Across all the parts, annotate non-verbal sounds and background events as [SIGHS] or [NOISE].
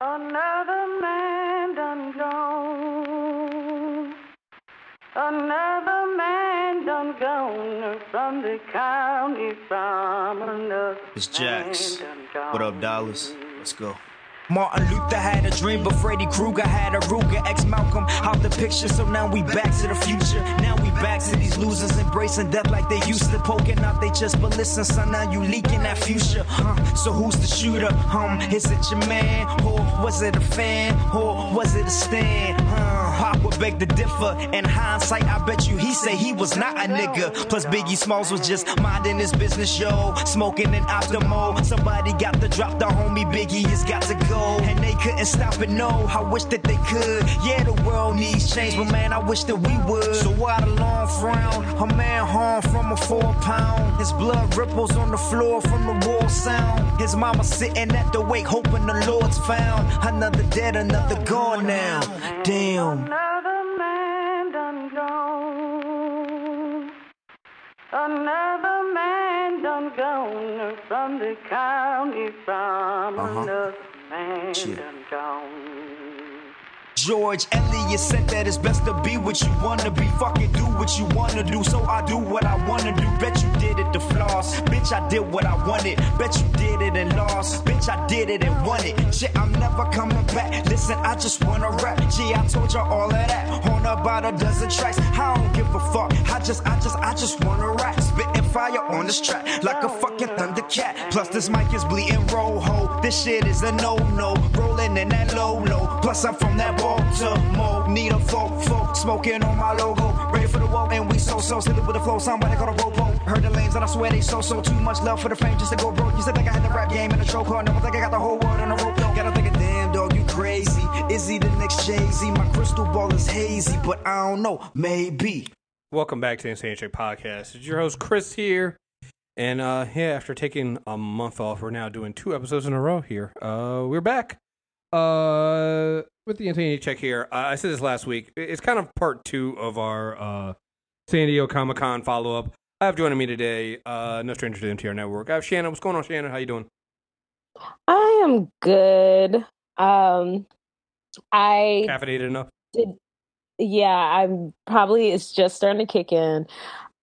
Another man done gone. Another man done gone from the county from another It's Jax. man done gone. What up, Dallas? Let's go. Martin Luther had a dream, but Freddy Krueger had a Ruger. Ex Malcolm out the picture, so now we back to the future. Now we back to these losers embracing death like they used to, poking out they chest. But listen, son, now you leaking that future. Huh? So who's the shooter? Um, is it your man? Or was it a fan? Or was it a stand? Pop would beg to differ. In hindsight, I bet you he say he was not a nigga. Plus Biggie Smalls was just minding his business, yo. Smoking an Optimo. Somebody got to drop the homie Biggie has got to go. And they couldn't stop it, no. I wish that they could. Yeah, the world needs change, but man, I wish that we would. So why the long frown? A man harmed from a four pound. His blood ripples on the floor from the war sound. His mama sitting at the wake, hoping the Lord's found. Another dead, another gone now. Damn. Another man done gone. Another man done gone from the county from Uh-huh. another man Shit. done gone. George Eliot said that it's best to be what you wanna be. Fuck it, do what you wanna do. So I do what I wanna do. Bet you did it to floss. Bitch, I did what I wanted. Bet you did it and lost. Bitch, I did it and won it. Shit, I'm never coming back. Listen, I just wanna rap. Gee, I told you all of that. On about a dozen tracks. I don't give a fuck. I just, I just, I just wanna rap. Spitting fire on this track like a fucking thundercat. Plus, this mic is bleeding rojo. This shit is a no-no. Rolling in that low-low. Plus, I'm from that Baltimore. Need a folk, folk. Smoking on my logo. Ready for the woe, and we so, so. Silly with the flow. Somebody call a robo. Heard the lanes, and I swear they so, so. Too much love for the fame just to go broke. You said think I had the rap game in a chokehold. Never think I got the whole world in a rope. though. Gotta think of damn dog, you crazy. Is he the next Jay-Z? My crystal ball is hazy, but I don't know. Maybe. Welcome back to the Insane Check Podcast. It's your host Chris here, and uh, yeah, after taking a month off, we're now doing two episodes in a row here. Uh, we're back uh, with the Insane Check here. Uh, I said this last week. It's kind of part two of our uh, San Diego Comic Con follow up. I have joining me today, uh, no stranger to the MTR Network. I have Shannon. What's going on, Shannon? How you doing? I am good. Um, I Caffeinated enough? did, yeah, I'm probably it's just starting to kick in.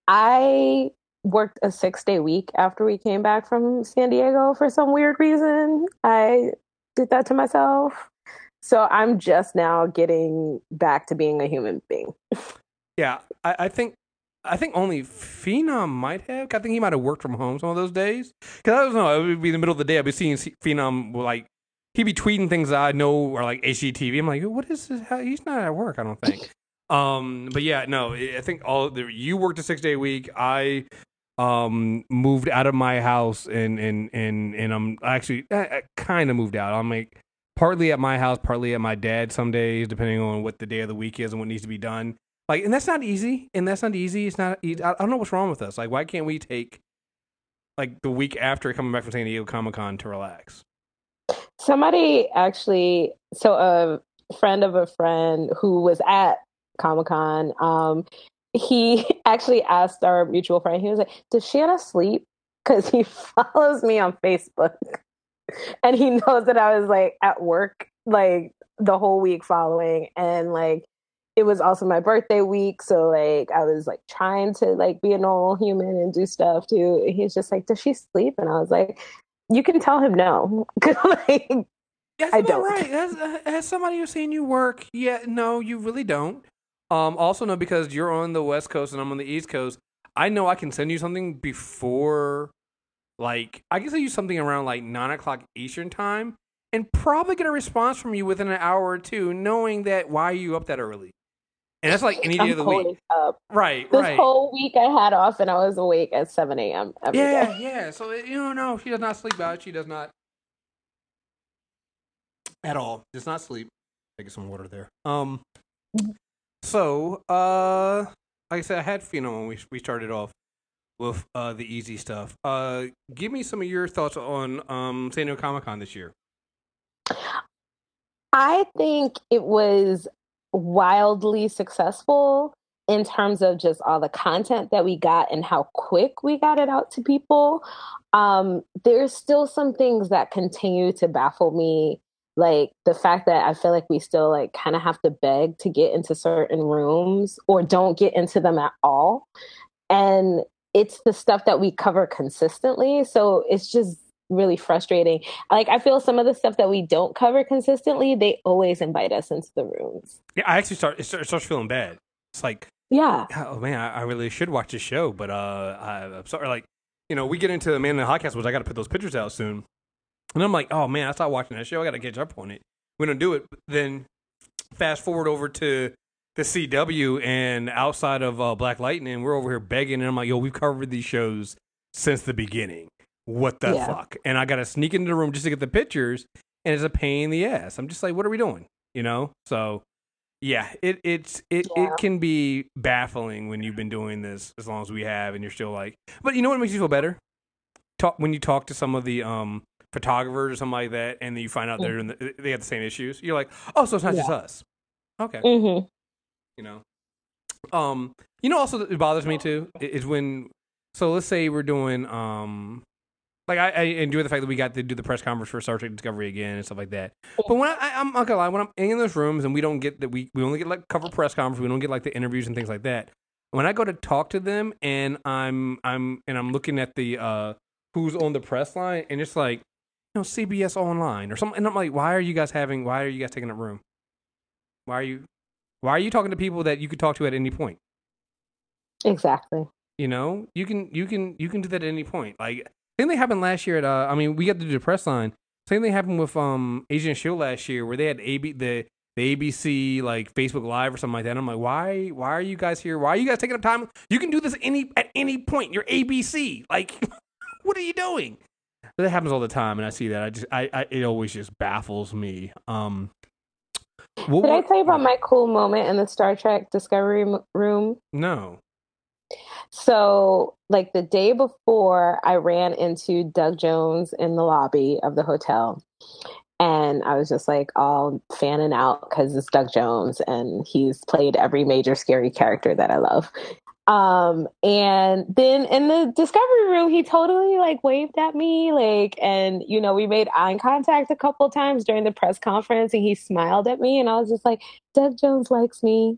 I worked a six day week after we came back from San Diego for some weird reason. I did that to myself. So I'm just now getting back to being a human being. Yeah, I, I think I think only Phenom might have. I think he might have worked from home some of those days. Because I don't know, it would be the middle of the day. I'd be seeing Phenom like he'd be tweeting things I know are like HGTV. I'm like, what is this? How, he's not at work. I don't think. [LAUGHS] um, but yeah, no, I think all the, you worked a six day week. I um moved out of my house and and and and I'm actually I, kind of moved out. I'm like partly at my house, partly at my dad's some days, depending on what the day of the week is and what needs to be done. Like, and that's not easy. And that's not easy. It's not. easy. I, I don't know what's wrong with us. Like, why can't we take like the week after coming back from San Diego Comic Con to relax? Somebody actually, so a friend of a friend who was at Comic Con, um, he [LAUGHS] actually asked our mutual friend, he was like, Does Shanna sleep? Because he [LAUGHS] follows me on Facebook and he [LAUGHS] knows that I was like at work like the whole week following. And like, it was also my birthday week. So like, I was like trying to like be a normal human and do stuff too. And he's just like, Does she sleep? And I was like, you can tell him no. [LAUGHS] like, That's I about don't. right. As, uh, as somebody who's seen you work, yeah, no, you really don't. Um, also, no, because you're on the West Coast and I'm on the East Coast. I know I can send you something before, like, I can send you something around like nine o'clock Eastern time, and probably get a response from you within an hour or two, knowing that why are you up that early? And that's like any day I'm of the week, up. right? This right. whole week I had off and I was awake at 7 a.m. every day. Yeah, yeah. So you know, no, she does not sleep out. She does not at all. Does not sleep. Take some water there. Um. So, uh, like I said, I had Phenom when we we started off with uh the easy stuff. Uh, give me some of your thoughts on um San Diego Comic Con this year. I think it was wildly successful in terms of just all the content that we got and how quick we got it out to people. Um, there's still some things that continue to baffle me like the fact that I feel like we still like kind of have to beg to get into certain rooms or don't get into them at all. And it's the stuff that we cover consistently. So it's just really frustrating. Like I feel some of the stuff that we don't cover consistently, they always invite us into the rooms. Yeah, I actually start it starts feeling bad. It's like, Yeah. oh man, I, I really should watch this show, but uh, I, I'm sorry. Like, you know, we get into the Man in the High Castle, which I got to put those pictures out soon, and I'm like, oh man, I stopped watching that show. I got to catch up on it. We don't do it. Then fast forward over to the CW, and outside of uh, Black Lightning, we're over here begging, and I'm like, yo, we've covered these shows since the beginning. What the Yeah. fuck? And I got to sneak into the room just to get the pictures, and it's a pain in the ass. I'm just like, what are we doing? You know? So yeah, it it's it, Yeah. it can be baffling when you've been doing this as long as we have, and you're still like. But you know what makes you feel better? Talk when you talk to some of the um photographers or something like that, and then you find out they're in the, they have the same issues. You're like, oh, so it's not just us. Okay, hmm you know. Um, you know, also it bothers me too is when. So let's say we're doing um. Like I, I enjoy the fact that we got to do the press conference for Star Trek Discovery again and stuff like that. But when I, I'm not gonna lie, when I'm in those rooms and we don't get that we we only get like cover press conference, we don't get like the interviews and things like that. When I go to talk to them and I'm I'm and I'm looking at the uh who's on the press line and it's like you know CBS online or something, and I'm like, why are you guys having? Why are you guys taking up room? Why are you why are you talking to people that you could talk to at any point? Exactly. You know, you can you can you can do that at any point. Like same thing happened last year at uh I mean we got to do the press line. Same thing happened with um Agent Shield last year where they had AB the the ABC like Facebook Live or something like that. And I'm like, why why are you guys here? Why are you guys taking up time? You can do this any at any point. You're ABC. Like [LAUGHS] what are you doing? But that happens all the time and I see that. I just I, I it always just baffles me. Um what, Did I tell you about my cool moment in the Star Trek Discovery room? No. So, like the day before, I ran into Doug Jones in the lobby of the hotel. And I was just like all fanning out because it's Doug Jones and he's played every major scary character that I love. Um, and then in the discovery room, he totally like waved at me, like, and you know, we made eye contact a couple times during the press conference and he smiled at me. And I was just like, Doug Jones likes me.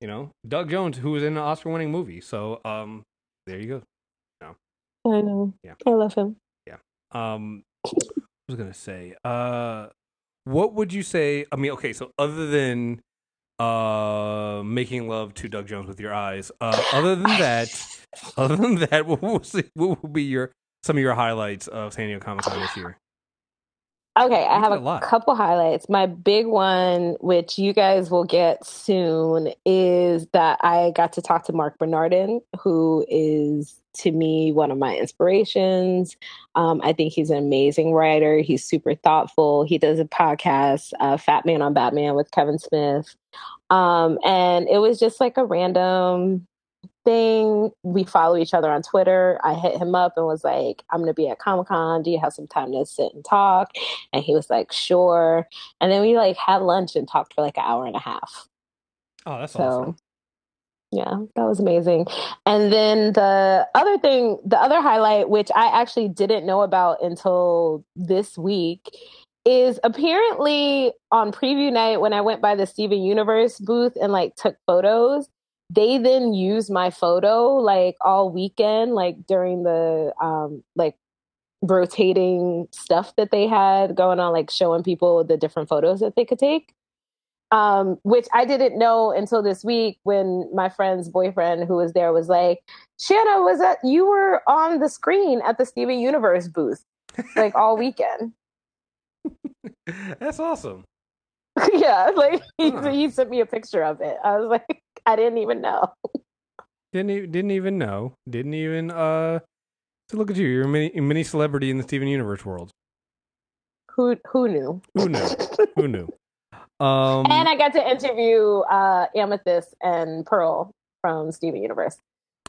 You know, Doug Jones, who was in an Oscar-winning movie. So, um, there you go. I know. Yeah. I love him. Yeah. Um, I was gonna say? Uh, what would you say? I mean, okay, so other than uh making love to Doug Jones with your eyes, uh, other than that, other than that, [LAUGHS] what will what will be your some of your highlights of San Diego Comic Con this year? Okay, I have a, a couple highlights. My big one, which you guys will get soon, is that I got to talk to Mark Bernardin, who is to me one of my inspirations. Um, I think he's an amazing writer. He's super thoughtful. He does a podcast, uh, Fat Man on Batman with Kevin Smith. Um, and it was just like a random thing. We follow each other on Twitter. I hit him up and was like, I'm going to be at Comic Con. Do you have some time to sit and talk? And he was like, sure. And then we like had lunch and talked for like an hour and a half. Oh, that's So, awesome. yeah, that was amazing. And then the other thing, the other highlight, which I actually didn't know about until this week, is apparently on preview night when I went by the Steven Universe booth and like took photos. They then used my photo like all weekend, like during the um like rotating stuff that they had going on, like showing people the different photos that they could take um, which I didn't know until this week when my friend's boyfriend who was there was like, Shanna, was that you were on the screen at the Steven Universe booth like all weekend? [LAUGHS] That's awesome. [LAUGHS] yeah, like he, Huh. he sent me a picture of it. I was like, I didn't even know. Didn't even, didn't even know. Didn't even uh. So look at you. You're a mini a mini celebrity in the Steven Universe world. Who who knew? Who knew? Who knew? [LAUGHS] Um, and I got to interview uh, Amethyst and Pearl from Steven Universe.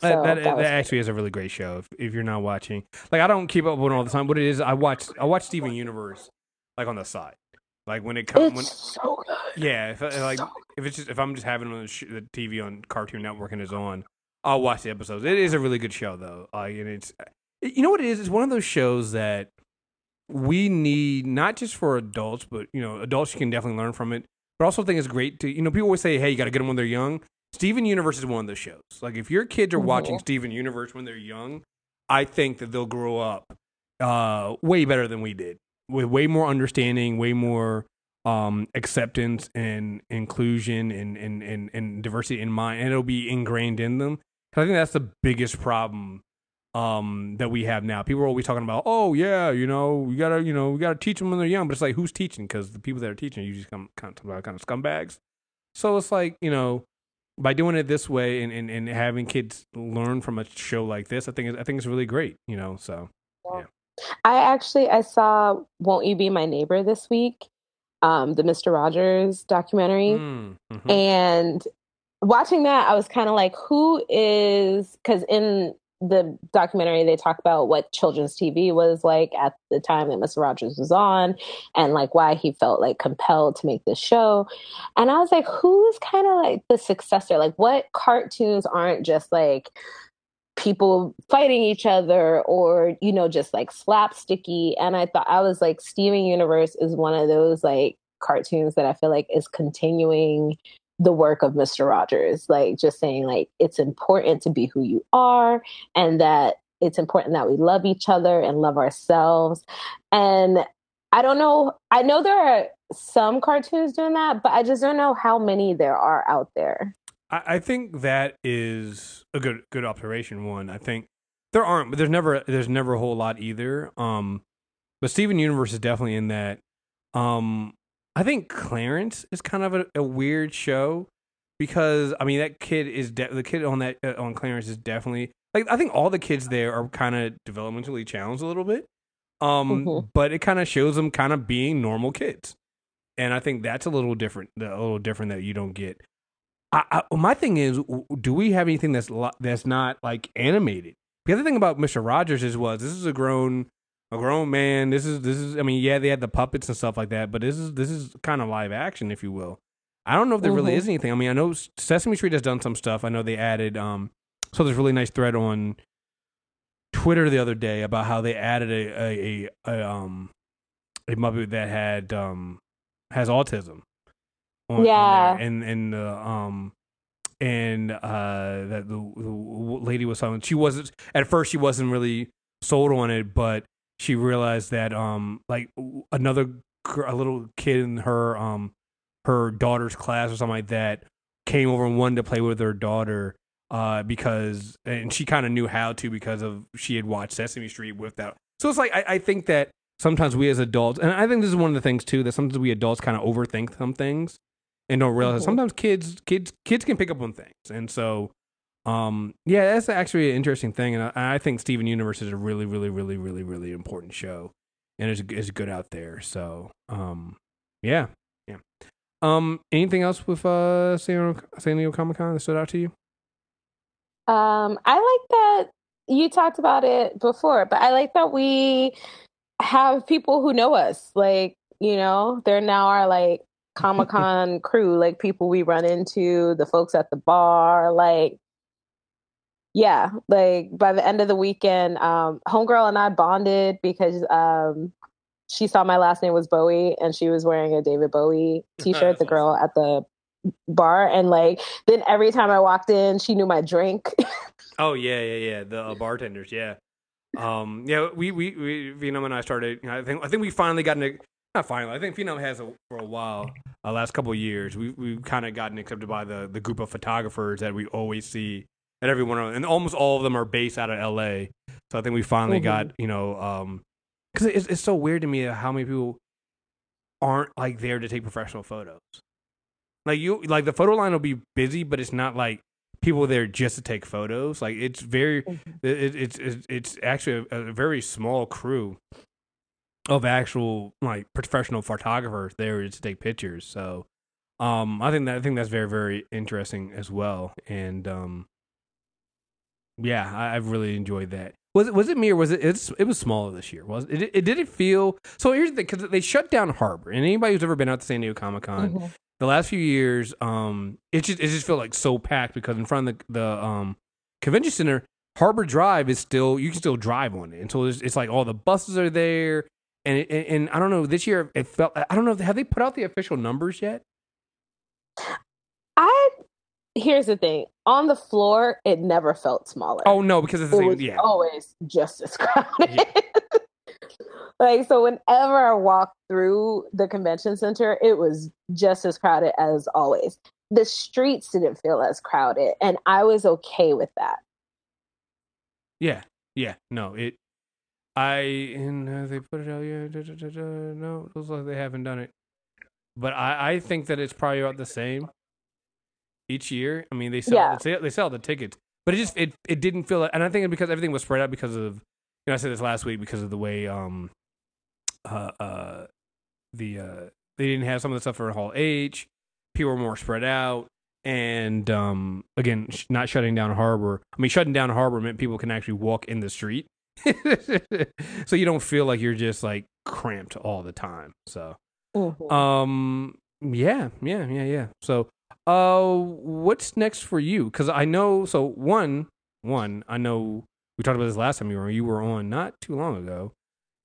So that, that, that that actually is a really great show. If, if you're not watching, like I don't keep up with it all the time. What it is, I watch I watch Steven Universe like on the side, like when it comes it's when so good. yeah, if I- like if it's just if I'm just having on the, sh- the TV on Cartoon Network and it's on, I'll watch the episodes. It is a really good show though. Like and it's you know what it is. It's one of those shows that we need not just for adults, but you know, adults you can definitely learn from it. But also, think it's great to you know, people always say, "Hey, you got to get them when they're young." Steven Universe is one of those shows. Like if your kids are watching Steven Universe when they're young, I think that they'll grow up uh, way better than we did, with way more understanding, way more um, acceptance and inclusion and, and, and, and diversity in mind, and it'll be ingrained in them. 'Cause I think that's the biggest problem um, that we have now. People are always talking about, oh yeah, you know, we gotta, you know, we gotta teach them when they're young. But it's like, who's teaching? Because the people that are teaching are usually come kind of, kind of scumbags. So it's like, you know, by doing it this way and, and, and having kids learn from a show like this, I think I think it's really great. You know, so I actually I saw "Won't You Be My Neighbor" this week, um, the Mister Rogers documentary, Mm, mhm. and watching that, I was kind of like, who is because in the documentary they talk about what children's TV was like at the time that Mr. Rogers was on, and like why he felt like compelled to make this show, and I was like, who's kind of like the successor? Like, what cartoons aren't just like people fighting each other or you know just like slapsticky. And i thought i was like steven universe is one of those like cartoons that i feel like is continuing the work of mr rogers like just saying like it's important to be who you are and that it's important that we love each other and love ourselves. And i don't know i know there are some cartoons doing that but i just don't know how many there are out there I, I think that is a good good observation. One, I think there aren't, but there's never there's never a whole lot either. Um, but Steven Universe is definitely in that. Um, I think Clarence is kind of a, a weird show because I mean that kid is de- the kid on that uh, on Clarence is definitely like I think all the kids there are kind of developmentally challenged a little bit. Um, Mhm. but it kind of shows them kind of being normal kids, and I think that's a little different. A little different that you don't get. I, I, my thing is, do we have anything that's lo- that's not like animated? The other thing about Mister Rogers is was this is a grown a grown man. This is this is. I mean, yeah, they had the puppets and stuff like that, but this is this is kind of live action, if you will. I don't know if there really Mhm. is anything. I mean, I know Sesame Street has done some stuff. I know they added. um So there's a really nice thread on Twitter the other day about how they added a a, a, a um a Muppet that had um has autism. On- Yeah. and and the um and uh that the, the lady was telling she wasn't at first she wasn't really sold on it, but she realized that um like another a little kid in her um her daughter's class or something like that came over and wanted to play with her daughter uh because and she kind of knew how to because of she had watched Sesame Street with that. So it's like I, I think that sometimes we as adults and I think this is one of the things too that sometimes we adults kind of overthink some things and don't realize Mhm. sometimes kids kids kids can pick up on things. And so um yeah that's actually an interesting thing. And I, I think Steven Universe is a really really really really really important show and it's is good out there. So um yeah yeah. Um anything else with uh San Diego, San Diego Comic Con that stood out to you? Um, I like that you talked about it before, but I like that we have people who know us. Like, you know, they're now our like Comic Con crew, like people we run into, the folks at the bar, like yeah, like by the end of the weekend, um, homegirl and I bonded because um she saw my last name was Bowie and she was wearing a David Bowie [LAUGHS] t-shirt, the girl at the bar and like then every time I walked in, she knew my drink. [LAUGHS] Oh yeah, yeah, yeah. The uh, bartenders, yeah. Um, yeah, we we we and I started. You know, I think I think we finally got it. Not finally. I think Phenom has a, for a while. Uh, last couple of years, we we've kind of gotten accepted by the the group of photographers that we always see at every one of and almost all of them are based out of L.A. So I think we finally Mhm. got you know um because it's it's so weird to me how many people aren't like there to take professional photos. Like you, like the photo line will be busy, but it's not like people there just to take photos. Like it's very, it, it's it's it's actually a, a very small crew of actual like professional photographers there to take pictures. So, um, I think that I think that's very very interesting as well. And um, yeah, I, I've really enjoyed that. Was it was it me or was it it's it was smaller this year? Was it? It, did it feel so? Here's the thing because they shut down Harbor, and anybody who's ever been out to San Diego Comic Con, Mhm. the last few years, um, it just it just felt like so packed because in front of the, the um convention center, Harbor Drive is still you can still drive on it, and so it's, it's like all the buses are there, and it, and, I don't know. This year it felt. I don't know. Have they put out the official numbers yet? I here's the thing. On the floor, it never felt smaller. Oh no, because it's the it same. was Yeah, always just as [LAUGHS] crowded. [LAUGHS] like so, whenever I walked through the convention center, it was just as crowded as always. The streets didn't feel as crowded, and I was okay with that. yeah, yeah. No, it. I and uh, they put it out. Yeah, da, da, da, da. no, looks like they haven't done it. But I, I think that it's probably about the same each year. I mean, they sell Yeah. they, sell, they sell the tickets, but it just it it didn't feel. And I think because everything was spread out because of you know I said this last week because of the way um uh uh the uh they didn't have some of the stuff for Hall H. People were more spread out. And um, again, sh- not shutting down Harbor. I mean, shutting down Harbor meant people can actually walk in the street, [LAUGHS] so you don't feel like you're just like cramped all the time. So, Mhm. um, yeah, yeah, yeah, yeah. So, uh, what's next for you? Because I know. So one, one, I know we talked about this last time you were you were on not too long ago.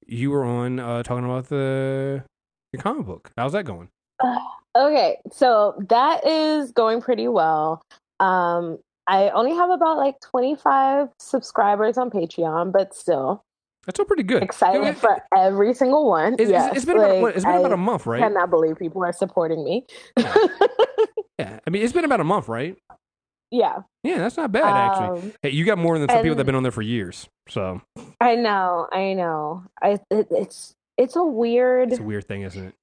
You were on uh talking about the your comic book. How's that going? [SIGHS] Okay, so that is going pretty well. Um, I only have about like 25 subscribers on Patreon, but still That's all pretty good. excited It- for every single one. It's, yes, it's, been about like, what, it's been about a month, right? I cannot believe people are supporting me. [LAUGHS] Yeah, I mean it's been about a month, right? yeah, Yeah, that's not bad actually. um, Hey, you got more than some people that've been on there for years, so I know, I know. I it, it's it's a weird it's a weird thing, isn't it?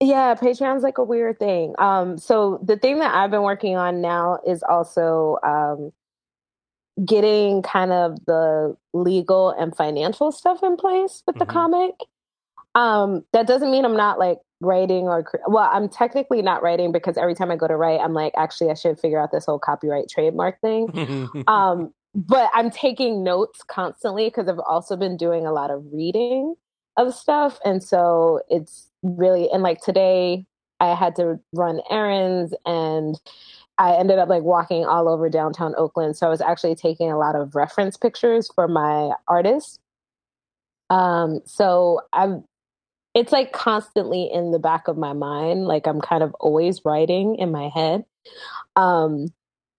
Yeah, Patreon's like a weird thing. Um, so the thing that I've been working on now is also um, getting kind of the legal and financial stuff in place with the Mhm. comic. Um, that doesn't mean I'm not like writing or cre- well, I'm technically not writing because every time I go to write, I'm like, actually, I should figure out this whole copyright trademark thing [LAUGHS] um but i'm taking notes constantly because i've also been doing a lot of reading of stuff and so it's really and like today i had to run errands and i ended up like walking all over downtown oakland so i was actually taking a lot of reference pictures for my artist. Um so i'm it's like constantly in the back of my mind like i'm kind of always writing in my head. Um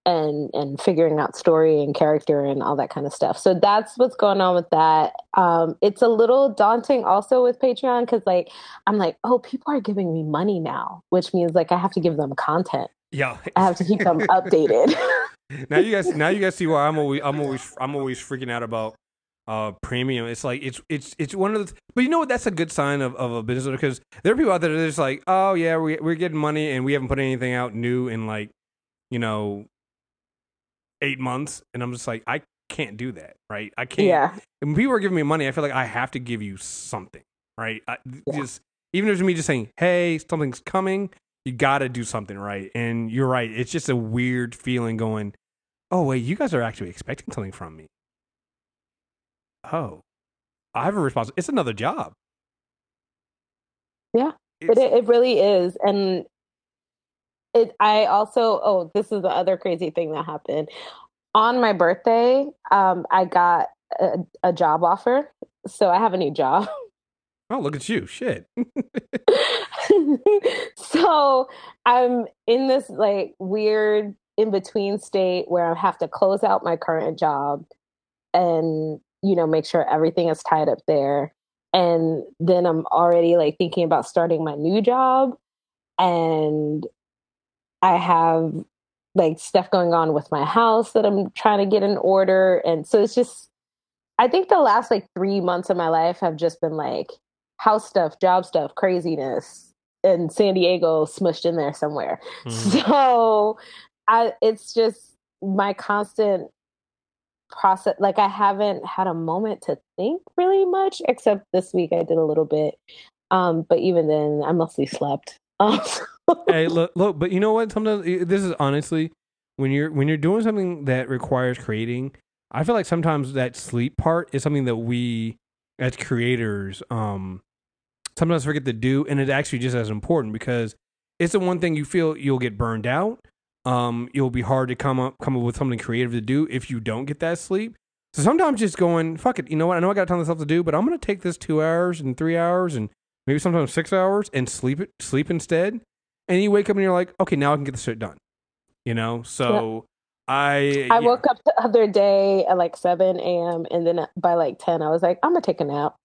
and and figuring out story and character and all that kind of stuff. So that's what's going on with that. Um, it's a little daunting also with Patreon because like I'm like, oh, people are giving me money now, which means like I have to give them content. yeah, I have to keep them [LAUGHS] updated. now you guys, now you guys see why I'm always, I'm always, I'm always freaking out about uh premium. It's like it's it's it's one of the, but you know what? That's a good sign of, of a business because there are people out there that are just like, oh yeah, we we're getting money and we haven't put anything out new in like, you know, eight months, and I'm just like, I can't do that, right? I can't. yeah, when people are giving me money, I feel like I have to give you something, right? I, Yeah. Just even if it's me just saying, "Hey, something's coming," you got to do something, right? And you're right; it's just a weird feeling going, "Oh wait, you guys are actually expecting something from me." Oh, I have a response. It's another job. Yeah, It's, it it really is, and it. I also oh, this is the other crazy thing that happened on my birthday. Um, I got a, a job offer, so I have a new job. [LAUGHS] oh, look at you! Shit. [LAUGHS] so I'm in this like weird in between state where I have to close out my current job and you know make sure everything is tied up there and then I'm already like thinking about starting my new job and I have like stuff going on with my house that I'm trying to get in order and so it's just I think the last like 3 months of my life have just been like house stuff, job stuff, craziness and San Diego smushed in there somewhere. [LAUGHS] Mhm. So I it's just my constant process like I haven't had a moment to think really much except this week I did a little bit. Um but even then I mostly slept. [LAUGHS] Um, hey, look, look, but you know what? Sometimes this is honestly when you're when you're doing something that requires creating. I feel like sometimes that sleep part is something that we as creators um sometimes forget to do, and it's actually just as important because it's the one thing you feel you'll get burned out. Um, it'll be hard to come up come up with something creative to do if you don't get that sleep. So sometimes just going, fuck it, you know what? I know I got a ton of stuff to do, but I'm gonna take this two hours and three hours and maybe sometimes six hours and sleep it sleep instead. And you wake up and you're like, okay, now I can get the shit done. You know? So I I yeah. woke up the other day at like 7 a.m. and then by like 10, I was like, I'm gonna take a nap.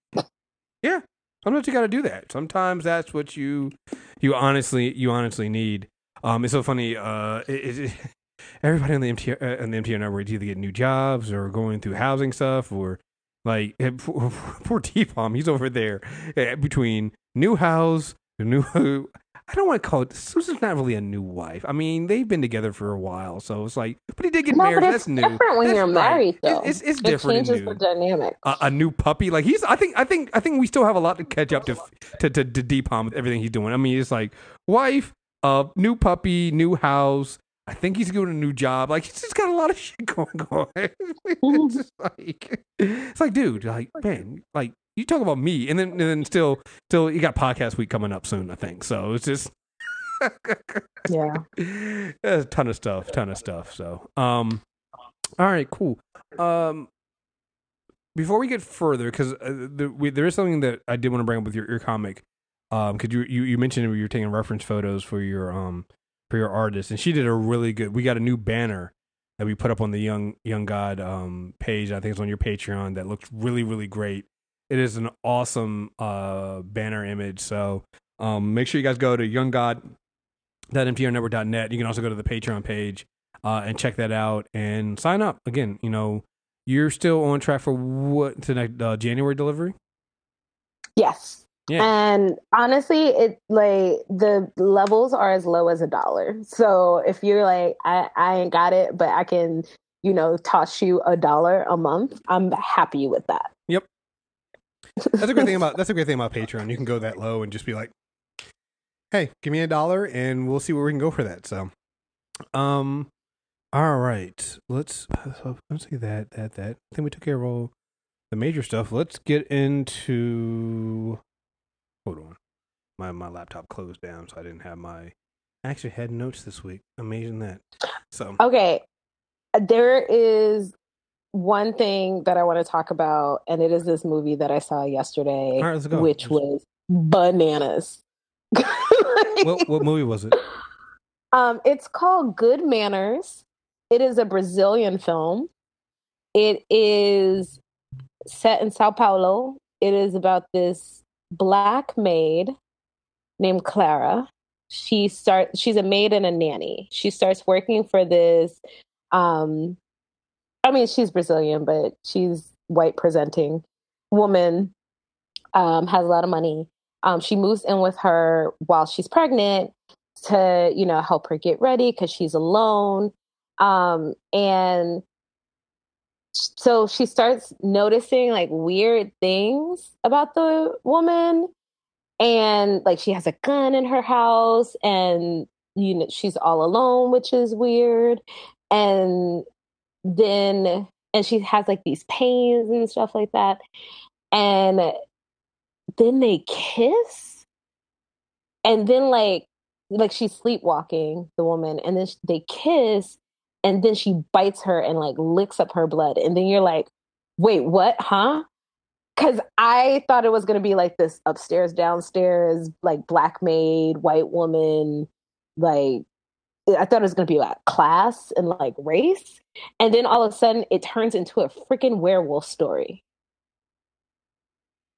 Yeah, sometimes you got to do that. Sometimes that's what you you honestly you honestly need. Um, it's so funny. Uh, it, it, [LAUGHS] everybody on the MTR uh, on the MTR network is either getting new jobs or going through housing stuff or like [LAUGHS] poor, poor T-Palm. He's over there eh, between new house, new. [LAUGHS] I don't want to call it. Susan's not really a new wife. I mean, they've been together for a while, so it's like. But he did get No, married. it's That's new. different when That's you're married, though. It's, it's It different. changes the dynamic. a, a new puppy. Like he's, I think, I think, I think we still have a lot to catch up to to to, to Deepalm with everything he's doing. I mean, it's like wife, uh, new puppy, new house. I think he's doing a new job. Like he's just got a lot of shit [LAUGHS] going on. [LAUGHS] it's like, it's like, dude, like, man, like you talk about me, and then and then still, still, you got podcast week coming up soon. I think so. It's just. [LAUGHS] Yeah. A ton of stuff, ton of stuff. So, um, all right, cool. Um, before we get further, because uh, the, we, there is something that I did want to bring up with your, your comic, um, because you, you you mentioned you were taking reference photos for your um for your artist, and she did a really good. We got a new banner that we put up on the young young god um page. I think it's on your Patreon that looks really really great. It is an awesome uh banner image. So um make sure you guys go to young god mtrnetwork.net. You can also go to the Patreon page uh, and check that out and sign up. Again, you know, you're still on track for what tonight uh, January delivery? Yes. Yeah. And honestly, it like the levels are as low as a dollar. So if you're like, I, I ain't got it, but I can, you know, toss you a dollar a month, I'm happy with that. That's a great thing [LAUGHS] about that's a great thing about Patreon. You can go that low and just be like, "Hey, give me a dollar and we'll see where we can go for that." So, um all right. Let's let's see that that that. I think we took care of all the major stuff. Let's get into Hold on. My my laptop closed down so I didn't have my I actually had notes this week. Amazing that. So, Okay. There is one thing that I want to talk about, and it is this movie that I saw yesterday, right, which was bananas. [LAUGHS] what what movie was it? [LAUGHS] Um, it's called Good Manners. It is a Brazilian film. It is set in Sao Paulo. It is about this black maid named Clara. She starts she's a maid and a nanny. She starts working for this um I mean she's Brazilian, but she's white presenting woman, um, has a lot of money. Um, she moves in with her while she's pregnant to you know help her get ready because she's alone. Um and so she starts noticing like weird things about the woman. And like she has a gun in her house and you know she's all alone which is weird. And then and she has like these pains and stuff like that and then they kiss and then like like she's sleepwalking the woman and then they kiss and then she bites her and like licks up her blood and then you're like wait what huh? Because i thought it was going to be like this upstairs downstairs like black maid white woman like i thought it was going to be like class and like race and then all of a sudden it turns into a freaking werewolf story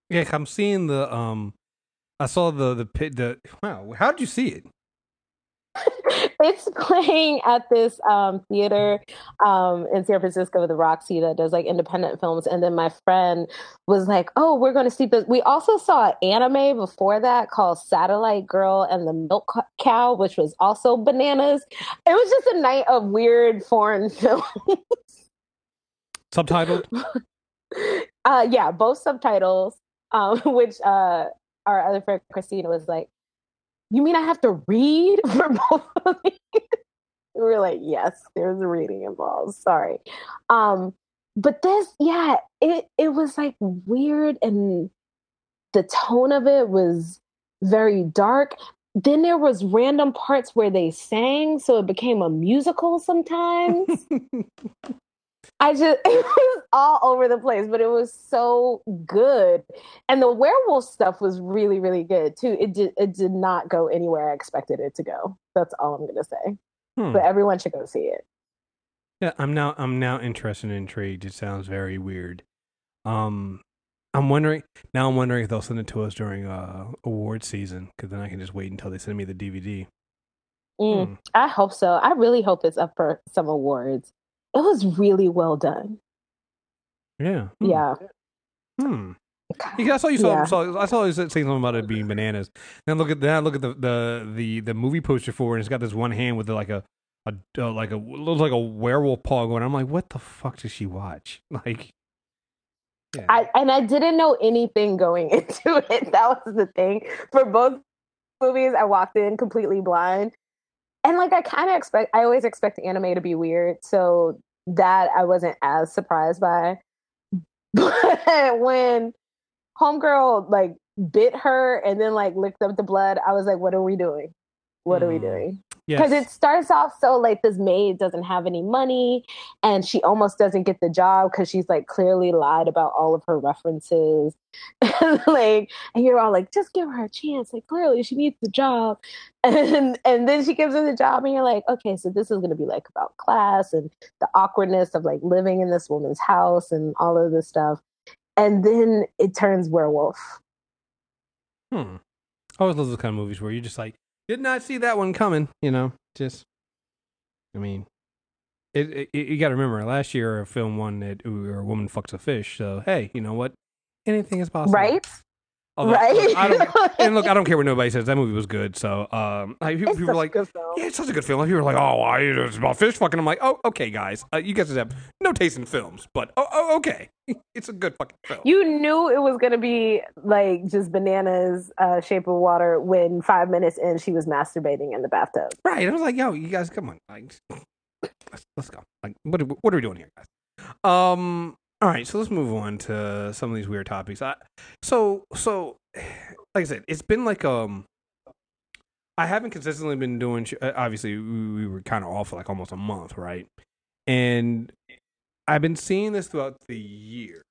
Yeah, I'm seeing the um I saw the the pit the wow, how did you see it? [LAUGHS] it's playing at this um, theater um, in San Francisco, the Roxy, that does like independent films. And then my friend was like, "Oh, we're going to see this." We also saw an anime before that called Satellite Girl and the Milk Cow, which was also bananas. It was just a night of weird foreign [LAUGHS] films. Subtitled? [LAUGHS] uh, yeah, both subtitles. Um, which uh, our other friend Christina was like, "You mean I have to read [LAUGHS] for both of these?" we were like, "Yes, there's reading involved." Sorry, um, but this, yeah, it it was like weird, and the tone of it was very dark. Then there was random parts where they sang, so it became a musical sometimes. [LAUGHS] I just [LAUGHS] it was all over the place, but it was so good. And the werewolf stuff was really, really good too. It did it did not go anywhere I expected it to go. That's all I'm gonna say. Hmm. But everyone should go see it. Yeah, I'm now I'm now interested and intrigued. It sounds very weird. Um, I'm wondering now. I'm wondering if they'll send it to us during uh award season because then I can just wait until they send me the DVD. Mm, Hmm. I hope so. I really hope it's up for some awards. It was really well done. Yeah. Hmm. Yeah. Hmm. Yeah, I saw you saw, Yeah. saw I saw you saying something about it being bananas. Then look at then I look at the, the the the movie poster for it. and It's got this one hand with like a a uh, like a looks like a werewolf paw going. I'm like, what the fuck does she watch? [LAUGHS] Like, yeah. I and I didn't know anything going [LAUGHS] into it. That was the thing. For both movies, I walked in completely blind. And like I kind of expect I always expect anime to be weird, so that I wasn't as surprised by. [LAUGHS] But when Homegirl like bit her and then like licked up the blood, I was like, what are we doing? What are we Hmm. Doing? Yes. because it starts off so like this maid doesn't have any money and she almost doesn't get the job because she's like clearly lied about all of her references [LAUGHS] like and you're all like just give her a chance like clearly she needs the job [LAUGHS] and and then she gives her the job and you're like okay so this is going to be like about class and the awkwardness of like living in this woman's house and all of this stuff and then it turns werewolf Hmm. I always love those kind of movies where you're just like, did not see that one coming. You know, just. I mean, it, it, you got to remember last year a film won that or a woman fucks a fish. So hey, you know what? Anything is possible, right Although, right I don't, [LAUGHS] and look, I don't care what nobody says. That movie was good. So um, like, people, people are like, a good film. yeah, it's such a good film. People are like, oh, I, it's about fish fucking. I'm like, oh, okay, guys, uh, you guys have no taste in films, but oh, oh okay, [LAUGHS] it's a good fucking film. You knew it was gonna be like just bananas, uh, shape of water when five minutes in she was masturbating in the bathtub. Right. I was like, yo, you guys, come on. Like, let's, let's go. Like, what what are we doing here, guys? Um, all right, so let's move on to some of these weird topics. I, so, so, like I said, it's been like, um, I haven't consistently been doing, uh, obviously, we, we were kind of off for like almost a month, right? And I've been seeing this throughout the year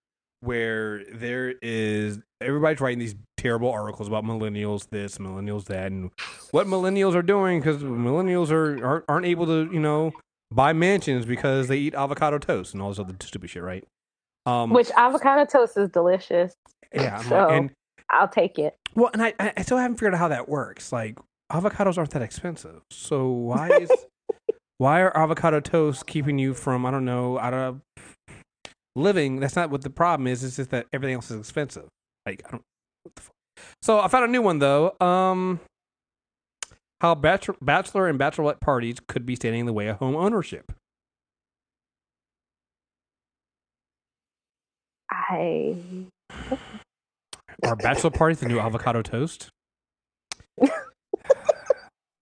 where there is everybody's writing these terrible articles about millennials this, millennials that, and what millennials are doing because millennials are aren't, aren't able to you know buy mansions because they eat avocado toast and all this other stupid shit, right? Um, Which avocado toast is delicious. yeah, I'm [LAUGHS] like- so- and I'll take it. well, and I I still haven't figured out how that works. Like avocados aren't that expensive, so why is [LAUGHS] why are avocado toasts keeping you from I don't know out of living? That's not what the problem is. It's just that everything else is expensive. Like I don't. What the fuck? So I found a new one though. Um, how bachelor, bachelor and bachelorette parties could be standing in the way of home ownership. I Are bachelor parties the new avocado toast? [LAUGHS] this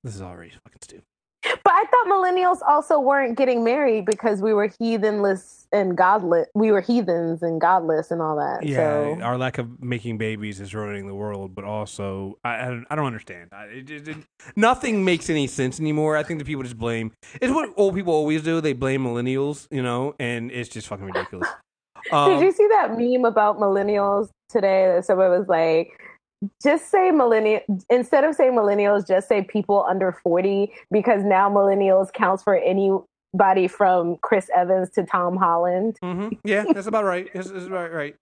is already fucking stupid. but I thought millennials also weren't getting married because we were heathenless and godless. We were heathens and godless and all that. Yeah, So our lack of making babies is ruining the world, but also I I don't, I don't understand. I, it, it, it- nothing makes any sense anymore. I think the people just blame. It's what old people always do. They blame millennials, you know, and it's just fucking ridiculous. Did Um, you see that meme about millennials today? That somebody was like, just say millennial instead of saying millennials, just say people under 40 because now millennials counts for anybody from Chris Evans to Tom Holland. mhm. Yeah, that's about right. That's, that's about right.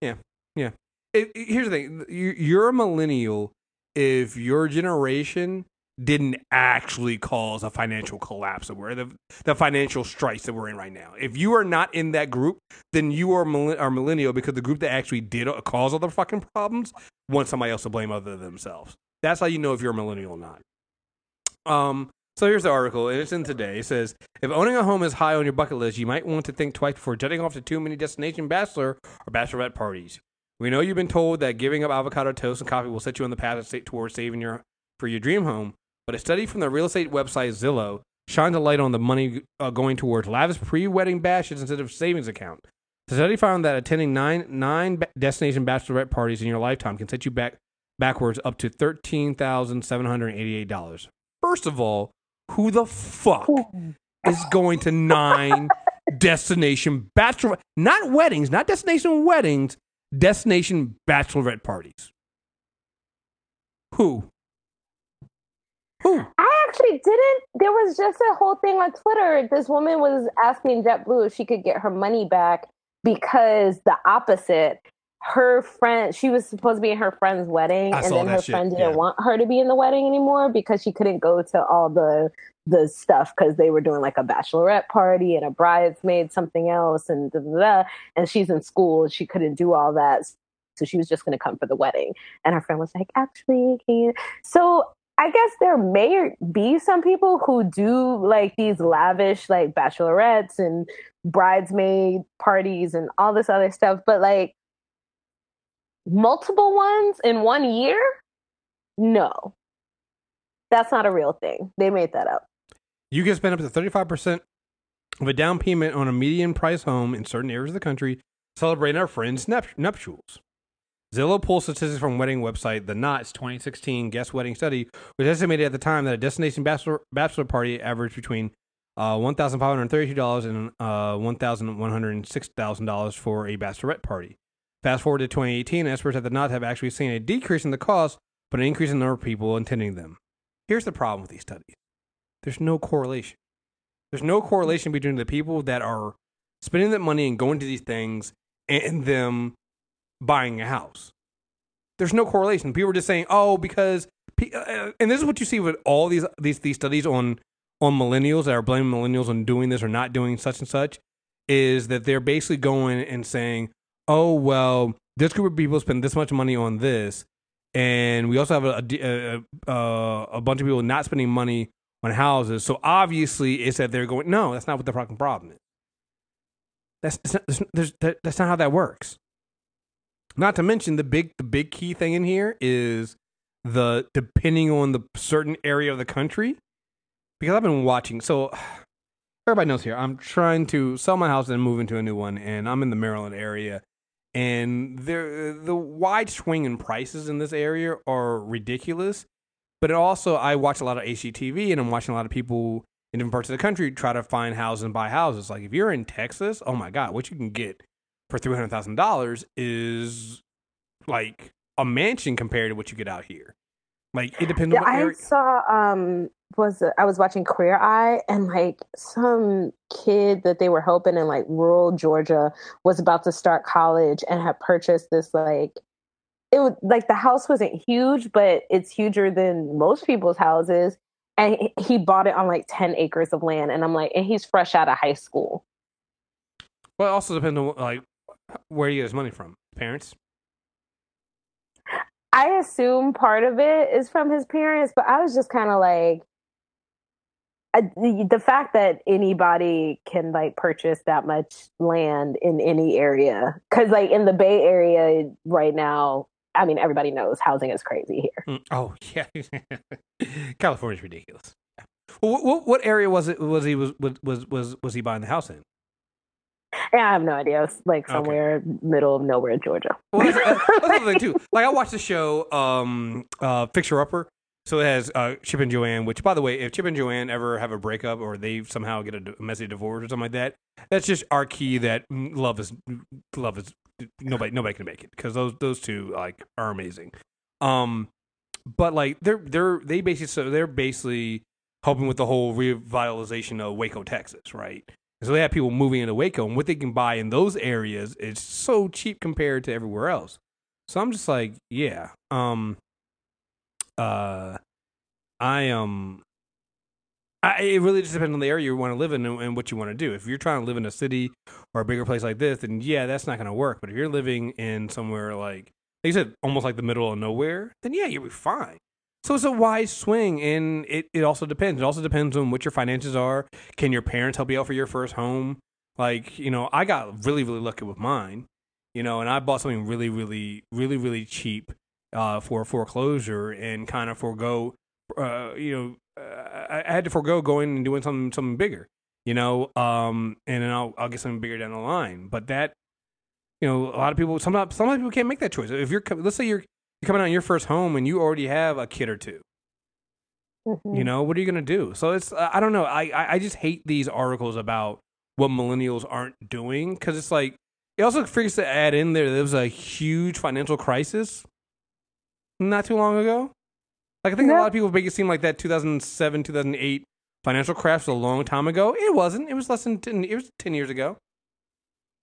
Yeah, yeah. It, it- here's the thing: You- you're a millennial if your generation didn't actually cause a financial collapse that we're the the financial strikes that we're in right now. If you are not in that group, then you are are millennial because the group that actually did uh, cause all the fucking problems wants somebody else to blame other than themselves. That's how you know if you're a millennial or not. Um. So here's the article, and it's in today. It says, if owning a home is high on your bucket list, you might want to think twice before jetting off to too many destination bachelor or bachelorette parties. We know you've been told that giving up avocado toast and coffee will set you on the path of towards saving your for your dream home, but a study from the real estate website Zillow shines a light on the money uh, going towards lavish pre-wedding bashes instead of savings account. The study found that attending nine nine destination bachelorette parties in your lifetime can set you back backwards up to thirteen thousand seven hundred eighty-eight dollars. First of all, who the fuck [LAUGHS] is going to nine destination bachelor, not weddings, not destination weddings, destination bachelorette parties. Who? Who? I actually didn't. There was just a whole thing on Twitter. This woman was asking JetBlue if she could get her money back because the opposite. Her friend, she was supposed to be in her friend's wedding, I and then her shit, friend didn't yeah. want her to be in the wedding anymore because she couldn't go to all the the stuff because they were doing like a bachelorette party and a bridesmaid something else and da, da, da. and she's in school she couldn't do all that so she was just going to come for the wedding and her friend was like actually can you so I guess there may be some people who do like these lavish like bachelorettes and bridesmaid parties and all this other stuff, but like multiple ones in one year? No. That's not a real thing. They made that up. You can spend up to 35% of a down payment on a median price home in certain areas of the country celebrating our friends' nup- nuptials. Zillow pulls statistics from wedding website The Knot's 2016 guest wedding study, which estimated at the time that a destination bachelor, bachelor party averaged between uh, $1,532 and uh, $1,106,000 for a bachelorette party. Fast forward to 2018, experts at The Knot have actually seen a decrease in the cost, but an increase in the number of people attending them. Here's the problem with these studies there's no correlation. There's no correlation between the people that are spending that money and going to these things and them buying a house. There's no correlation. People are just saying, "Oh, because," uh, and this is what you see with all these these these studies on on millennials that are blaming millennials on doing this or not doing such and such, is that they're basically going and saying, "Oh, well, this group of people spend this much money on this, and we also have a a, a, a, bunch of people not spending money on houses. So obviously, it's that they're going. No, that's not what the fucking problem is. That's that's not, there's- that's not how that works. Not to mention the big the big key thing in here is the depending on the certain area of the country. Because I've been watching, so [SIGHS] everybody knows here. I'm trying to sell my house and move into a new one, and I'm in the Maryland area and there the wide swing in prices in this area are ridiculous. But also, I watch a lot of HGTV, and I'm watching a lot of people in different parts of the country try to find houses and buy houses. Like if you're in Texas, oh my god, what you can get for three hundred thousand dollars is like a mansion compared to what you get out here. Like it depends Yeah, on what I area. saw um was I was watching Queer Eye and like some kid that they were helping in like rural Georgia was about to start college and had purchased this like it was like the house wasn't huge but it's huger than most people's houses and he- he bought it on like 10 acres of land and I'm like and he's fresh out of high school. Well, it also depends on like where do you get his money from. Parents. I assume part of it is from his parents, but I was just kind of like, I, the, fact that anybody can like purchase that much land in any area, because like in the Bay Area right now, I mean everybody knows housing is crazy here. Mm, Oh [LAUGHS] yeah, California's ridiculous. Well, what, what, what area was it? Was he was was was was he buying the house in? And I have no idea. It's like Okay. somewhere middle of nowhere in Georgia. Well, that's, that's another thing [LAUGHS] too. Like I watched the show, um, uh, Fixer Upper. So it has uh, Chip and Joanne. Which, by the way, if Chip and Joanne ever have a breakup or they somehow get a messy divorce or something like that, that's just our key that love is love is nobody nobody can make it because those those two like are amazing. Um, but like they're they're they basically so they're basically helping with the whole revitalization of Waco, Texas, right? So they have people moving into Waco, and what they can buy in those areas is so cheap compared to everywhere else. So I'm just like, yeah, um, uh, I um, I it really just depends on the area you want to live in and, and what you want to do. If you're trying to live in a city or a bigger place like this, then yeah, that's not going to work. But if you're living in somewhere like, like you said, almost like the middle of nowhere, then yeah, you'll be fine. So it's a wise swing, and it, it also depends. It also depends on what your finances are. Can your parents help you out for your first home? Like, you know, I got really, really lucky with mine, you know, and I bought something really, really, really, really cheap uh, for foreclosure and kind of forego, uh, you know, uh, I had to forego going and doing something, something bigger, you know, um, and then I'll, I'll get something bigger down the line. But that, you know, a lot of people, sometimes, some people can't make that choice. If you're, let's say you're, you're coming out in your first home and you already have a kid or two, Mhm. you know what are you gonna do so it's uh, i don't know I, I i just hate these articles about what millennials aren't doing because it's like it also freaks to add in there there was a huge financial crisis not too long ago. Like I think a lot of people make it seem like that 2007 2008 financial crash was a long time ago. It wasn't. It was less than 10, it was 10 years ago.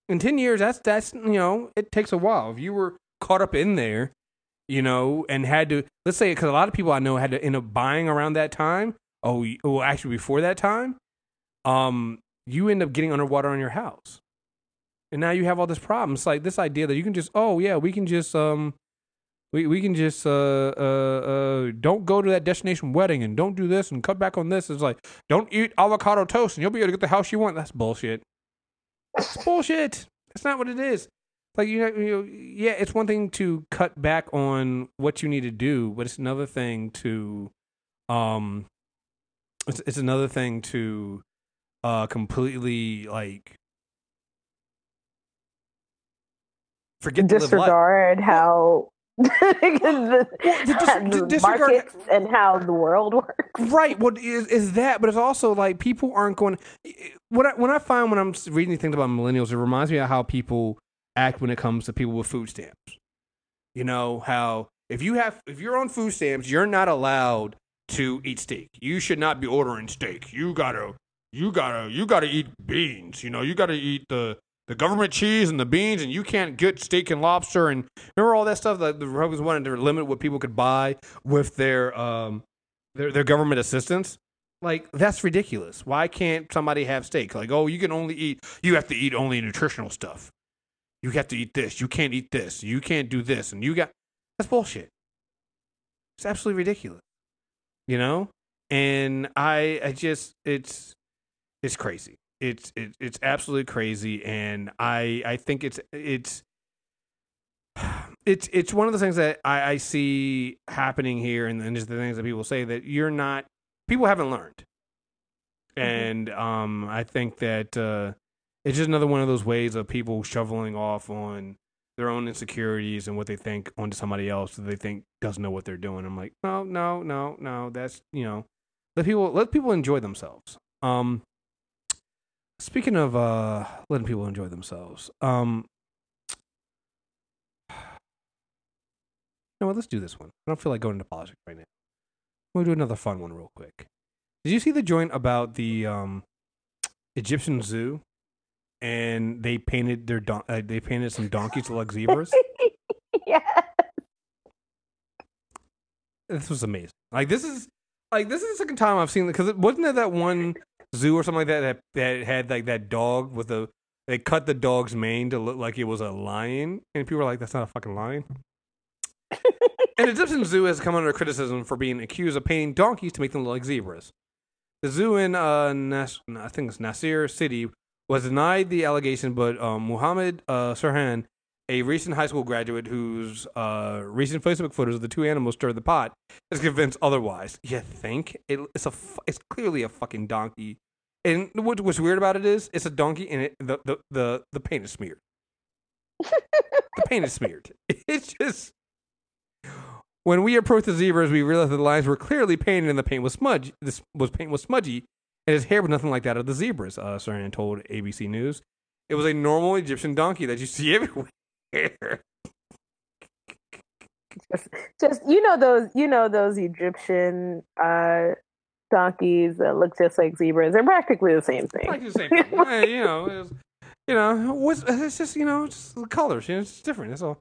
In 10 years that's that's you know, it takes a while. If you were caught up in there, you know, and had to let's say cuz a lot of people I know had to end up buying around that time. Oh, well actually before that time, um you end up getting underwater on your house. And now you have all this problem. It's like this idea that you can just oh yeah, we can just um we we can just uh uh uh don't go to that destination wedding and don't do this and cut back on this. It's like don't eat avocado toast and you'll be able to get the house you want. That's bullshit. That's bullshit. That's not what it is. Like you know, you know, yeah, it's one thing to cut back on what you need to do, but it's another thing to, um, it's it's another thing to, uh, completely like forget to live life. disregard how [LAUGHS] the, to dis- to the disregard- markets and how the world works. Right. Well, is is that? But it's also like people aren't going. What I, when I find when I'm reading these things about millennials, it reminds me of how people act when it comes to people with food stamps. You know how if you have if you're on food stamps, you're not allowed to eat steak. You should not be ordering steak. You gotta you gotta you gotta eat beans. You know you gotta eat the the government cheese and the beans, and you can't get steak and lobster. And remember all that stuff that the Republicans wanted to limit what people could buy with their um their their government assistance. Like that's ridiculous. Why can't somebody have steak? Like, oh, you can only eat. You have to eat only nutritional stuff. You have to eat this. You can't eat this. You can't do this. And you got that's bullshit. It's absolutely ridiculous. You know? And I I just it's it's crazy. It's it, it's absolutely crazy and I I think it's it's [SIGHS] it's it's one of the things that I, I see happening here and, and just the things that people say that you're not people haven't learned. And um I think that uh it's just another one of those ways of people shoveling off on their own insecurities and what they think onto somebody else that they think doesn't know what they're doing. I'm like, no, no, no, no. That's you know, let people let people enjoy themselves. Um, speaking of uh, letting people enjoy themselves, um, you know what? Let's do this one. I don't feel like going into politics right now. We'll do another fun one real quick. Did you see the joint about the um, Egyptian zoo? And they painted their don- uh, they painted some donkeys to look like [LAUGHS] zebras. yeah. this was amazing. Like this is like this is the second time I've seen because it wasn't there that one zoo or something like that that that had like that dog with a they cut the dog's mane to look like it was a lion, and people were like, "That's not a fucking lion." and the Egyptian zoo has come under criticism for being accused of painting donkeys to make them look like zebras. The zoo in uh, Nas- I think it's Nasir City was denied the allegation, but um, Muhammad uh, Sirhan, a recent high school graduate whose uh, recent Facebook photos of the two animals stirred the pot, is convinced otherwise. You think it, it's a it's clearly a fucking donkey. And what, what's weird about it is it's a donkey and it, the, the the the paint is smeared. [LAUGHS] the paint is smeared. It's just when we approached the zebras, we realized that the lines were clearly painted and the paint was smudge. This was paint was smudgy, and his hair was nothing like that of the zebras. Uh, Sirhan told ABC News, "It was a normal Egyptian donkey that you see [LAUGHS] everywhere." Just, just you know those you know those Egyptian uh donkeys that look just like zebras. They're practically the same thing. like the same thing. You know, it was, you know, it's just you know, just the colors. You know, it's different. That's all.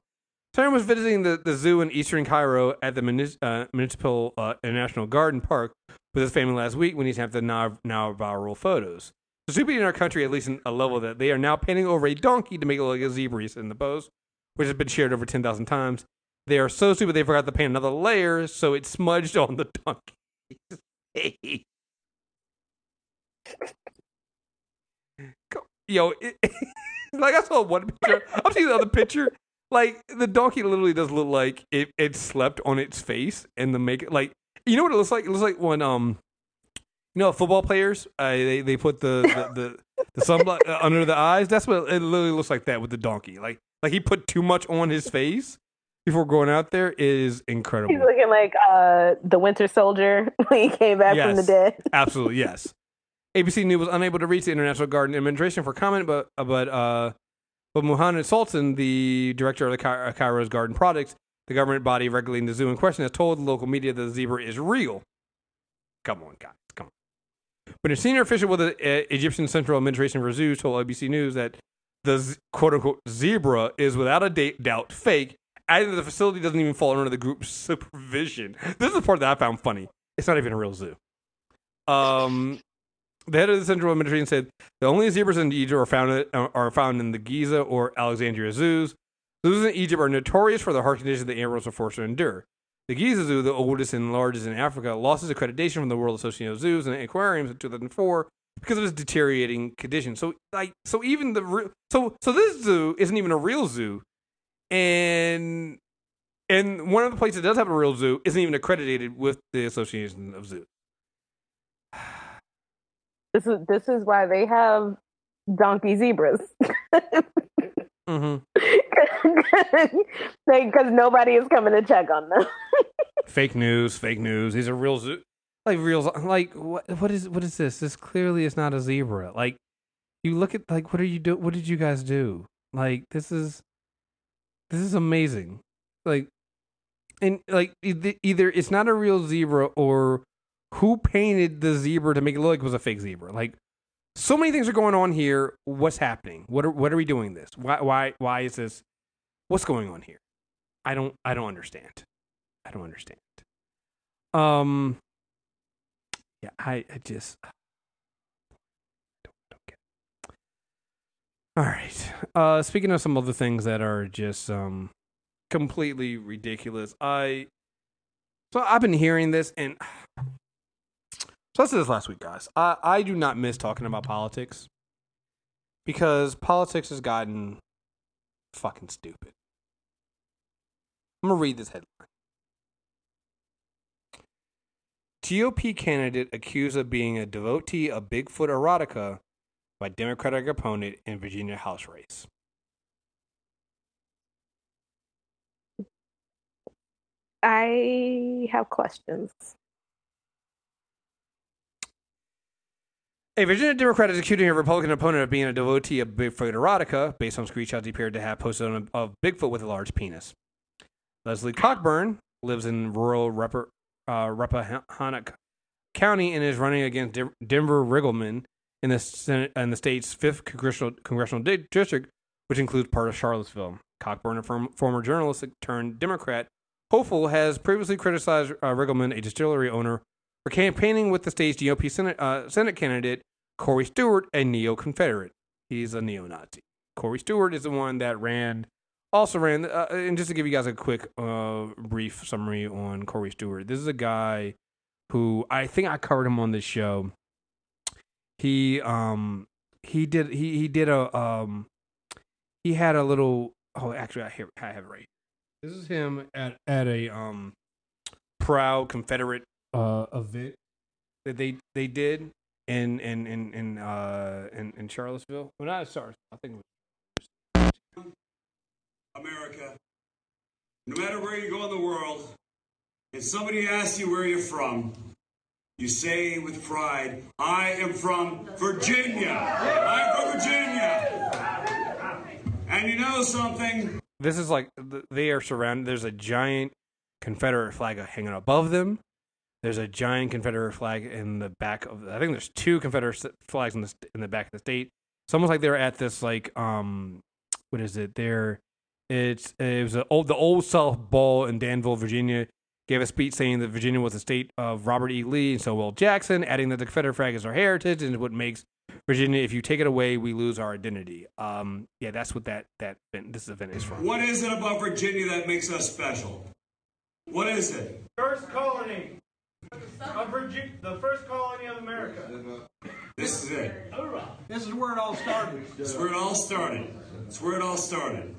Sirhan was visiting the, the zoo in eastern Cairo at the uh, Municipal uh, International Garden Park with his family last week when he snapped the now, now viral photos. Stupid in our country, at least in a level that they are now painting over a donkey to make it look like a zebra in the post, which has been shared over 10,000 times. They are so stupid they forgot to paint another layer, so it smudged on the donkey. [LAUGHS] Yo, it, [LAUGHS] like I saw one picture. I'm seeing the other picture. Like the donkey literally does look like it, it slept on its face and the make like you know what it looks like? It looks like when um you know football players uh, they they put the the [LAUGHS] the, the sunblock uh, under the eyes. That's what it literally looks like that with the donkey. Like like he put too much on his face before going out there is incredible. He's looking like uh the Winter Soldier [LAUGHS] when he came back from the dead. [LAUGHS] Absolutely, yes. ABC News was unable to reach the International Garden Administration for comment, but uh, but uh, but Muhammad Sultan, the director of the Ky- Cairo's Garden Products, the government body regulating the zoo in question, has told the local media that the zebra is real. Come on, guys, come on. But a senior official with the uh, Egyptian Central Administration for Zoos told ABC News that the z- quote unquote zebra is without a da- doubt fake, adding that the facility doesn't even fall under the group's [LAUGHS] supervision. This is the part that I found funny. It's not even a real zoo. Um, the head of the Central Administration said the only zebras in Egypt are found are found in the Giza or Alexandria zoos. Zoos in Egypt are notorious for the harsh conditions the animals are forced to endure. The Giza Zoo, the oldest and largest in Africa, lost its accreditation from the World Association of Zoos and Aquariums in 2004 because of its deteriorating condition. So, like, so even the re- so so this zoo isn't even a real zoo, and and one of the places that does have a real zoo isn't even accredited with the Association of Zoos. [SIGHS] This is this is why they have donkey zebras. [LAUGHS] Mm-hmm. [LAUGHS] [LAUGHS] Because nobody is coming to check on them. [LAUGHS] Fake news, fake news. These are real like real. Like what? What is what is this? This clearly is not a zebra. Like you look at like what are you do? What did you guys do? Like this is this is amazing. Like and like either it's not a real zebra or who painted the zebra to make it look like it was a fake zebra. Like so many things are going on here. What's happening? What are what are we doing this? Why why why is this? What's going on here? I don't I don't understand. I don't understand. Um yeah, I, I just don't, don't get. All right. Uh speaking of some other things that are just um completely ridiculous. I so I've been hearing this and so I said this last week, guys. I, I do not miss talking about politics because politics has gotten fucking stupid. I'm gonna read this headline. GOP candidate accused of being a devotee of Bigfoot erotica by Democratic opponent in Virginia House race. I have questions. A Virginia Democrat is accusing a Republican opponent of being a devotee of Bigfoot erotica based on screenshots he appeared to have posted on a, of Bigfoot with a large penis. Leslie Cockburn lives in rural Rappa, uh, Rappahannock County and is running against Dim- Denver Riggleman in the Senate, in the state's fifth congressional congressional di- district, which includes part of Charlottesville. Cockburn, a form, former journalist turned Democrat, hopeful has previously criticized uh, Riggleman, a distillery owner, for campaigning with the state's GOP Senate, uh, Senate candidate Corey Stewart, a neo Confederate. He's a neo Nazi. Corey Stewart is the one that ran, also ran, uh, and just to give you guys a quick, uh, brief summary on Corey Stewart, this is a guy who I think I covered him on this show. He, um, he did, he, he did a, um, he had a little, oh, actually, I have, I have it right. This is him at, at a, um, proud Confederate, uh, event that they, they did in in in in uh in, in Charlottesville. Well, not Charlottesville. I think it was America, no matter where you go in the world, if somebody asks you where you're from, you say with pride, I am from Virginia. I'm from Virginia. And you know something? This is like they are surrounded. There's a giant Confederate flag hanging above them. There's a giant Confederate flag in the back of. I think there's two Confederate flags in the in the back of the state. It's almost like they're at this like um, what is it? They're it's it was a old the old South Ball in Danville, Virginia. Gave a speech saying that Virginia was the state of Robert E. Lee and Stonewall Jackson, adding that the Confederate flag is our heritage and what makes Virginia. If you take it away, we lose our identity. Um, yeah, that's what that that event, this event is from. What is it about Virginia that makes us special? What is it? First colony of Virginia, the first colony of America. This is it. This is where it all started. It's where it all started. It's where it all started.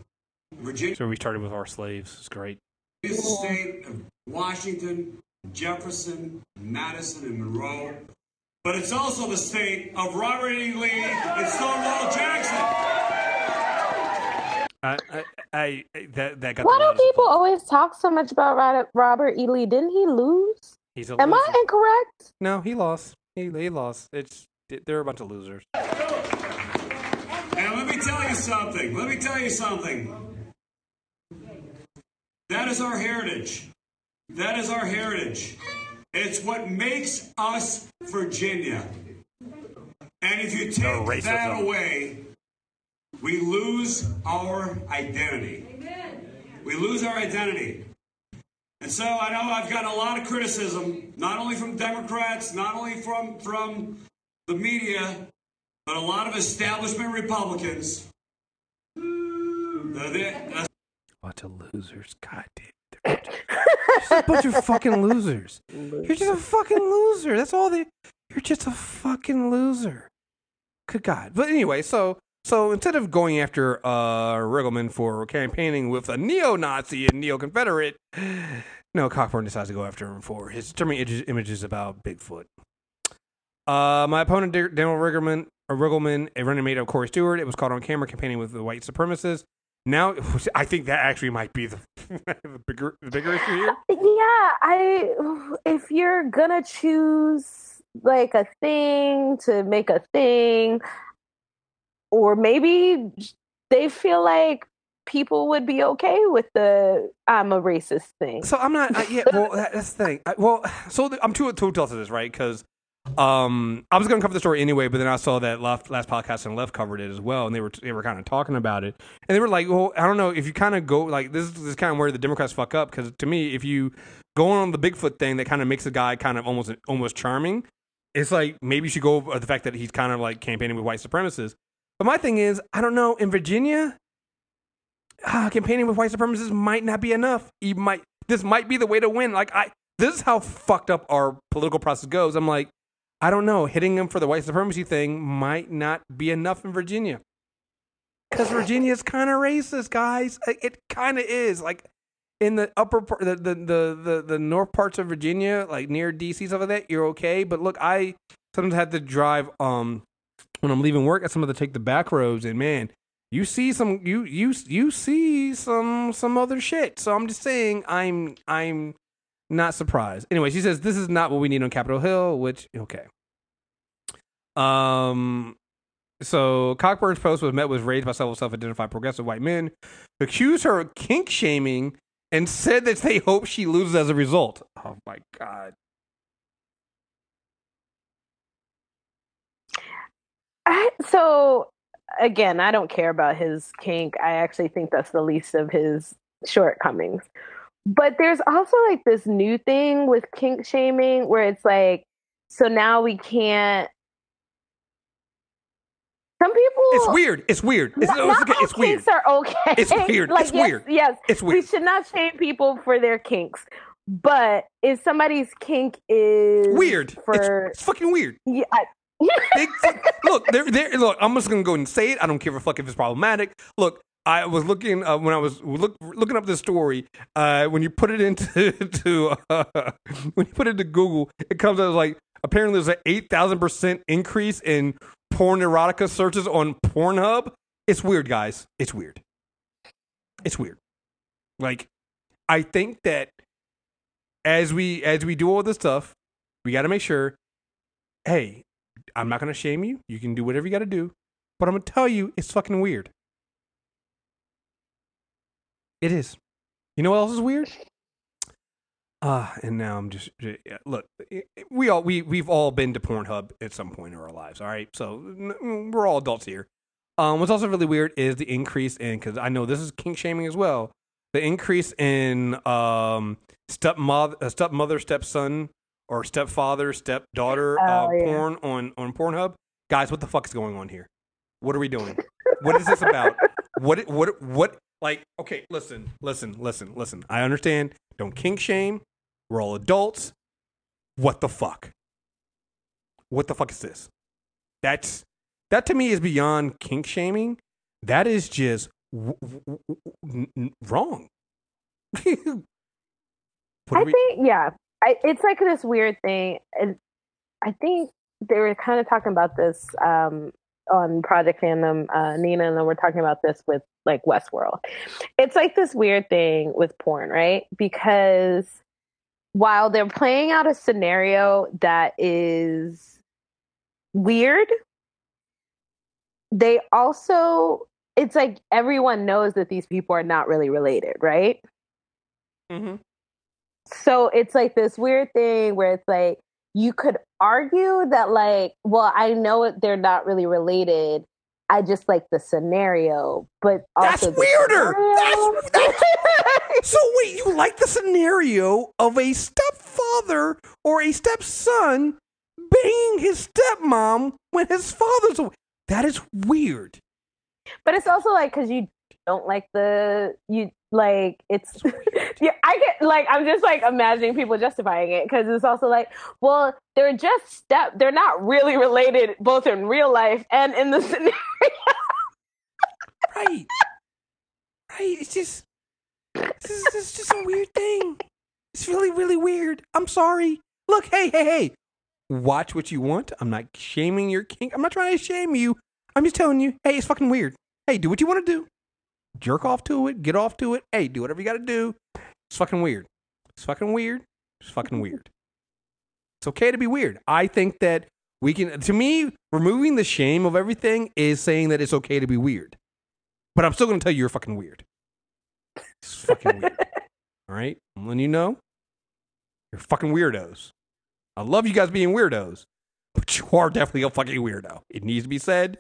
Virginia So we started with our slaves. It's great. is the state of Washington, Jefferson, Madison, and Monroe. But it's also the state of Robert E. Lee and Stonewall Jackson. I, I, I that that got. Why do loudest people applause. always talk so much about Robert, Robert E. Lee? Didn't he lose? He's a Am I incorrect? No, he lost. He he lost. It's they're a bunch of losers. And let me tell you something. Let me tell you something. That is our heritage. That is our heritage. It's what makes us Virginia. And if you take racism. that away, we lose our identity. We lose our identity. And so I know I've gotten a lot of criticism, not only from Democrats, not only from, from the media, but a lot of establishment Republicans. They- uh, Bunch of losers. God damn. They're bunch of- [LAUGHS] just a bunch of fucking losers. You're just a fucking [LAUGHS] loser. That's all they. You're just a fucking loser. Good God. But anyway, so so instead of going after uh Riggleman for campaigning with a neo-Nazi and neo-Confederate, [SIGHS] no, Cockburn decides to go after him for his disturbing images- images about Bigfoot. Uh, my opponent, Daniel Riggleman, a Riggleman, a running mate of Corey Stewart, it was caught on camera campaigning with the white supremacists. Now, [LAUGHS] I think that actually might be the, [LAUGHS] the bigger the bigger issue here. [LAUGHS] Yeah, I if you're gonna choose like a thing to make a thing, or maybe they feel like people would be okay with the I'm a racist thing. So I'm not. I, yeah, well, that's the thing. I, well, so th- I'm two two to this, right? Because um, I was going to cover the story anyway, but then I saw that last last podcast and left covered it as well, and they were they were kind of talking about it, and they were like, well, I don't know if you kind of go like this. This is kind of where the Democrats fuck up because to me, if you go on the Bigfoot thing, that kind of makes the guy kind of almost almost charming. It's like maybe you should go the fact that he's kind of like campaigning with white supremacists. But my thing is, I don't know in Virginia ah, campaigning with white supremacists might not be enough. You might this might be the way to win. Like I, this is how fucked up our political process goes. I'm like, I don't know, hitting them for the white supremacy thing might not be enough in Virginia. Because Virginia is kind of racist, guys. It- kind of is. Like in the upper part, the, the the the the north parts of Virginia, like near DC stuff like that, you're okay. But look, I sometimes had to drive um when I'm leaving work. I sometimes have take the back roads, and man, you see some you you you see some some other shit. So I'm just saying I'm I'm not surprised. Anyway, she says this is not what we need on Capitol Hill, which okay. Um so Cockburn's post was met with rage by several self-identified progressive white men who accused her of kink shaming and said that they hope she loses as a result. Oh my god. I, so again, I don't care about his kink. I actually think that's the least of his shortcomings. But there's also like this new thing with kink shaming where it's like, so now we can't. Some people. It's weird. It's weird. It's, Not, it's, okay. it's weird. kinks are okay. It's weird. like, It's yes, weird. Yes, It's weird. we should not shame people for their kinks. But if somebody's kink is Weird. for It's, it's fucking weird. yeah, I- [LAUGHS] Big fu- look, there, there. Look, I'm just gonna go and say it. I don't give a fuck if it's problematic. Look, I was looking uh, when I was look, looking up this story. Uh, when you put it into [LAUGHS] to, uh, when you put it to Google, it comes out like apparently there's an eight thousand percent increase in porn erotica searches on Pornhub. It's weird, guys. It's weird. It's weird. Like, I think that as we as we do all this stuff, we got to make sure. Hey, I'm not gonna shame you. You can do whatever you got to do, but I'm gonna tell you it's fucking weird. It is. You know what else is weird? Ah, and now I'm just yeah, look. We all we we've all been to Pornhub at some point in our lives. All right, so we're all adults here. Um, what's also really weird is the increase in because I know this is kink shaming as well. The increase in um stepmother, uh, stepmother, stepson, or stepfather, stepdaughter uh, Oh, yeah. porn on on Pornhub. Guys, what the fuck is going on here? What are we doing? what is this about? What what what? Like, okay, listen, listen, listen, listen. I understand. Don't kink shame. We're all adults. What the fuck? What the fuck is this? That's that to me is beyond kink shaming. That is just w- w- w- n- n- wrong. [LAUGHS] I we- think yeah, I, it's like this weird thing, and I think they were kind of talking about this um, on Project Fandom. Uh, Nina and then we're talking about this with like Westworld. It's like this weird thing with porn, right? Because while they're playing out a scenario that is weird, they also it's like everyone knows that these people are not really related, right? Mm-hmm. So it's like this weird thing where it's like you could argue that like, well, I know they're not really related. I just like the scenario, but That's weirder. scenario- That's- [LAUGHS] So wait, you like the scenario of a stepfather or a stepson banging his stepmom when his father's away? That is weird. but it's also like because you don't like the you like it's [LAUGHS] yeah i get like i'm just like imagining people justifying it because it's also like well they're just step they're not really related both in real life and in the [LAUGHS] scenario Right. Right. It's just this is, this is just a weird thing. It's really, really weird. I'm sorry. Look, hey, hey, hey. Watch what you want. I'm not shaming your kink. I'm not trying to shame you. I'm just telling you, hey, it's fucking weird. Hey, do what you want to do. Jerk off to it. Get off to it. Hey, do whatever you got to do. It's fucking weird. It's fucking weird. It's fucking [LAUGHS] weird. It's okay to be weird. I think that we can, to me, removing the shame of everything is saying that it's okay to be weird. But I'm still going to tell you you're fucking weird. It's fucking weird. [LAUGHS] All right? I'm letting you know. You're fucking weirdos. I love you guys being weirdos, but you are definitely a fucking weirdo. It needs to be said.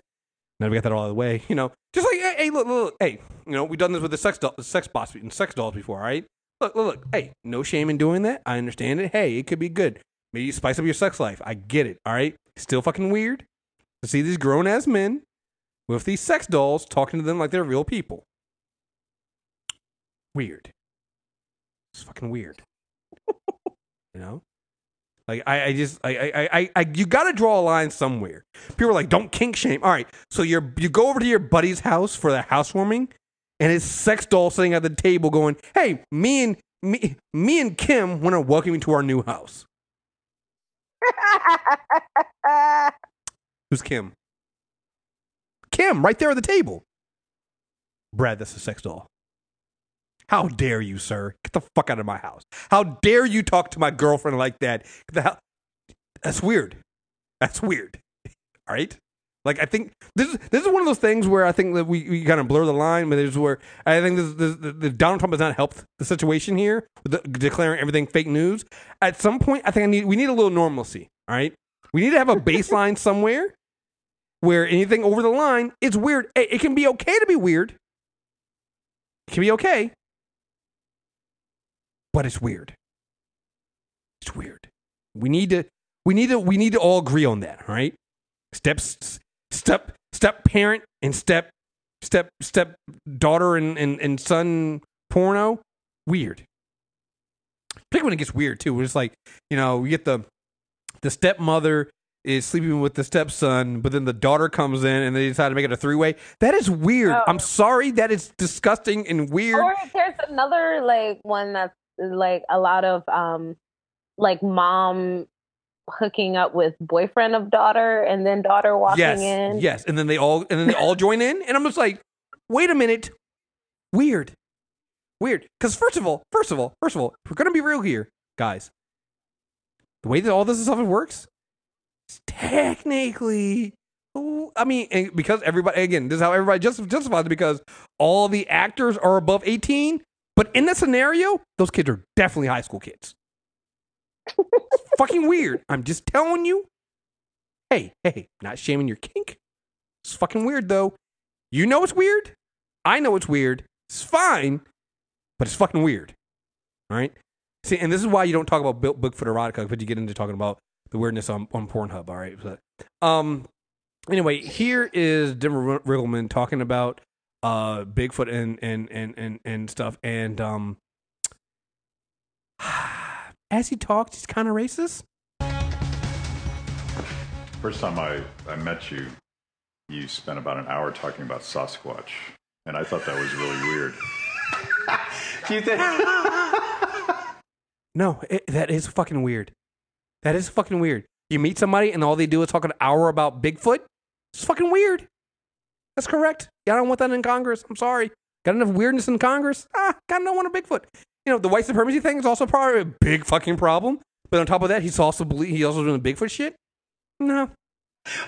Now we got that all out of the way. You know, just like, hey, look, look, look, hey, you know, we've done this with the sex, doll, the sex bots and sex dolls before, all right? Look, look, look, hey, no shame in doing that. I understand it. Hey, it could be good. Maybe you spice up your sex life. I get it, all right? Still fucking weird to see these grown ass men with these sex dolls talking to them like they're real people. Weird. It's fucking weird. [LAUGHS] you know? Like I, I just I, I, I, I you gotta draw a line somewhere. People are like, don't kink shame. All right. So you're you go over to your buddy's house for the housewarming and his sex doll sitting at the table going, Hey, me and me me and Kim want to welcome you to our new house. [LAUGHS] Who's Kim? Kim, right there at the table. Brad, that's a sex doll. How dare you, sir? Get the fuck out of my house. How dare you talk to my girlfriend like that? Get the hell- That's weird. That's weird. [LAUGHS] All right? Like I think this is this is one of those things where I think that we, we kind of blur the line, but there's where I think this, this, the, the Donald Trump has not helped the situation here, with the, declaring everything fake news. At some point, I think I need we need a little normalcy. All right, we need to have a baseline [LAUGHS] somewhere where anything over the line is weird. It, it can be okay to be weird. It can be okay, but it's weird. It's weird. We need to we need to we need to all agree on that, all right? Step step step parent and step step step daughter and, and, and son porno. Weird. Particularly when it gets weird too. It's like, you know, we get the the stepmother is sleeping with the stepson, but then the daughter comes in and they decide to make it a three way. That is weird. Oh. I'm sorry. That is disgusting and weird. Or there's another like one that's like a lot of um like mom hooking up with boyfriend of daughter and then daughter walking yes, in. yes, and then they all and then they all join in, and I'm just like, wait a minute, weird, weird. Because first of all, first of all, first of all, we're gonna be real here, guys. The way that all this stuff works, technically, I mean, because everybody again, this is how everybody just justifies it because all the actors are above 18. But in that scenario, those kids are definitely high school kids. fucking weird. I'm just telling you. Hey, hey, not shaming your kink. It's fucking weird though. You know it's weird. I know it's weird. It's fine, but it's fucking weird. All right. See, and this is why you don't talk about Bigfoot erotica, but you get into talking about the weirdness on, on Pornhub. All right. But, um. Anyway, here is Denver Riggleman talking about uh Bigfoot and and and and and stuff, and um. [SIGHS] As he talks, he's kind of racist. First time I, I met you, you spent about an hour talking about Sasquatch. And I thought that was really weird. Do [LAUGHS] you think? [LAUGHS] No, it, that is fucking weird. That is fucking weird. You meet somebody and all they do is talk an hour about Bigfoot. It's fucking weird. That's correct. Yeah, I don't want that in Congress. I'm sorry. Got enough weirdness in Congress. Ah, got no one a Bigfoot. You know, the white supremacy thing is also probably a big fucking problem. But on top of that, he's also believe he also doing the Bigfoot shit. No,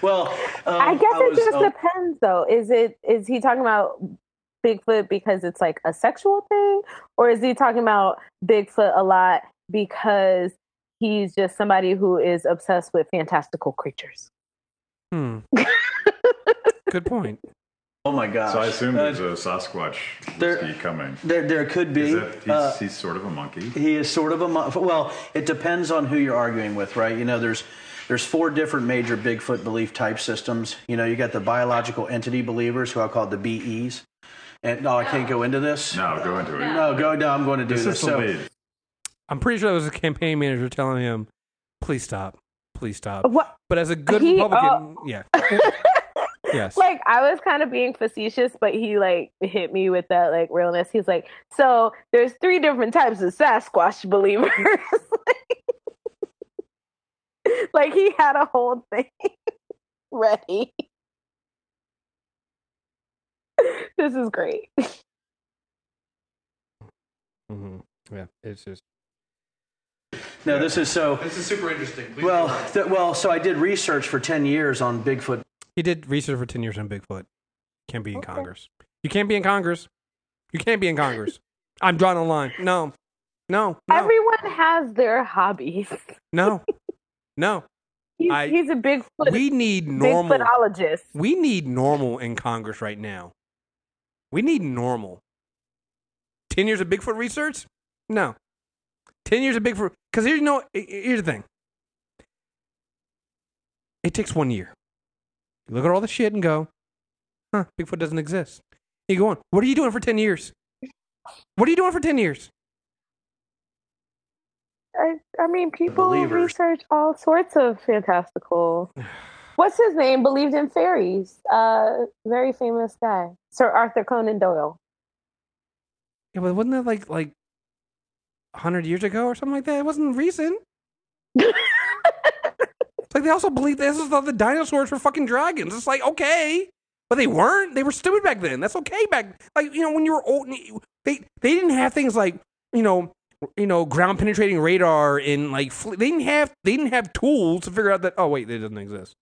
Well, um, I guess was- it just oh, depends, though. Is it is he talking about Bigfoot because it's like a sexual thing, or is he talking about Bigfoot a lot because he's just somebody who is obsessed with fantastical creatures? Hmm. [LAUGHS] Good point. oh my gosh! So I assume Uh, there's a Sasquatch there- whiskey coming. there there could be. Is it? He's, uh, he's sort of a monkey. He is sort of a mo- well. It depends on who you're arguing with, right? You know, there's there's four different major Bigfoot belief type systems. You know, you got the biological entity believers, who I call the BEs. And no, I can't go into this. No, go into it. No, go. No, I'm going to do This this. So, lead. I'm pretty sure that was a campaign manager telling him, "Please stop, please stop." What? But as a good He- Republican, yeah, [LAUGHS] yes, Like I was kind of being facetious, but he like hit me with that like realness. He's like, so there's three different types of Sasquatch believers. [LAUGHS] like he had a whole thing [LAUGHS] ready. this is great. Mm-hmm. yeah, it's just no, this is so. This is super interesting. Please Well, th- well. So I did research for ten years on Bigfoot. He did research for ten years on Bigfoot. Can't be in Congress. You can't be in Congress. You can't be in Congress. [LAUGHS] I'm drawing a line. No, no, no, Everyone has their hobbies. no, [LAUGHS] no. He's, I- he's a Bigfoot We need normal. Bigfootologist. We need normal in Congress right now. We need normal. 10 years of Bigfoot research? No. 10 years of Bigfoot. Because here's, no, here's the thing it takes one year. You look at all the shit and go, huh, Bigfoot doesn't exist. You go on, what are you doing for 10 years? What are you doing for 10 years? I, I mean, people believers. research all sorts of fantastical. [SIGHS] What's his name? Believed in fairies. Uh, very famous guy, Sir Arthur Conan Doyle. Yeah, but wasn't that like like 100 years ago or something like that? It wasn't recent. [LAUGHS] It's like they also believed this is thought the dinosaurs were fucking dragons. It's like okay, but they weren't. They were stupid back then. That's okay back. Like you know when you were old, they they didn't have things like you know you know ground penetrating radar and like fl- they didn't have they didn't have tools to figure out that oh wait it doesn't exist.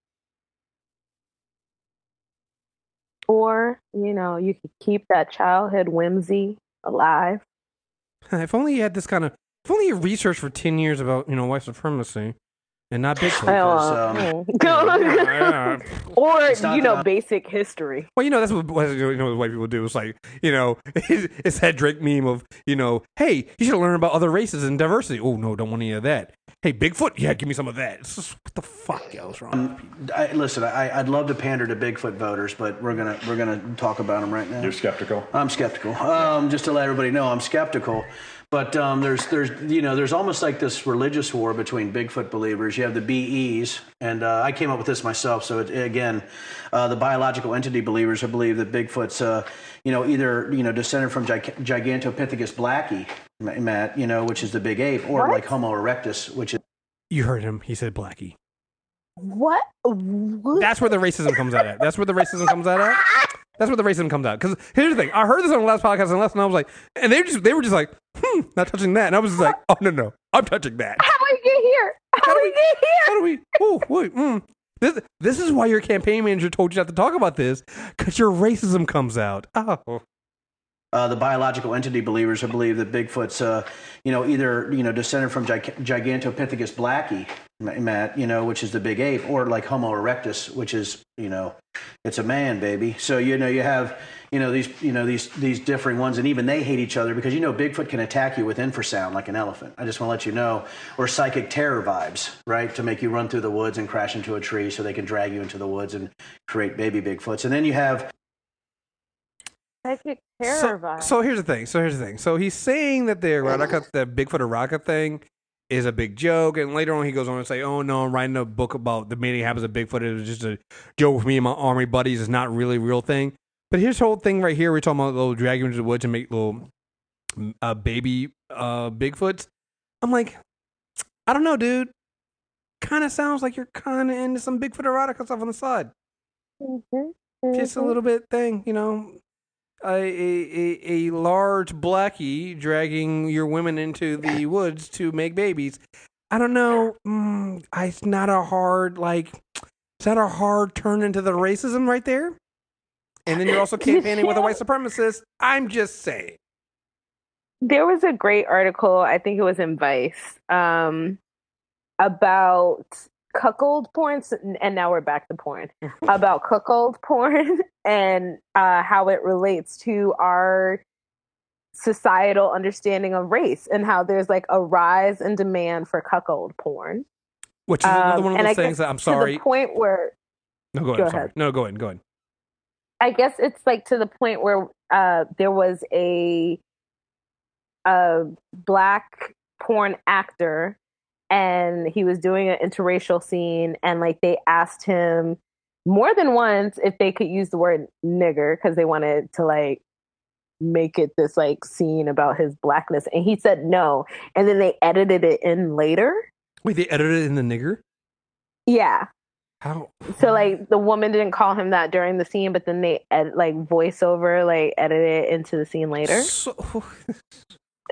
Or you know, you could keep that childhood whimsy alive. [LAUGHS] if only you had this kind of if only you researched for ten years about you know white supremacy and not Bigfoot. Well, um, or you know, that- basic history. Well, you know that's what, what you know what white people do. It's like you know [LAUGHS] it's that Drake meme of you know, hey, you should learn about other races and diversity. Oh no, don't want any of that. Hey, Bigfoot, yeah, give me some of that. It's just, what the fuck, yo, what's wrong? I, listen, I, I'd love to pander to Bigfoot voters, but we're gonna we're gonna talk about them right now. You're skeptical. I'm skeptical. Um, just to let everybody know, I'm skeptical. But um, there's there's you know there's almost like this religious war between Bigfoot believers. You have the BEs, and uh, I came up with this myself. So it, again, uh, the biological entity believers who believe that Bigfoot's uh, you know either you know descended from Gig- Gigantopithecus blackie, Matt, you know, which is the big ape, or What? like Homo erectus, which is You heard him. He said blackie. What? What? That's where the racism comes out at. That's where the racism comes out at. [LAUGHS] That's where the racism comes out. Because here's the thing. I heard this on the last podcast and last, and I was like, and they just they were just like, hmm, not touching that. And I was just like, [LAUGHS] oh no no, I'm touching that. How we get here? How, do we [LAUGHS] get here? How do we? Oh wait. Mm. This, this is why your campaign manager told you not to talk about this because your racism comes out. Oh, uh, the biological entity believers who believe that Bigfoot's, uh, you know, either you know descended from Gig- Gigantopithecus blackie, Matt, you know, which is the big ape, or like Homo erectus, which is you know, it's a man, baby. So you know you have you know these you know these these differing ones, and even they hate each other because you know Bigfoot can attack you with infrasound like an elephant. I just want to let you know, or psychic terror vibes, right, to make you run through the woods and crash into a tree, so they can drag you into the woods and create baby Bigfoots. And then you have Psychic so, so here's the thing. So here's the thing. So he's saying that the Erotica, the Bigfoot Erotica thing is a big joke, and later on he goes on to say, "Oh no, I'm writing a book about the meeting happens at Bigfoot. It was just a joke with me and my army buddies. It's not really a real thing." But here's the whole thing right here. We're talking about little drag you into the woods and make little uh, baby uh, Bigfoots. I'm like, I don't know, dude. Kind of sounds like you're kind of into some Bigfoot erotica stuff on the side. Mhm, Just a mhm. little bit thing, you know. A, a, a, large blackie dragging your women into the [COUGHS] woods to make babies. I don't know. Mm, I- it's not a hard like. Is that a hard turn into the racism right there? And then you're also [LAUGHS] campaigning with a white supremacist. I'm just saying. There was a great article, I think it was in Vice, um, about cuckold porn, and now we're back to porn, [LAUGHS] about cuckold porn and uh, how it relates to our societal understanding of race and how there's like a rise in demand for cuckold porn. Which is another one of Um, those things that I'm sorry. to the point where No, go ahead. Go I'm sorry. ahead. No, go ahead. Go ahead. I guess it's like to the point where uh, there was a a black porn actor, and he was doing an interracial scene, and like they asked him more than once if they could use the word nigger because they wanted to like make it this like scene about his blackness, and he said no, and then they edited it in later. Wait, they edited it in the nigger? Yeah. How? So like the woman didn't call him that during the scene, but then they ed- like voiceover like edit it into the scene later. So, [LAUGHS]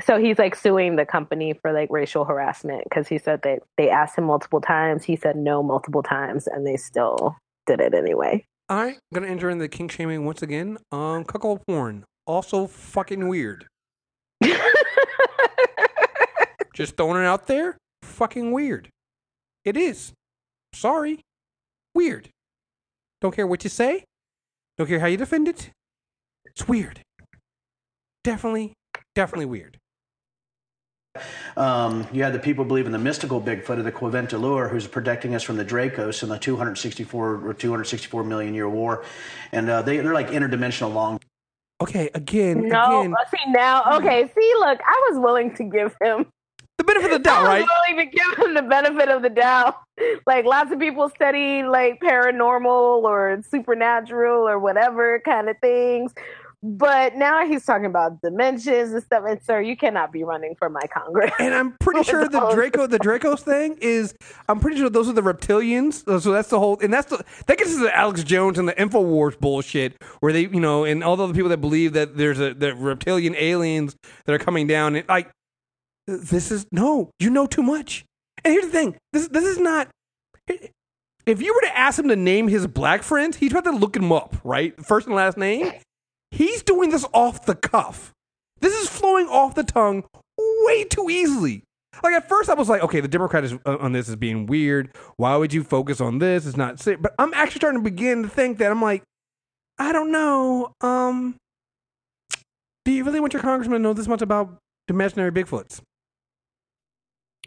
So he's like suing the company for like racial harassment because he said that they asked him multiple times. He said no multiple times, and they still did it anyway. I'm gonna enter in the kink shaming once again. Um, cuckold porn also fucking weird. [LAUGHS] Just throwing it out there. Fucking weird. It is. Sorry. Weird. Don't care what you say. Don't care how you defend it. It's weird. Definitely, definitely weird. Um, you had the people believe in the mystical Bigfoot of the Queventalur, who's protecting us from the Dracos in the 264 or 264 million year war, and uh, they they're like interdimensional long. Okay, again, No, again, see now. Okay, see, look, I was willing to give him the benefit of the [LAUGHS] doubt, I right? was willing to give him the benefit of the doubt. Like lots of people study like paranormal or supernatural or whatever kind of things. But now he's talking about dimensions and stuff. And sir, you cannot be running for my Congress. And I'm pretty [LAUGHS] sure the Draco, the Dracos thing is, I'm pretty sure those are the reptilians. So that's the whole, and that's the that gets to the Alex Jones and the Infowars bullshit, where they, you know, and all the other people that believe that there's a the reptilian aliens that are coming down. And like, this is no, you know too much. And here's the thing, this this is not. If you were to ask him to name his black friends, he'd have to look him up, right? First and last name. He's doing this off the cuff. This is flowing off the tongue way too easily. Like at first, I was like, okay, the Democrat is, uh, on this is being weird. Why would you focus on this? It's not. sa- But I'm actually starting to begin to think that I'm like, I don't know. Um, do you really want your congressman to know this much about imaginary Bigfoots?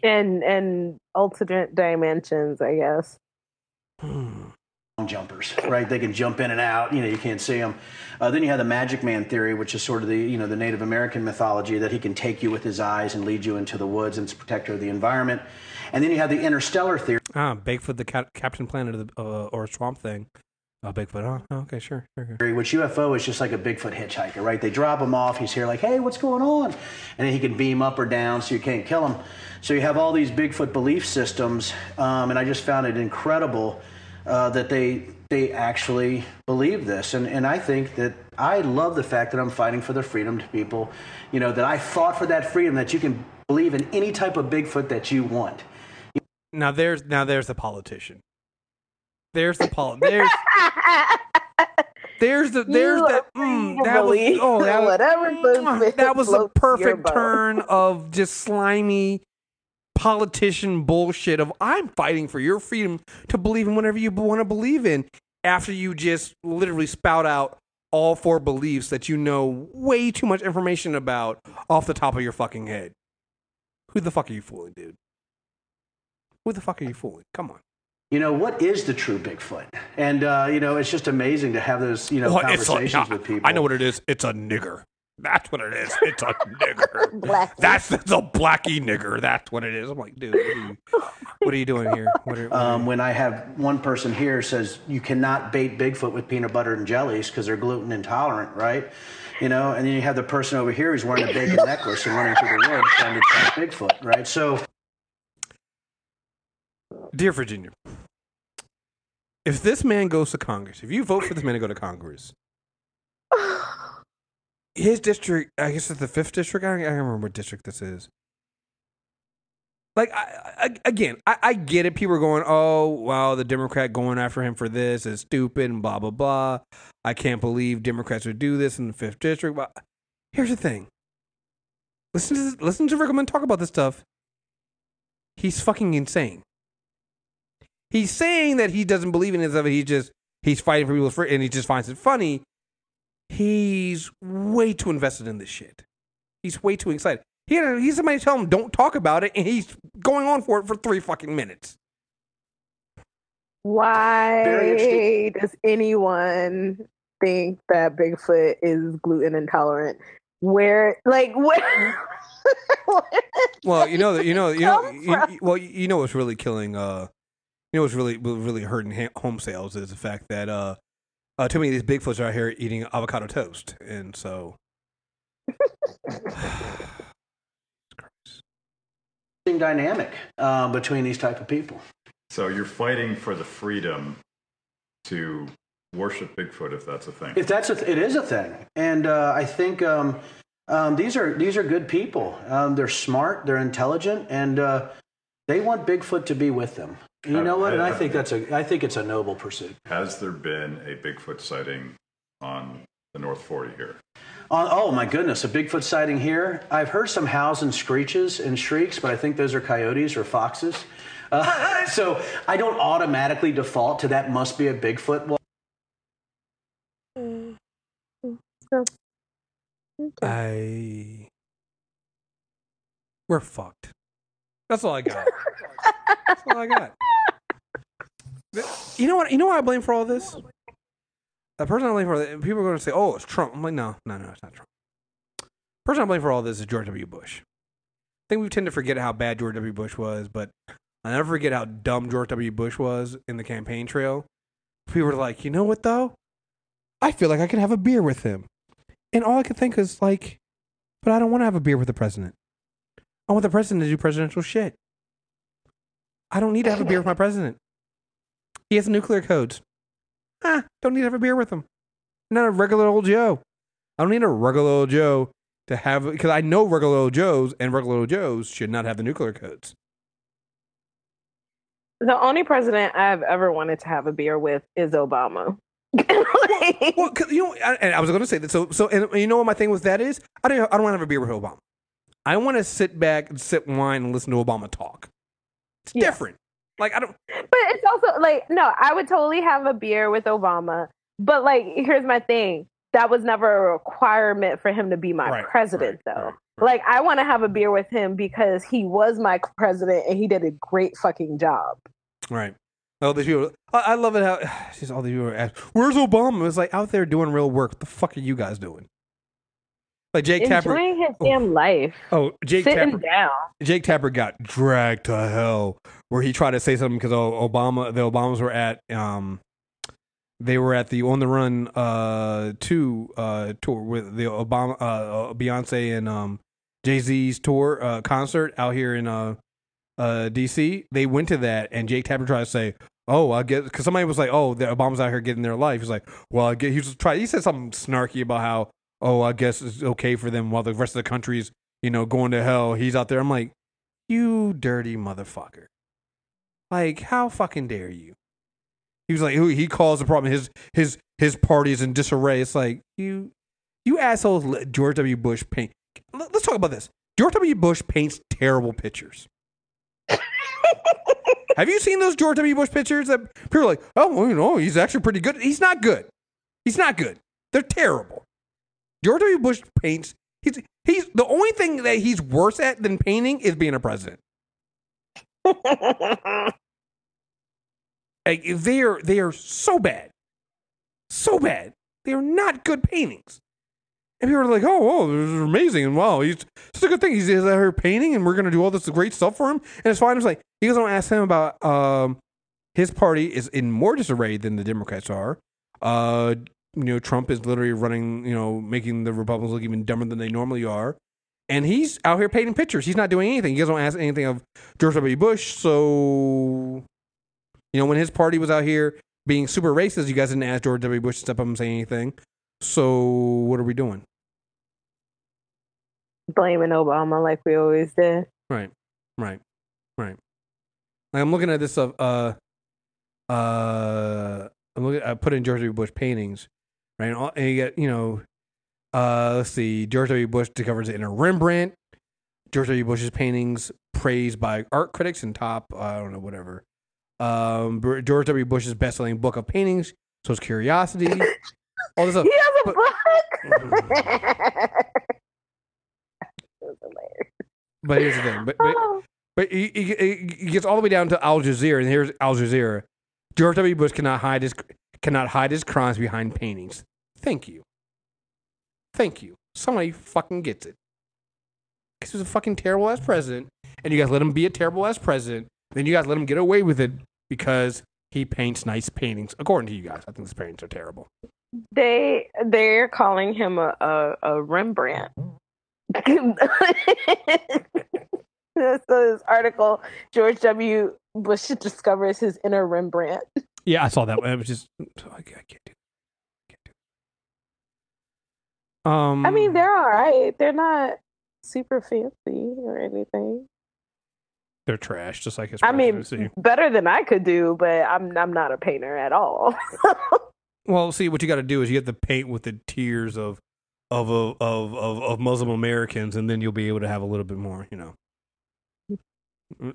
and and alternate dimensions, I guess. Jumpers, right? They can jump in and out. You know, you can't see them. Uh, then you have the Magic Man theory, which is sort of the you know the Native American mythology that he can take you with his eyes and lead you into the woods and a protector of the environment. And then you have the interstellar theory. Ah, Bigfoot, the Cap- Captain Planet of the, uh, or Swamp Thing. Oh, Bigfoot. Oh, oh, okay, sure, sure, sure. Which UFO is just like a Bigfoot hitchhiker, right? They drop him off. He's here, like, hey, what's going on? And then he can beam up or down, so you can't kill him. So you have all these Bigfoot belief systems, um, and I just found it incredible uh, that they they actually believe this. And and I think that I love the fact that I'm fighting for the freedom to people, you know, that I fought for that freedom that you can believe in any type of Bigfoot that you want. Now there's now there's the politician. There's the pol. There's [LAUGHS] there's the there's You the mm, that was believe oh that was, whatever that was a perfect turn of just slimy politician bullshit of I'm fighting for your freedom to believe in whatever you want to believe in after you just literally spout out all four beliefs that you know way too much information about off the top of your fucking head. Who the fuck are you fooling, dude? Who the fuck are you fooling? Come on. You know what is the true Bigfoot? And uh, you know it's just amazing to have those you know Well, a- conversations [LAUGHS] yeah, with people. I know what it is. It's a nigger. That's what it is. It's a [LAUGHS] nigger. Black. That's that's a blacky nigger. That's what it is. I'm like, dude, what are you, what are you doing here? What are, what are Um, when I have one person here says you cannot bait Bigfoot with peanut butter and jellies because they're gluten intolerant, right? You know, and then you have the person over here who's wearing a bacon [LAUGHS] necklace and running through the woods trying to track Bigfoot, right? So Dear Virginia, if this man goes to Congress, if you vote for this man to go to Congress, [LAUGHS] his district, I guess it's the fifth district. I don't, I don't remember what district this is. like I, I, again, I, I get it. People are going, "Oh, wow, the Democrat going after him for this is stupid," and blah blah blah. I can't believe Democrats would do this in the fifth district. But here's the thing: listen to this, listen to Riggleman talk about this stuff. He's fucking insane. He's saying that he doesn't believe in it. That he just he's fighting for people's free, and he just finds it funny. He's way too invested in this shit. He's way too excited. He had he's somebody tell him don't talk about it, and he's going on for it for three fucking minutes. Why does anyone think that Bigfoot is gluten intolerant? Where, like, [LAUGHS] where? Well, you know that you know you know you, you- well you know what's really killing uh you know what's really really hurting ha- home sales is the fact that uh uh too many of these bigfoots are out here eating avocado toast, and so [SIGHS] Interesting dynamic uh, between these type of people. So you're fighting for the freedom to worship Bigfoot if that's a thing. If that's a, it is a thing, and uh, I think um, um, these are these are good people. Um, they're smart, they're intelligent, and uh, they want Bigfoot to be with them. You know what? And I think that's a I think it's a noble pursuit. Has there been a Bigfoot sighting on the North 40 here? Oh, oh my goodness, a Bigfoot sighting here. I've heard some howls and screeches and shrieks, but I think those are coyotes or foxes. Uh, [LAUGHS] so I don't automatically default to that must be a Bigfoot. Well, I we're fucked. That's all I [LAUGHS] got. That's all I got. You know what? You know what I blame for all this? The person I blame for people are going to say, "Oh, it's Trump." I'm like, no, no, no, it's not Trump. The person I blame for all this is George W. Bush. I think we tend to forget how bad George W. Bush was, but I never forget how dumb George W. Bush was in the campaign trail. People were like, you know what though? I feel like I could have a beer with him. And all I could think is like, but I don't want to have a beer with the president. I want the president to do presidential shit. I don't need to have a beer with my president. He has nuclear codes. Ah, don't need to have a beer with him. Not a regular old Joe. I don't need a regular old Joe to have because I know regular old Joes and regular old Joes should not have the nuclear codes. the only president I've ever wanted to have a beer with is Obama. [LAUGHS] Well, 'cause, you know, I, and I was going to say that. So, so, and you know what my thing with that is? I don't, I don't want to have a beer with Obama. I want to sit back and sip wine and listen to Obama talk. It's Yeah. different. Like I don't. But it's also like, no, I would totally have a beer with Obama. But like, here's my thing. That was never a requirement for him to be my Right, president, right, though. right. Like, I want to have a beer with him because he was my president and he did a great fucking job. Right. All these people. I, I love it how [SIGHS] just all these people are asking, "Where's Obama?" It's like out there doing real work. What the fuck are you guys doing? Like Jake Tapper. Enjoying his damn life. Oh, Jake Sitting Tapper. down. Jake Tapper got dragged to hell where he tried to say something because Obama, the Obamas were at, um, they were at the On the Run uh two uh tour with the Obama, uh, Beyonce and um Jay Z's tour uh concert out here in uh uh DC. They went to that and Jake Tapper tried to say. Oh, I guess because somebody was like, "Oh, the Obama's out here getting their life." He's like, "Well, I guess he was trying." He said something snarky about how, "Oh, I guess it's okay for them while the rest of the country's, you know, going to hell." He's out there. I'm like, you dirty motherfucker. Like, how fucking dare you? He was like, he calls the problem his his his party is in disarray. It's like you you assholes let George W. Bush paint. Let- Let's talk about this. George W. Bush paints terrible pictures. [LAUGHS] Have you seen those George W. Bush pictures that people are like, oh, well, you know, he's actually pretty good. He's not good. He's not good. They're terrible. George W. Bush paints. He's he's the only thing that he's worse at than painting is being a president. [LAUGHS] Like they are they are so bad, so bad. They are not good paintings. And people are like, "Oh, oh, this is amazing!" And wow, he's it's a good thing. He's, he's out here painting, and we're gonna do all this great stuff for him. And it's fine. It's like you guys don't ask him about um his party is in more disarray than the Democrats are. Uh, you know, Trump is literally running, you know, making the Republicans look even dumber than they normally are. And he's out here painting pictures. He's not doing anything. You guys don't ask anything of George W. Bush. So, you know, when his party was out here being super racist, you guys didn't ask George W. Bush to step up and say anything. So, what are we doing? Blaming Obama like we always did. Right, right. Right. Like I'm looking at this stuff. Uh, uh, I'm looking. I put in George W. Bush paintings, right? And, all, and you get, you know, uh, let's see. George W. Bush discovers it in a Rembrandt. George W. Bush's paintings praised by art critics and top. I don't know, whatever. Um, George W. Bush's best-selling book of paintings shows Curiosity. all this stuff. [LAUGHS] He has a But- book. [LAUGHS] But here's the thing. But, but Oh. But he, he, he gets all the way down to Al Jazeera, and here's Al Jazeera. George W. Bush cannot hide his cannot hide his crimes behind paintings. Thank you. Thank you. Somebody fucking gets it. Because he was a fucking terrible ass president, and you guys let him be a terrible ass president. Then you guys let him get away with it because he paints nice paintings. According to you guys, I think his paintings are terrible. They they're calling him a a, a Rembrandt. so [LAUGHS] this article, George W. Bush discovers his inner Rembrandt. Yeah, I saw that. one. It was just I can't I can't do. I can't do. Um, I mean, they're all right. They're not super fancy or anything. they're trash, just like his. I mean, better than I could do, but I'm I'm not a painter at all. [LAUGHS] Well, see, what you got to do is you have to paint with the tears of of of of of, of Muslim Americans, and then you'll be able to have a little bit more, you know, a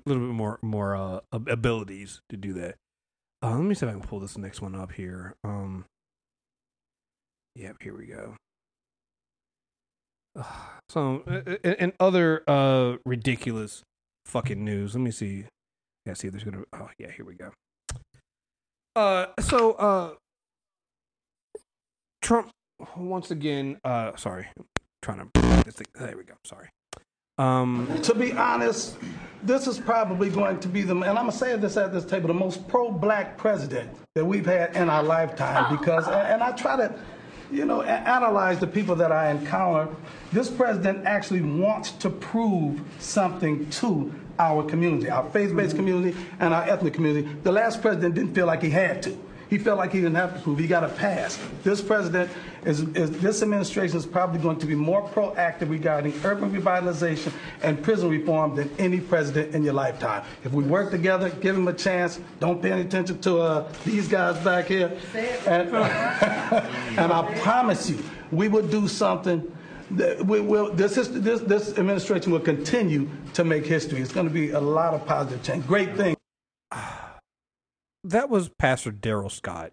little bit more more uh, abilities to do that. Uh, let me see if I can pull this next one up here. Um, yep, here we go. Ugh, so, uh, uh, and other uh ridiculous fucking news. Let me see. Yeah, see, there's gonna. Oh, yeah, here we go. Uh, so uh. Trump once again. Uh, sorry, I'm trying to this thing. There we go. Sorry. Um, To be honest, this is probably going to be the, and I'm gonna say this at this table, the most pro-black president that we've had in our lifetime. Because, and I try to, you know, analyze the people that I encounter. This president actually wants to prove something to our community, our faith-based community, and our ethnic community. The last president didn't feel like he had to. He felt like he didn't have to prove. He got a pass. This president is, is this administration is probably going to be more proactive regarding urban revitalization and prison reform than any president in your lifetime. If we work together, give him a chance. Don't pay any attention to uh, these guys back here. And, [LAUGHS] and I promise you, we will do something. We will. This, is, this this administration will continue to make history. It's going to be a lot of positive change. Great things. That was Pastor Darrell Scott,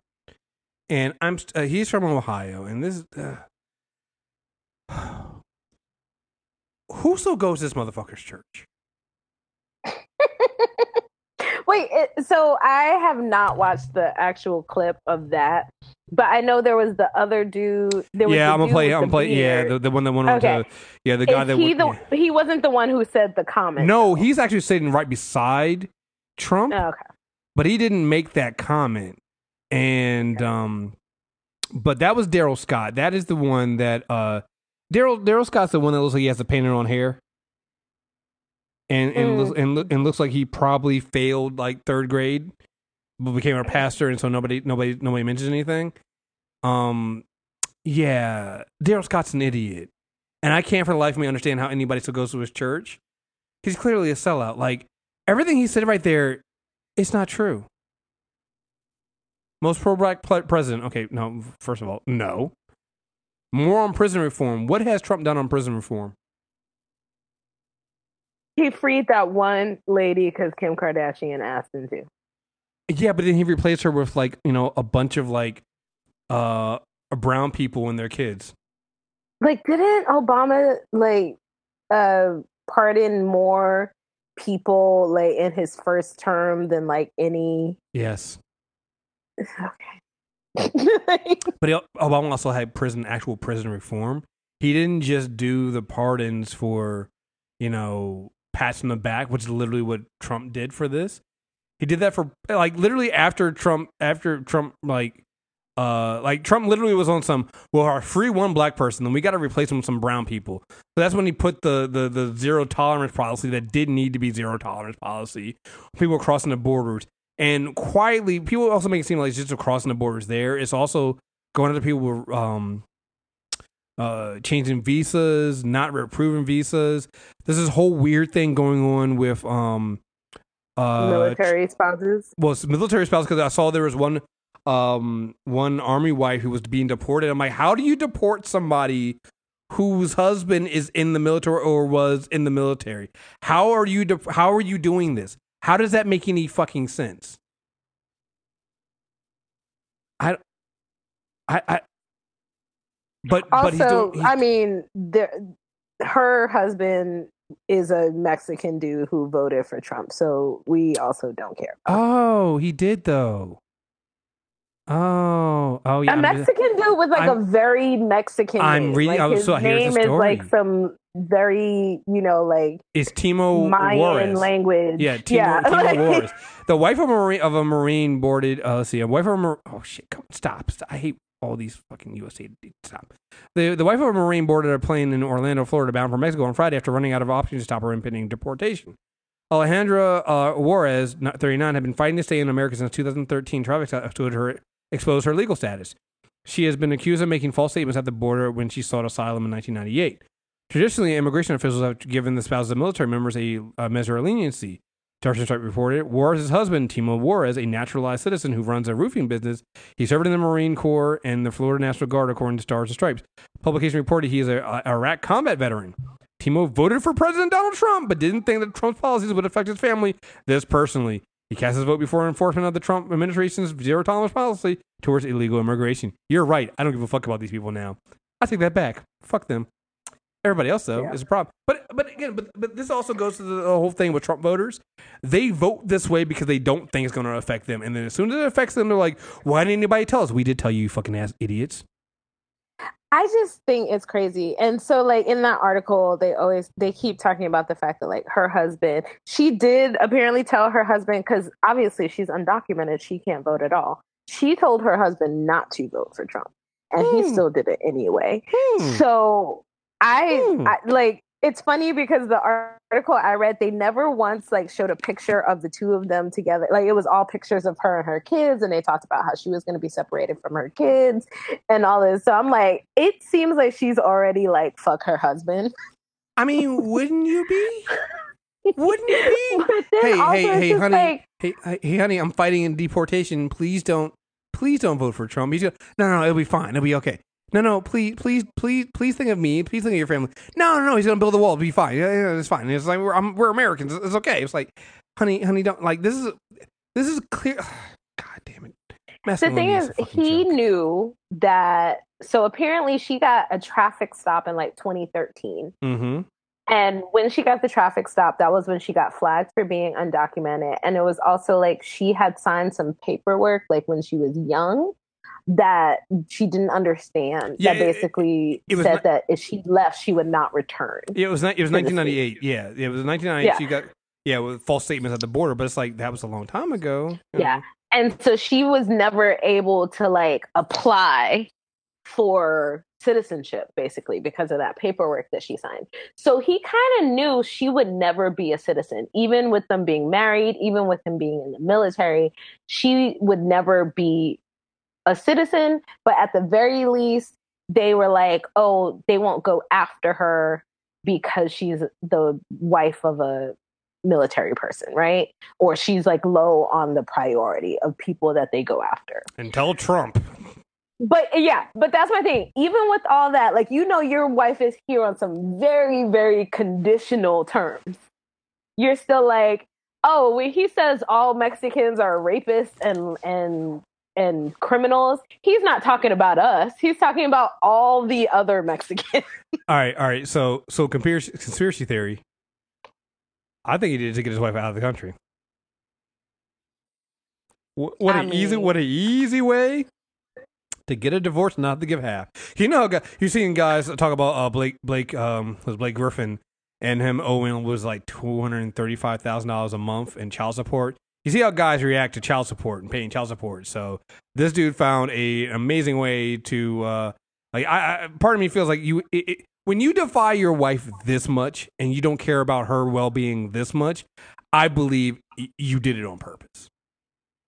and I'm st- uh, he's from Ohio, and this. Uh, [SIGHS] who still goes to this motherfucker's church? [LAUGHS] Wait, it, so I have not watched the actual clip of that, but I know there was the other dude. There was yeah, the I'm gonna play. I'm play. Yeah, the, the one that went on Okay. to. Yeah, the guy Is that. he went- the he wasn't the one who said the comment. No, he's actually sitting right beside Trump. Oh, okay. But he didn't make that comment. And um, but that was Darrell Scott. That is the one that uh, Darrell Darrell Scott's the one that looks like he has the painted on hair, and and Mm. looks, and, look, and looks like he probably failed like third grade, but became a pastor, and so nobody nobody nobody mentions anything. Um, yeah, Darrell Scott's an idiot, and I can't for the life of me understand how anybody still goes to his church. He's clearly a sellout. Like everything he said right there, it's not true. Most pro black president. Okay, no. First of all, no. More on prison reform. What has Trump done on prison reform? He freed that one lady because Kim Kardashian asked him to. Yeah, but then he replaced her with like you know a bunch of like uh brown people and their kids. Like, didn't Obama like uh pardon more people like in his first term than like any? Yes, Okay. [LAUGHS] but he, Obama also had prison actual prison reform. He didn't just do the pardons for you know pats on the back, which is literally what Trump did for this. He did that for like literally after Trump after Trump like uh like Trump literally was on some well our free one black person then we got to replace him with some brown people. So that's when he put the the the zero tolerance policy that did need to be zero tolerance policy. People crossing the borders and quietly people also make it seem like it's just crossing the borders there. It's also going after people with, um uh changing visas, not approving visas. There's this whole weird thing going on with um uh, Military spouses. well, military spouses because I saw there was one um one army wife who was being deported. I'm like, how do you deport somebody whose husband is in the military or was in the military? How are you de- how are you doing this? How does that make any fucking sense? I I I but but Also, doing, I mean, there, her husband is a Mexican dude who voted for Trump, so we also don't care. Oh, he did though. Oh, oh yeah. a I'm- Mexican dude with like I'm- a very Mexican I'm name. re- like oh, his so name is like some very, you know, like Is Timo Mayan Juarez? language. Yeah, Timo, Yeah, Timo Juarez. [LAUGHS] The wife of a marine of a marine boarded. Uh, let's see, a wife of a mar- oh shit, come stop, stop. I hate all these fucking USA. Stop. The the wife of a marine boarded a plane in Orlando, Florida, bound for Mexico on Friday after running out of options to stop her impending deportation. Alejandra uh, Juarez, 39, had been fighting to stay in America since 2013. Traffic stop stood her exposed her legal status. She has been accused of making false statements at the border when she sought asylum in 1998. Traditionally, immigration officials have given the spouses of military members a, a measure of leniency. Tarshan Stripe reported Juarez's husband, Timo Juarez, a naturalized citizen who runs a roofing business. He served in the Marine Corps and the Florida National Guard, according to Stars and Stripes. Publication reported he is a, a Iraq combat veteran. Timo voted for President Donald Trump, but didn't think that Trump's policies would affect his family this personally. He cast his vote before enforcement of the Trump administration's zero tolerance policy towards illegal immigration. You're right. I don't give a fuck about these people now. I take that back. Fuck them. Everybody else though is a problem. But but again, but but this also goes to the whole thing with Trump voters. They vote this way because they don't think it's going to affect them, and then as soon as it affects them, they're like, "Why didn't anybody tell us? We did tell you, you fucking ass idiots." I just think it's crazy. And so like in that article, they always they keep talking about the fact that like her husband, she did apparently tell her husband cuz obviously she's undocumented, she can't vote at all. She told her husband not to vote for Trump and he hmm. still did it anyway. Hmm. So I, hmm. I like it's funny because the article I read, they never once like showed a picture of the two of them together. Like it was all pictures of her and her kids, and they talked about how she was going to be separated from her kids and all this. So I'm like, it seems like she's already like fuck her husband. I mean, wouldn't you be? Wouldn't you be? [LAUGHS] Hey, hey, hey, honey, like- hey, hey, hey, honey, I'm fighting in deportation. Please don't, please don't vote for Trump. He's gonna, no, no, it'll be fine. It'll be okay. No, no, please, please, please, please think of me. Please think of your family. No, no, no. He's gonna build a wall. It'll be fine. Yeah, yeah, it's fine. It's like we're, I'm, we're Americans. It's okay. It's like, honey, honey, don't like this is, this is clear. [SIGHS] God damn it. the thing Masculinity is, he joke. knew that. So apparently, she got a traffic stop in like 2013. Mm-hmm. And when she got the traffic stop, that was when she got flagged for being undocumented. And it was also like she had signed some paperwork, like when she was young, that she didn't understand. Yeah, that it- basically it said not- that if she left, she would not return. Yeah, it was ni- it was 1998. Yeah, it was 1998. Yeah. She got yeah with false statements at the border, but it's like that was a long time ago. Yeah. know. And so she was never able to like apply for citizenship basically because of that paperwork that she signed. So he kind of knew she would never be a citizen even with them being married, even with him being in the military, she would never be a citizen, but at the very least they were like, "Oh, they won't go after her because she's the wife of a military person, right? Or she's like low on the priority of people that they go after. Until Trump. But yeah, but that's my thing. Even with all that, like you know, your wife is here on some very, very conditional terms. You're still like, oh, when he says all Mexicans are rapists and and and criminals, he's not talking about us. He's talking about all the other Mexicans. [LAUGHS] All right, all right. So so conspiracy conspiracy theory. I think he did it to get his wife out of the country. What, what an easy what an easy way to get a divorce, not to give half. You know, you've seen guys talk about uh, Blake Blake um was Blake Griffin and him owing was like two hundred and thirty five thousand dollars a month in child support. You see how guys react to child support and paying child support. So this dude found a an amazing way to uh like I, I part of me feels like you it, it, when you defy your wife this much and you don't care about her well being this much, I believe y- you did it on purpose.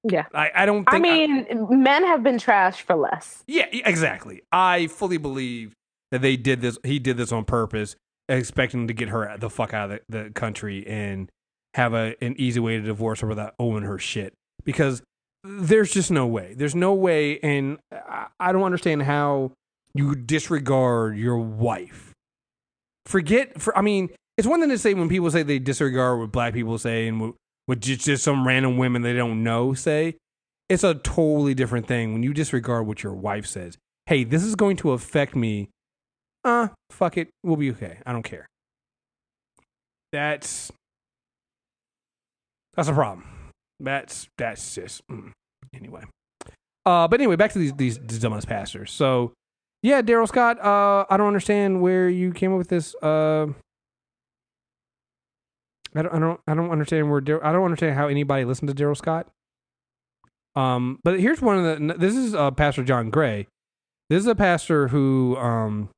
Yeah. I, I don't I mean, men have been trashed for less. yeah, exactly. I fully believe that they did this. He did this on purpose, expecting to get her the fuck out of the, the country. And have a an easy way to divorce her without owing her shit because there's just no way. There's no way, and I, I don't understand how you disregard your wife. Forget for I mean, it's one thing to say when people say they disregard what black people say and what, what just, just some random women they don't know say. It's a totally different thing when you disregard what your wife says. Hey, this is going to affect me. Uh, fuck it. We'll be okay. I don't care. That's that's a problem. That's that's just mm. anyway. Uh, but anyway, back to these these, these dumbass pastors. So, yeah, Darrell Scott. Uh, I don't understand where you came up with this. Uh, I don't, I don't, I don't understand where. Dar- I don't understand how anybody listened to Darrell Scott. Um, but here's one of the. This is uh, Pastor John Gray. This is a pastor who um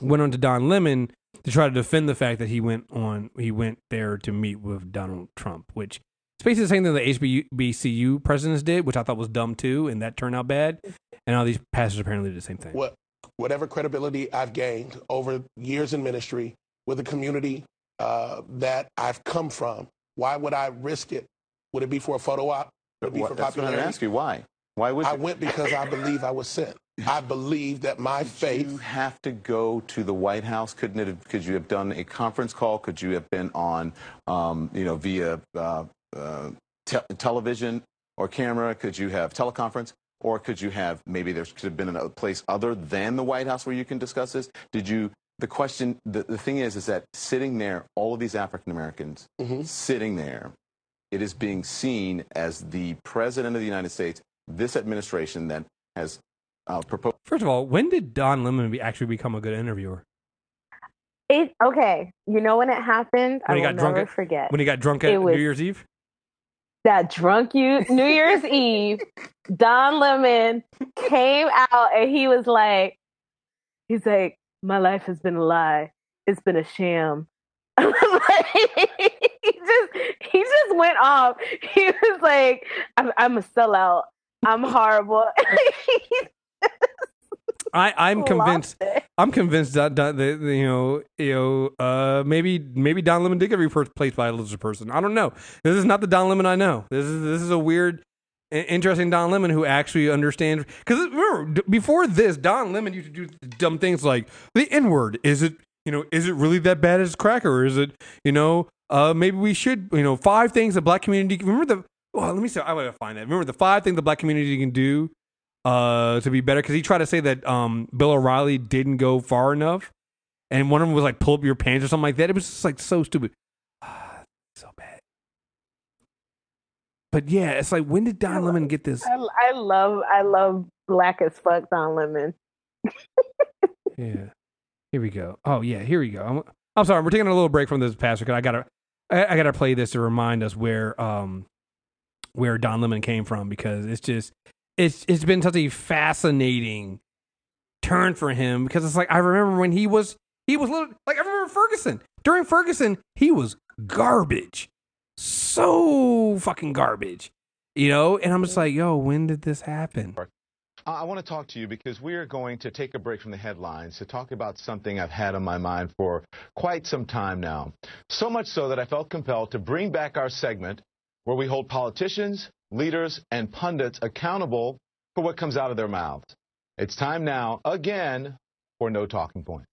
went on to Don Lemon to try to defend the fact that he went on. He went there to meet with Donald Trump, which it's basically the same thing the HBCU presidents did, which I thought was dumb too, and that turned out bad. And all these pastors apparently did the same thing. What, whatever credibility I've gained over years in ministry with the community uh, that I've come from, why would I risk it? Would it be for a photo op? Would it be What- for that's what I'm popularity? gonna ask you. Why? Why would I you? went because I believe I was sent. I believe that my faith. You have to go to the White House. Couldn't it? Have, could you have done a conference call? Could you have been on, um, you know, via uh, uh, te- television or camera? Could you have teleconference? Or could you have maybe there could have been a place other than the White House where you can discuss this? Did you? The question, the, the thing is, is that sitting there, all of these African Americans sitting there, it is being seen as the president of the United States, this administration that has uh, proposed. First of all, when did Don Lemon be, actually become a good interviewer? It okay. You know when it happened? I When he will got drunk never at- forget. When he got drunk at was- New Year's Eve. that drunk you New Year's [LAUGHS] Eve, Don Lemon came out and he was like, he's like, my life has been a lie. It's been a sham. [LAUGHS] he just he just went off. He was like, I'm, I'm a sellout. I'm horrible. [LAUGHS] I, I'm convinced. I'm convinced that, that, that you know, you know, uh, maybe maybe Don Lemon did get replaced by a lizard person. I don't know. This is not the Don Lemon I know. This is this is a weird, interesting Don Lemon who actually understands. Because remember, before this, Don Lemon used to do dumb things like the N word. Is it you know? Is it really that bad as cracker? Or is it you know? Uh, maybe we should you know five things the black community. Remember the. Well, let me see. I gotta find that. Remember the five things the black community can do uh, to be better because he tried to say that um, Bill O'Reilly didn't go far enough, and one of them was like pull up your pants or something like that. It was just like so stupid, Ah, so bad. But yeah, it's like when did Don Lemon get this? I, I love I love black as fuck Don Lemon. [LAUGHS] Yeah, here we go. Oh yeah, here we go. I'm, I'm sorry, we're taking a little break from this pastor because I gotta I, I gotta play this to remind us where um where Don Lemon came from because it's just it's it's been such a fascinating turn for him because it's like I remember when he was he was little like I remember Ferguson. During Ferguson he was garbage. So fucking garbage you know? And I'm just like yo when did this happen? I want to talk to you because we are going to take a break from the headlines to talk about something I've had on my mind for quite some time now. So much so that I felt compelled to bring back our segment where we hold politicians, leaders, and pundits accountable for what comes out of their mouths. It's time now, again, for No Talking Point.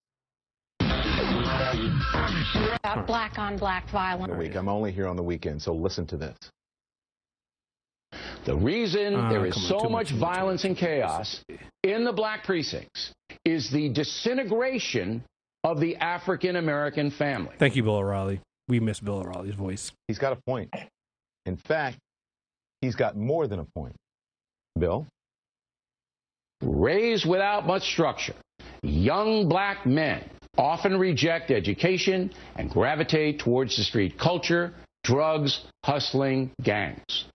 About black on black violence. The week. I'm only here on the weekend, so listen to this. The reason Ah, there is come on, so much, much much, violence and chaos in the black precincts is the disintegration of the African American family. thank you Bill O'Reilly we miss Bill O'Reilly's voice He's got a point. In fact, he's got more than a point. Bill? Raised without much structure, young black men often reject education and gravitate towards the street culture, drugs, hustling, gangs.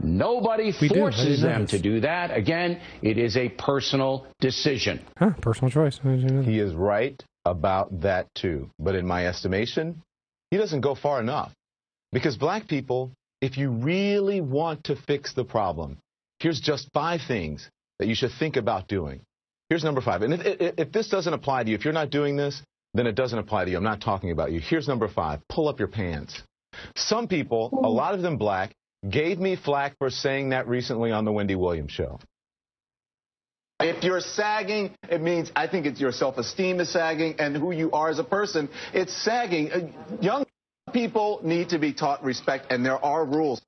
Nobody We forces didn't them to do that. Again, it is a personal decision. huh personal choice He is right about that too. But in my estimation, he doesn't go far enough. Because black people, if you really want to fix the problem, here's just five things that you should think about doing. Here's number five. And if, if, if this doesn't apply to you, if you're not doing this, then it doesn't apply to you. I'm not talking about you. Here's number five pull up your pants. Some people, a lot of them black, gave me flack for saying that recently on the Wendy Williams show. If you're sagging, it means I think it's your self-esteem is sagging and who you are as a person. It's sagging. Uh, Young people need to be taught respect, and there are rules.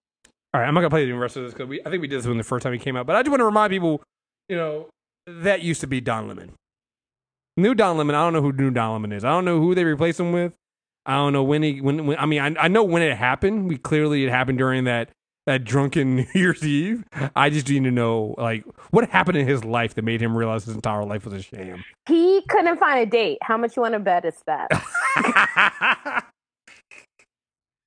All right, I'm not gonna play the rest of this because we I think we did this when the first time he came out. But I just want to remind people, you know, that used to be Don Lemon. New Don Lemon. I don't know who new Don Lemon is. I don't know who they replaced him with. I don't know when he when, when I mean I, I know when it happened. We clearly it happened during that that drunken [LAUGHS] New Year's Eve. I just need to know like what happened in his life that made him realize his entire life was a sham. He couldn't find a date. How much you want to bet it's that? [LAUGHS]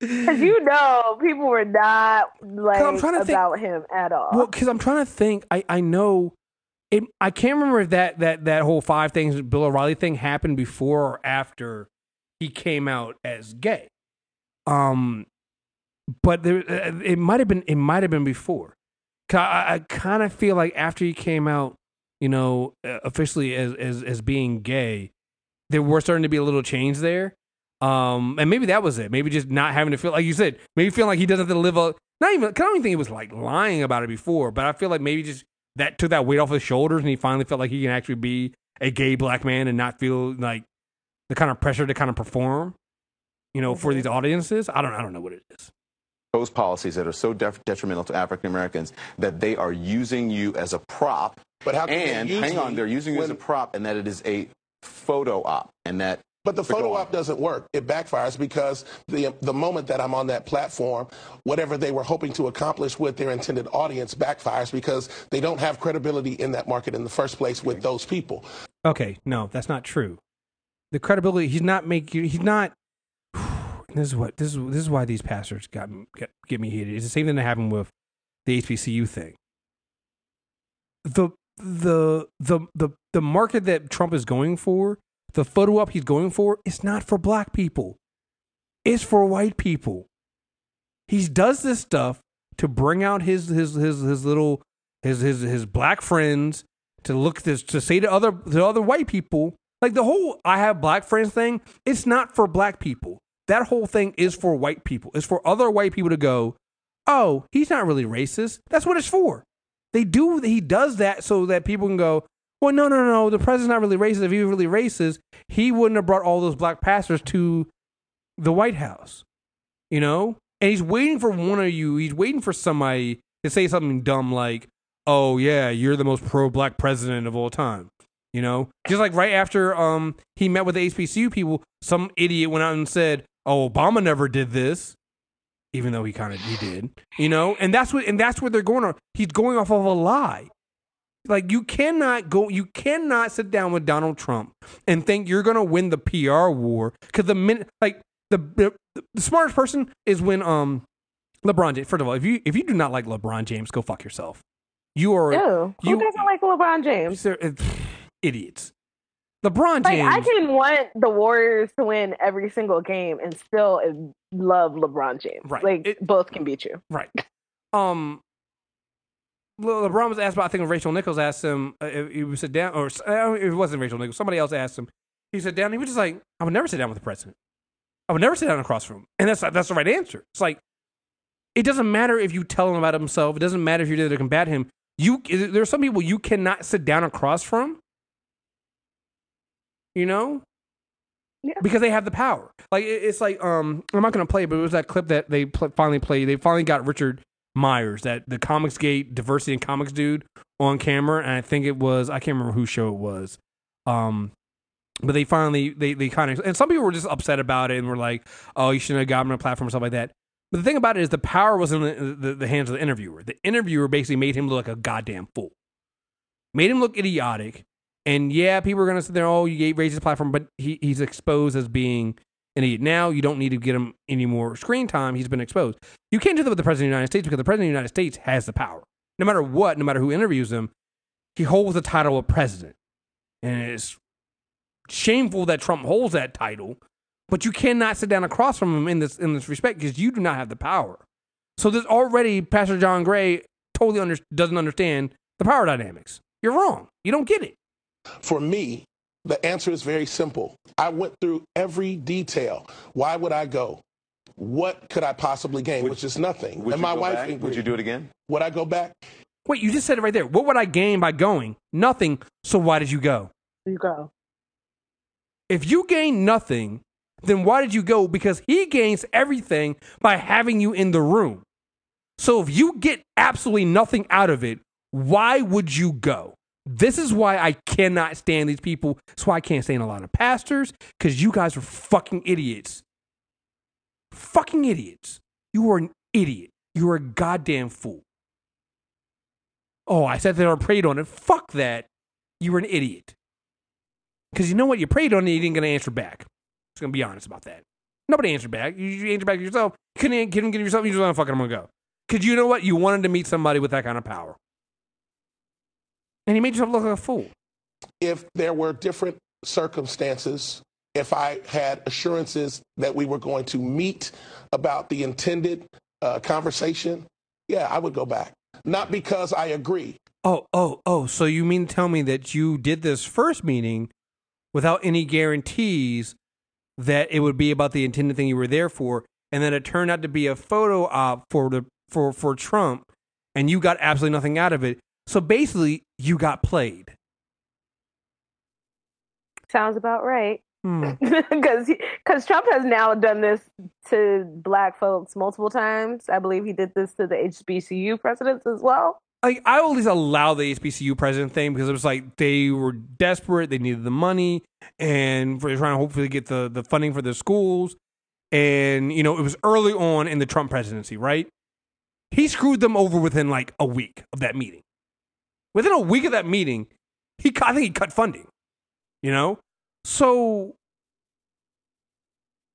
Because you know, people were not like I'm trying to think- about him at all. Well, because I'm trying to think. I I know. It, I can't remember if that that that whole five things Bill O'Reilly thing happened before or after he came out as gay. Um, but there, uh, it might have been it might have been before. I, I kind of feel like after he came out, you know, uh, officially as as as being gay, there were starting to be a little change there. Um, and maybe that was it. Maybe just not having to feel like you said, maybe feeling like he doesn't have to live a not even. I don't even think he was like lying about it before, but I feel like maybe just that took that weight off his shoulders, and he finally felt like he can actually be a gay black man and not feel like the kind of pressure to kind of perform, you know, for these audiences. I don't. I don't know what it is. Those policies that are so def- detrimental to African Americans that they are using you as a prop. But how can and hang on, they're using you as a prop, and that it is a photo op, and that. But the photo op doesn't work. It backfires because the the moment that I'm on that platform, whatever they were hoping to accomplish with their intended audience backfires because they don't have credibility in that market in the first place with those people. Okay, no, that's not true. The credibility he's not making. He's not. [SIGHS] This is what this is. This is why these pastors got, get get me heated. It's the same thing that happened with the HBCU thing. The the the the the market that Trump is going for, the photo op he's going for, is not for black people. It's for white people. He does this stuff to bring out his his his his little his his his black friends to look this to say to other to other white people like the whole I have black friends thing. It's not for black people. That whole thing is for white people. It's for other white people to go. Oh, he's not really racist. That's what it's for. They do. He does that so that people can go. Well, no, no, no. The president's not really racist. If he was really racist, he wouldn't have brought all those black pastors to the White House. You know? And he's waiting for one of you, he's waiting for somebody to say something dumb like, oh, yeah, you're the most pro black president of all time. You know? Just like right after um he met with the HBCU people, some idiot went out and said, oh, Obama never did this. Even though he kind of he did, you know, and that's what and that's what they're going on. He's going off of a lie. Like you cannot go, you cannot sit down with Donald Trump and think you're going to win the PR war because the minute, like the, the the smartest person is when um LeBron James. First of all, if you if you do not like LeBron James, go fuck yourself. You are Ew, who you doesn't like LeBron James? they're, uh, idiots. LeBron Like James. I can want the Warriors to win every single game and still love LeBron James. Right. Like both can be true. Right. Um, LeBron was asked about. I think Rachel Nichols asked him uh, if he would sit down, or uh, it wasn't Rachel Nichols. Somebody else asked him. He sat down. He was just like, "I would never sit down with the president. I would never sit down across from him." And that's that's the right answer. It's like it doesn't matter if you tell him about himself. It doesn't matter if you're there to combat him. You there are some people you cannot sit down across from. You know, yeah. because they have the power. Like it's like um, I'm not gonna play, it, but it was that clip that they pl- finally played. They finally got Richard Myers, that the Comics Gate diversity and comics dude, on camera, and I think it was I can't remember whose show it was. Um, but they finally they they kind of and some people were just upset about it and were like, oh, you shouldn't have gotten on a platform or stuff like that. But the thing about it is the power was in the, the, the hands of the interviewer. The interviewer basically made him look like a goddamn fool, made him look idiotic. And yeah, people are gonna sit there, oh, you raised his platform, but he, he's exposed as being an idiot. Now you don't need to get him any more screen time. He's been exposed. You can't do that with the president of the United States because the president of the United States has the power. No matter what, no matter who interviews him, he holds the title of president. And it's shameful that Trump holds that title, but you cannot sit down across from him in this in this respect because you do not have the power. So there's already Pastor John Gray totally under, doesn't understand the power dynamics. You're wrong. You don't get it. For me, the answer is very simple. I went through every detail. Why would I go? what could I possibly gain? Which is nothing. And my wife back? agreed. Would you do it again? Would I go back? Wait, you just said it right there. What would I gain by going? Nothing. So why did you go? You go. If you gain nothing, then why did you go? Because he gains everything by having you in the room. So if you get absolutely nothing out of it, why would you go? This is why I cannot stand these people. That's why I can't stand a lot of pastors, because you guys are fucking idiots. Fucking idiots. You are an idiot. You are a goddamn fool. Oh, I said that I prayed on it. Fuck that. You were an idiot. Because you know what? You prayed on it, you didn't get an answer back. Just gonna be honest about that. Nobody answered back. You, answered back yourself. You couldn't get yourself. You just to fucking I'm gonna go. Because you know what? You wanted to meet somebody with that kind of power, and you made yourself look like a fool. If there were different circumstances, if I had assurances that we were going to meet about the intended uh, conversation, yeah, I would go back. Not because I agree. Oh, oh, oh. So you mean to tell me that you did this first meeting without any guarantees that it would be about the intended thing you were there for, and then it turned out to be a photo op for the for for Trump, and you got absolutely nothing out of it. So basically, you got played. Sounds about right. Hmm. [LAUGHS] Because because Trump has now done this to black folks multiple times. I believe he did this to the HBCU presidents as well. Like I at least allow the HBCU president thing because it was like they were desperate, they needed the money, and for trying to hopefully get the the funding for the schools. And you know, it was early on in the Trump presidency, right? He screwed them over within like a week of that meeting. Within a week of that meeting, he I think he cut funding. You know, so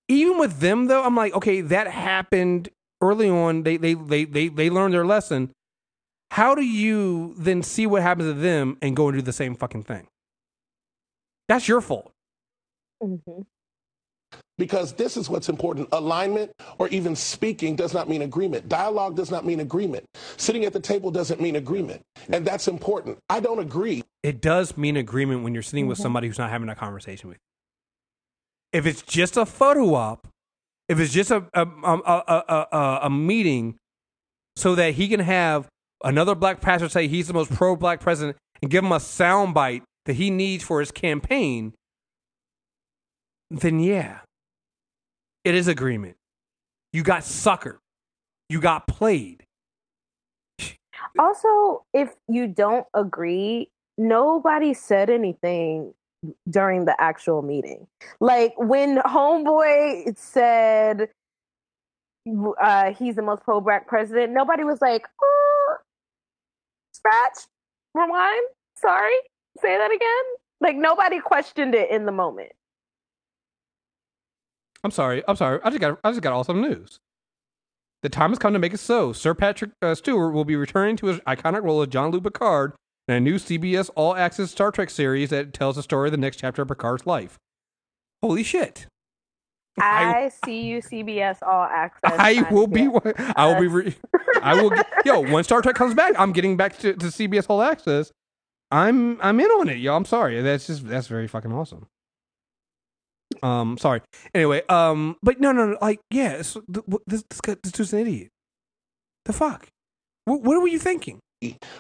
even with them though, I'm like, okay, that happened early on. They they they they they learned their lesson. How do you then see what happens to them and go and do the same fucking thing? That's your fault. Mm-hmm. Because this is what's important. Alignment or even speaking does not mean agreement. Dialogue does not mean agreement. Sitting at the table doesn't mean agreement. And that's important. I don't agree. It does mean agreement when you're sitting with Mhm. somebody who's not having a conversation with you. If it's just a photo op, if it's just a a, a, a, a, a, a meeting so that he can have another black pastor say he's the most pro black president and give him a sound bite that he needs for his campaign, then yeah, it is agreement. You got suckered. You got played. Also, if you don't agree, nobody said anything during the actual meeting. Like when Homeboy said uh, he's the most pro black president, nobody was like, oh, scratch, rewind, sorry, say that again. Like nobody questioned it in the moment. I'm sorry. I'm sorry. I just got. I just got awesome news. The time has come to make it so. Sir Patrick uh, Stewart will be returning to his iconic role of Jean-Luc Picard in a new CBS All Access Star Trek series that tells the story of the next chapter of Picard's life. Holy shit! I, see you, CBS All Access. I will be. I will be. Re- [LAUGHS] I will. Get, yo, when Star Trek comes back, I'm getting back to, to CBS All Access. I'm I'm in on it, yo. I'm sorry. That's just that's very fucking awesome. Um, sorry. Anyway, um, but no, no, no. Like, yeah, it's, this this, guy, this dude's an idiot. The fuck? What, what were you thinking?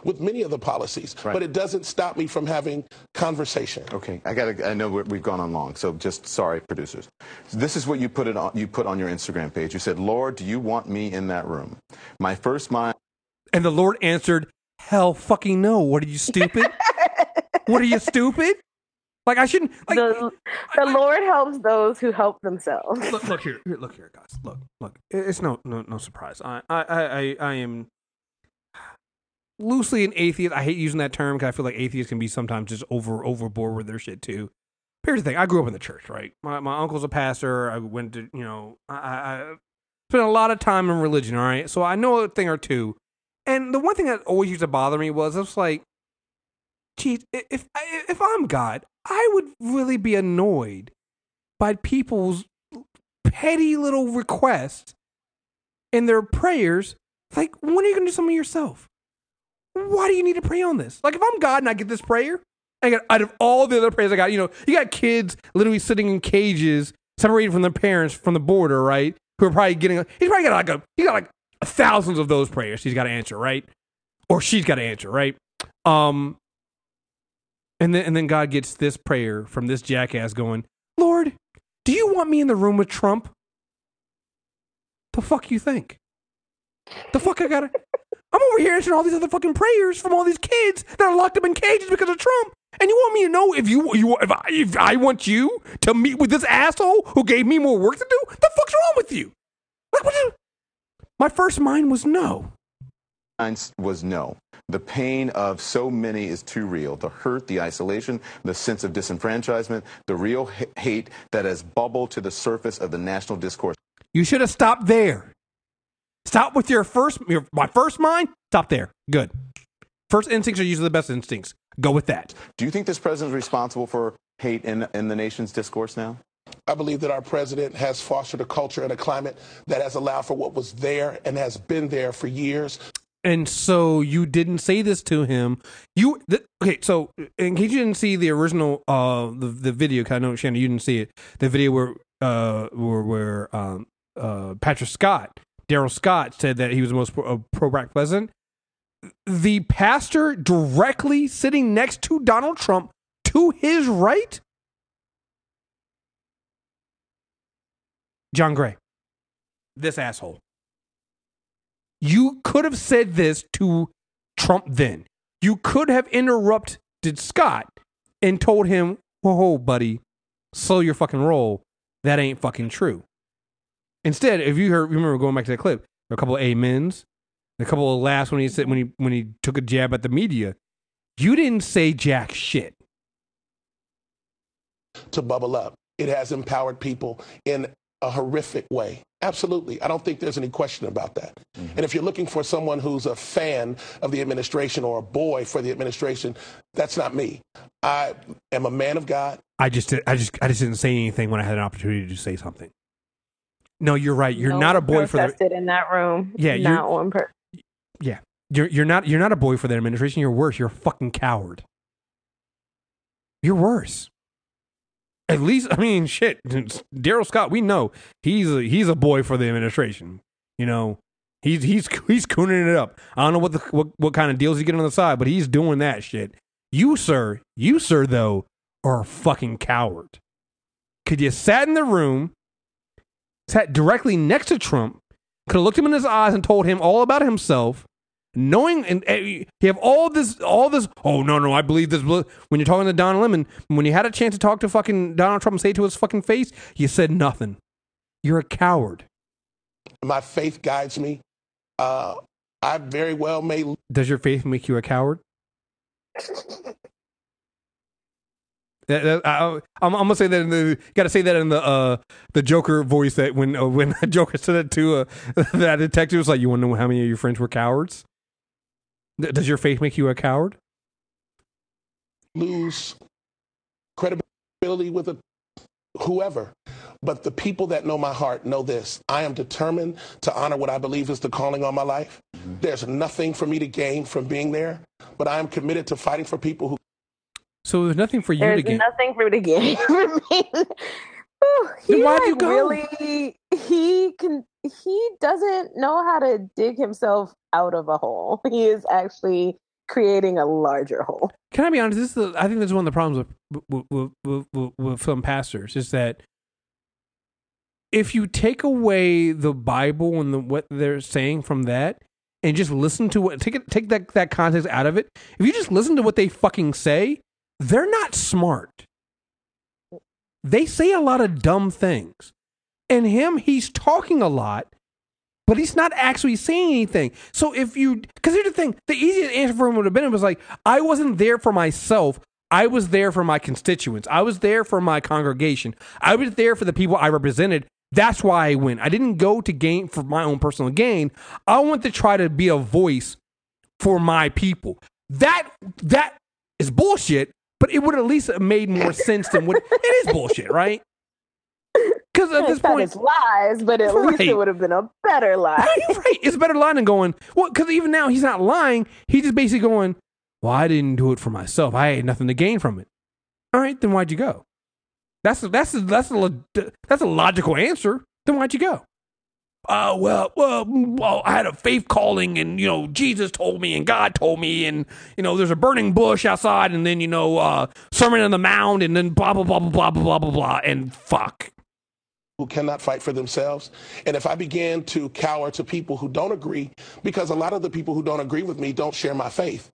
With many of the policies, but it doesn't stop me from having conversation. Okay, I got. to I know we're, we've gone on long, so just sorry, producers. This is what you put it on. You put on your Instagram page. You said, "Lord, do you want me in that room?" My first mind. And the Lord answered, "Hell, fucking no. What are you stupid? [LAUGHS] what are you stupid? Like I shouldn't. Like, the, the Lord helps those who help themselves. look, look here, here, look here, guys. Look, look. It's no, no, no surprise. I, I, I, I- I am loosely an atheist. I hate using that term because I feel like atheists can be sometimes just over overboard with their shit too. Here's the thing: I grew up in the church, right? My my uncle's a pastor. I went to, you know, I, I, I spent a lot of time in religion. All right, so I know a thing or two. And the one thing that always used to bother me was, I was like, geez, if I- if I'm God, I would really be annoyed by people's petty little requests and their prayers. Like, when are you going to do something yourself? Why do you need to pray on this? Like, if I'm God and I get this prayer, I got out of all the other prayers I got, you know, you got kids literally sitting in cages, separated from their parents from the border, right? who are probably getting. He's probably got like a. He got like thousands of those prayers. He's got to answer right, or she's got to answer right. Um, and then and then God gets this prayer from this jackass going, Lord, do you want me in the room with Trump? The fuck you think? The fuck I gotta. I'm over here answering all these other fucking prayers from all these kids that are locked up in cages because of Trump. And you want me to know if you you if I, if I want you to meet with this asshole who gave me more work to do? The fuck's wrong with you? Like, what you- My first mind was no. Mine was no. The pain of so many is too real. The hurt, the isolation, the sense of disenfranchisement, the real h- hate that has bubbled to the surface of the national discourse. You should have stopped there. Stop with your first your my first mind. Stop there. Good. First instincts are usually the best instincts. Go with that. Do you think this president is responsible for hate in, in the nation's discourse now? I believe that our president has fostered a culture and a climate that has allowed for what was there and has been there for years. And so you didn't say this to him. You th- okay? So in case you didn't see the original, uh, the the video, 'cause I know Shannon, you didn't see it. The video where uh where where um uh Patrick Scott, Darrell Scott said that he was the most pro, pro black president. The pastor directly sitting next to Donald Trump to his right, John Gray, this asshole. You could have said this to Trump then. You could have interrupted Scott and told him, whoa, buddy, slow your fucking roll. That ain't fucking true. Instead, if you heard, remember going back to that clip, a couple of amens, a couple of laughs when he said when he when he took a jab at the media. You didn't say jack shit. to bubble up. It has empowered people in a horrific way. Absolutely. I don't think there's any question about that. Mm-hmm. And if you're looking for someone who's a fan of the administration or a boy for the administration, that's not me. I am a man of God. I just I just I just didn't say anything when I had an opportunity to say something. No, you're right. You're No not a boy for the protested in that room. Yeah, you're- not one person. Yeah. You're you're not you're not a boy for the administration. You're worse. You're a fucking coward. You're worse. At least I mean shit. Darrell Scott, we know he's a, he's a boy for the administration. You know, he's he's he's cooning it up. I don't know what the what, what kind of deals he get on the side, but he's doing that shit. You sir, you sir though are a fucking coward. Could you sat in the room, sat directly next to Trump, could have looked him in his eyes and told him all about himself, knowing and uh, you have all this, all this. Oh no, no, I believe this. When you're talking to Don Lemon, when you had a chance to talk to fucking Donald Trump and say to his fucking face, you said nothing. You're a coward. My faith guides me. Uh, I very well may Does your faith make you a coward? [LAUGHS] I, I'm, I'm gonna say that in the got to say that in the uh the Joker voice that when uh, when [LAUGHS] Joker said it to uh, [LAUGHS] that detective was like, you want to know how many of your friends were cowards? Th- Does your faith make you a coward? lose credibility with a, whoever. But the people that know my heart know this. I am determined to honor what I believe is the calling on my life. Mm-hmm. There's nothing for me to gain from being there, but I am committed to fighting for people who So there's nothing for you There's to get. nothing for me to gain [LAUGHS] from me. Whew, [LAUGHS] he Then why'd you like go? really he can he doesn't know how to dig himself out of a hole. [LAUGHS] He is actually creating a larger hole. Can I be honest? This is the, I think this is one of the problems with with, with, with, with, some pastors is that if you take away the Bible and the, what they're saying from that, and just listen to what take it take that that context out of it, if you just listen to what they fucking say, they're not smart. They say a lot of dumb things, and him, he's talking a lot, but he's not actually saying anything. So if you, because here's the thing, the easiest answer for him would have been it was like, I wasn't there for myself. I was there for my constituents. I was there for my congregation. I was there for the people I represented. That's why I went. I didn't go to gain for my own personal gain. I went to try to be a voice for my people. That that is bullshit. But it would at least have made more sense than what it is bullshit, right? Because at this point, it's lies, but at least it would have been a better lie. right. It's a better lie than going, well, because even now he's not lying. He's just basically going, well, I didn't do it for myself. I had nothing to gain from it. All right, then why'd you go? That's a, that's a, that's a, that's a logical answer. Then why'd you go? uh, well, well, well, I had a faith calling, and you know, Jesus told me, and God told me, and you know, there's a burning bush outside, and then you know, uh, Sermon on the mound, and then blah blah blah blah blah blah blah blah blah, and fuck. Who cannot fight for themselves. And if I begin to cower to people who don't agree, because a lot of the people who don't agree with me don't share my faith.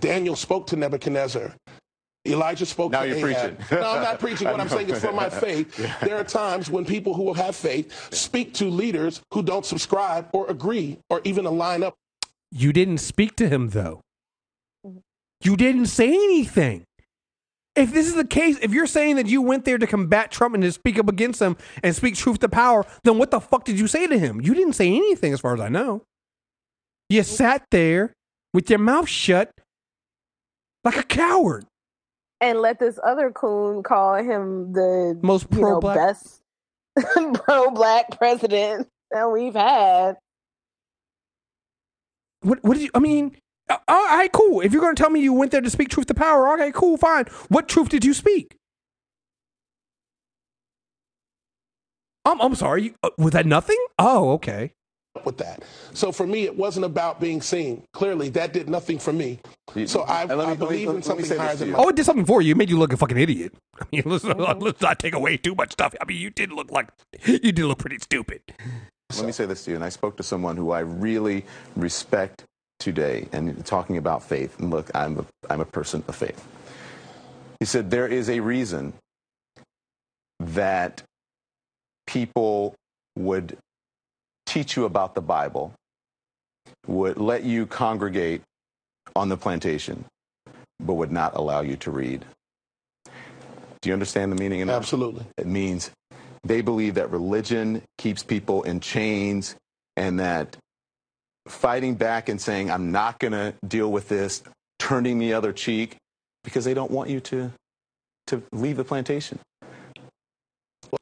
Daniel spoke to Nebuchadnezzar. Elijah spoke Now to you're Ahab. preaching. No, I'm not preaching. [LAUGHS] What I I'm saying is for my [LAUGHS] faith. There are times when people who have faith speak to leaders who don't subscribe or agree or even align up. You didn't speak to him though. You didn't say anything. If this is the case, if you're saying that you went there to combat Trump and to speak up against him and speak truth to power, then what the fuck did you say to him? You didn't say anything as far as I know. You sat there with your mouth shut like a coward. and let this other coon call him the Most you know, pro-black- best [LAUGHS] pro black president that we've had. What what did you I mean, Uh, all right, cool. If you're going to tell me you went there to speak truth to power, okay, cool, fine. What truth did you speak? I'm, I'm sorry. you- uh, was that nothing? Oh, okay. with that. So for me, it wasn't about being seen. Clearly, that did nothing for me. So I, let me- I let me- believe let in me- let something higher than myself. Oh, it did something for you. It made you look a fucking idiot. [LAUGHS] I mean, let's, mm-hmm. let's not take away too much stuff. I mean, you did look like you did look pretty stupid. Let me say this to you, and I spoke to someone who I really respect today, and talking about faith. And look, I'm a, I'm a person of faith. He said there is a reason that people would teach you about the Bible, would let you congregate on the plantation, but would not allow you to read. Do you understand the meaning of that? Absolutely. It means they believe that religion keeps people in chains and that fighting back and saying, I'm not going to deal with this, turning the other cheek, because they don't want you to, to leave the plantation.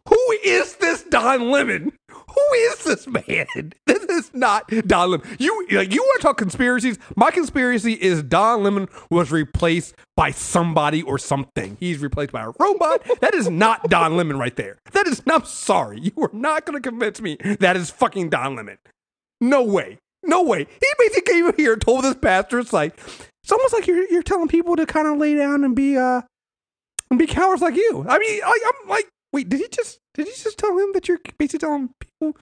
Who is this Don Lemon? Who is this man? [LAUGHS] This is not Don Lemon. You like you want to talk conspiracies? My conspiracy is Don Lemon was replaced by somebody or something. He's replaced by a robot. That is not Don Lemon right there. That is. I'm sorry. You are not going to convince me that is fucking Don Lemon. No way. No way. He basically came here and told this pastor, it's like it's almost like you're you're telling people to kind of lay down and be uh and be cowards like you. I mean, I, I'm like, wait, did he just did he just tell him that you're basically telling people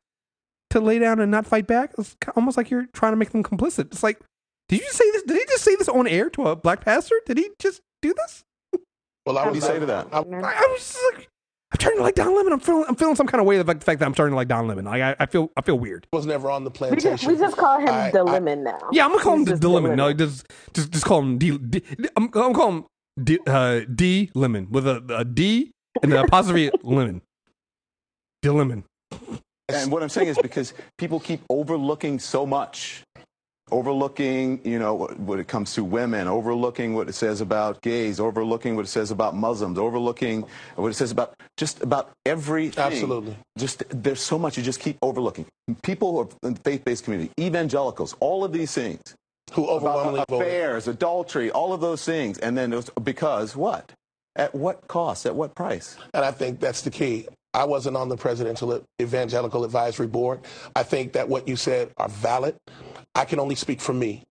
to lay down and not fight back? It's almost like you're trying to make them complicit. It's like, did you say this? Did he just say this on air to a black pastor? Did he just do this? Well, I What do you say to that? I, I, I was just like, I'm starting to like Don Lemon. I'm feeling I'm feeling some kind of way about the fact that I'm starting to like Don Lemon. Like I, I feel I feel weird. was never on the We just, plantation. we just call him I- the I- lemon now. Yeah, I'm gonna call him He's the, just the the lemon. No, just just just call him D. D I'm, I'm gonna call him D, uh, D lemon with a, a D and the apostrophe [LAUGHS] lemon. D lemon. And what I'm saying is because people keep overlooking so much. Overlooking, you know, when it comes to women, overlooking what it says about gays, overlooking what it says about Muslims, overlooking what it says about just about everything. Absolutely. Just there's so much you just keep overlooking. People who are in the faith-based community, evangelicals, all of these things, who overwhelmingly about voted. affairs, adultery, all of those things, and then was because what? At what cost? At what price? And I think that's the key. I wasn't on the Presidential Evangelical Advisory Board. I think that what you said are valid. I can only speak for me.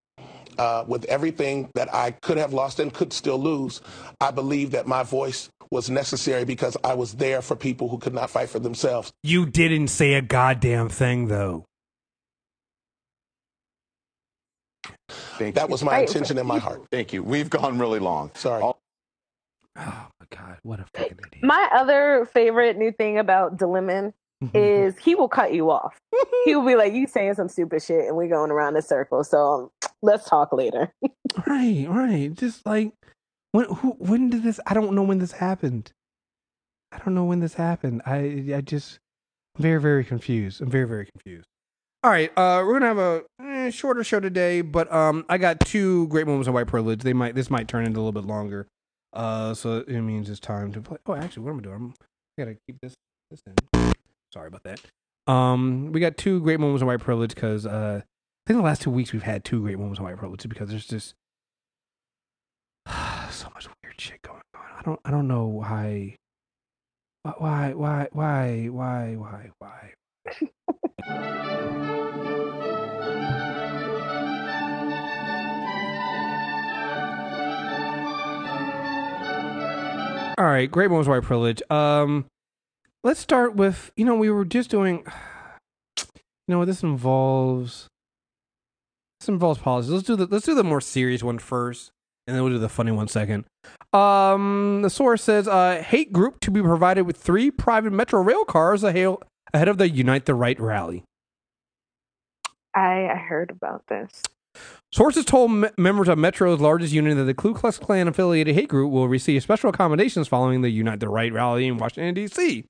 Uh, with everything that I could have lost and could still lose, I believe that my voice was necessary because I was there for people who could not fight for themselves. You didn't say a goddamn thing though. Thank That you. was my intention in my heart. Thank you. We've gone really long. Sorry. Oh my god, what a fucking idiot. My other favorite new thing about Delimon is he will cut you off. [LAUGHS] he will be like, "You saying some stupid shit, and we're going around in circles. So um, let's talk later." [LAUGHS] right, right. Just like when who when did this? I don't know when this happened. I don't know when this happened. I I just very very confused. I'm very very confused. All right, uh, we're gonna have a eh, shorter show today, but um, I got two great moments of white privilege. They might this might turn into a little bit longer. Uh, so it means it's time to play. Oh, actually, what am I doing? I'm, I gotta keep this this in. Sorry about that. Um, we got two great moments of white privilege because uh, I think the last two weeks we've had two great moments of white privilege because there's just [SIGHS] so much weird shit going on. I don't I don't know why why why why why why why. [LAUGHS] All right, great moments of white privilege. Um, let's start with you know we were just doing. [SIGHS] You know this involves? This involves policies. Let's do the let's do the more serious one first, and then we'll do the funny one second. Um, the source says, uh, hate group to be provided with three private metro rail cars ahead ahead of the Unite the Right rally. I heard about this. Sources told m- members of Metro's largest union that the Ku Klux Klan affiliated hate group will receive special accommodations following the Unite the Right rally in Washington, D.C.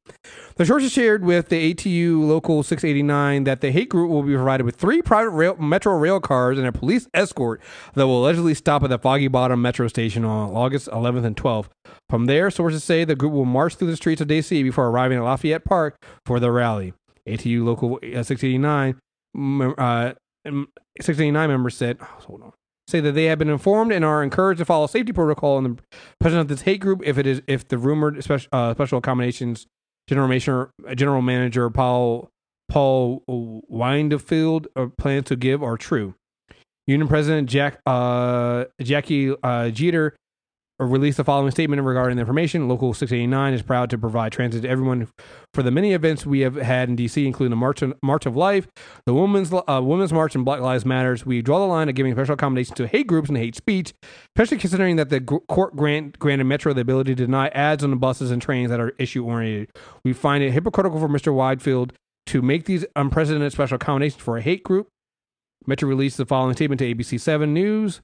The sources shared with the ATU Local 689 that the hate group will be provided with three private rail, Metro rail cars and a police escort that will allegedly stop at the Foggy Bottom Metro station on August 11th and 12th. From there, sources say the group will march through the streets of D.C. before arriving at Lafayette Park for the rally. ATU Local uh, 689 mm, uh, um, 689 members said, oh, hold on, say that they have been informed and are encouraged to follow safety protocol in the presence of this hate group if it is if the rumored special uh, special accommodations general manager general manager Paul Paul Wiedefeld uh, plans to give are true. Union President Jack uh, Jackie uh, Jeter released the following statement regarding the information. Local 689 is proud to provide transit to everyone for the many events we have had in DC, including the March of, March of Life, the Women's uh, Women's March, and Black Lives Matters. We draw the line of giving special accommodations to hate groups and hate speech, especially considering that the court grant, granted Metro the ability to deny ads on the buses and trains that are issue oriented. We find it hypocritical for Mr. Wiedefeld to make these unprecedented special accommodations for a hate group. Metro released the following statement to ABC 7 News.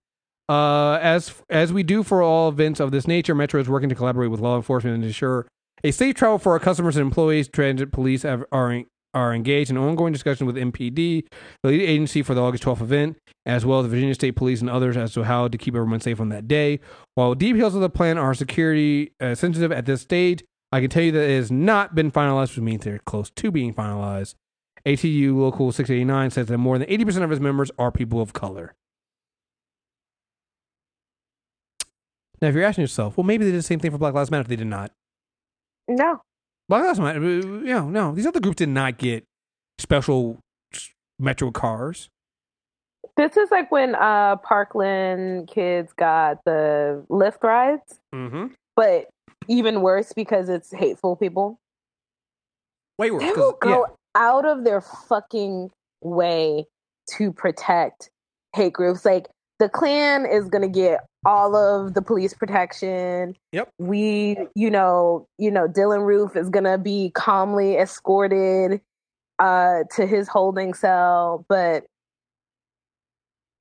Uh, as as we do for all events of this nature, Metro is working to collaborate with law enforcement and ensure a safe travel for our customers and employees. Transit police have, are are engaged in ongoing discussion with MPD, the lead agency for the August 12th event, as well as the Virginia State Police and others as to how to keep everyone safe on that day. While details of the plan are security uh, sensitive at this stage, I can tell you that it has not been finalized, which means they're close to being finalized. ATU Local 689 says that more than 80% of its members are people of color. Now, if you're asking yourself, well, maybe they did the same thing for Black Lives Matter if they did not. No. Black Lives Matter, uh, you know, no. These other groups did not get special metro cars. This is like when uh Parkland kids got the Lyft rides, Mm-hmm. but even worse because it's hateful people. Way worse. They will go yeah. out of their fucking way to protect hate groups. Like the Klan is gonna get all of the police protection. Yep. We, you know, you know, Dylann Roof is gonna be calmly escorted uh to his holding cell, but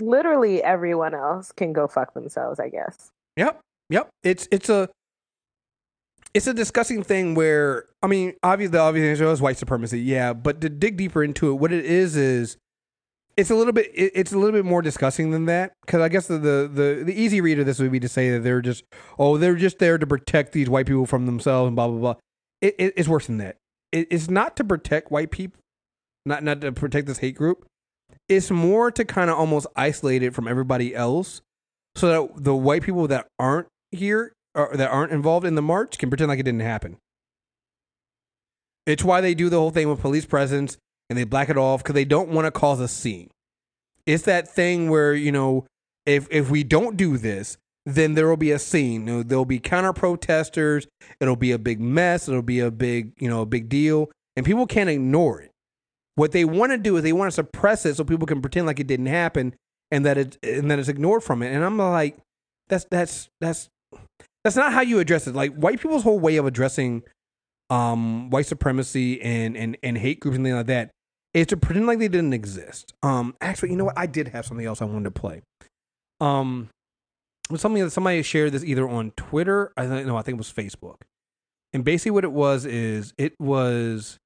literally everyone else can go fuck themselves, I guess. Yep. Yep. It's it's a it's a disgusting thing where I mean, obviously the obvious answer is white supremacy, yeah. But to dig deeper into it, what it is is it's a little bit it- it's a little bit more disgusting than that because I guess the, the the the easy read of this would be to say that they're just oh they're just there to protect these white people from themselves and blah blah blah. It, it it's worse than that. It, it's not to protect white people, not not to protect this hate group. It's more to kind of almost isolate it from everybody else, so that the white people that aren't here or that aren't involved in the march can pretend like it didn't happen. It's why they do the whole thing with police presence and they black it off because they don't want to cause a scene. It's that thing where you know if if we don't do this, then there will be a scene. You know, there'll be counter protesters. It'll be a big mess. It'll be a big you know a big deal, and people can't ignore it. What they want to do is they want to suppress it so people can pretend like it didn't happen and that it and that it's ignored from it. And I'm like, that's that's that's that's not how you address it. Like white people's whole way of addressing um white supremacy and and and hate groups and things like that is to pretend like they didn't exist. Um actually, you know what? I did have something else I wanted to play. Um it was something that somebody shared this either on Twitter, I think no, I think it was Facebook. And basically what it was is it was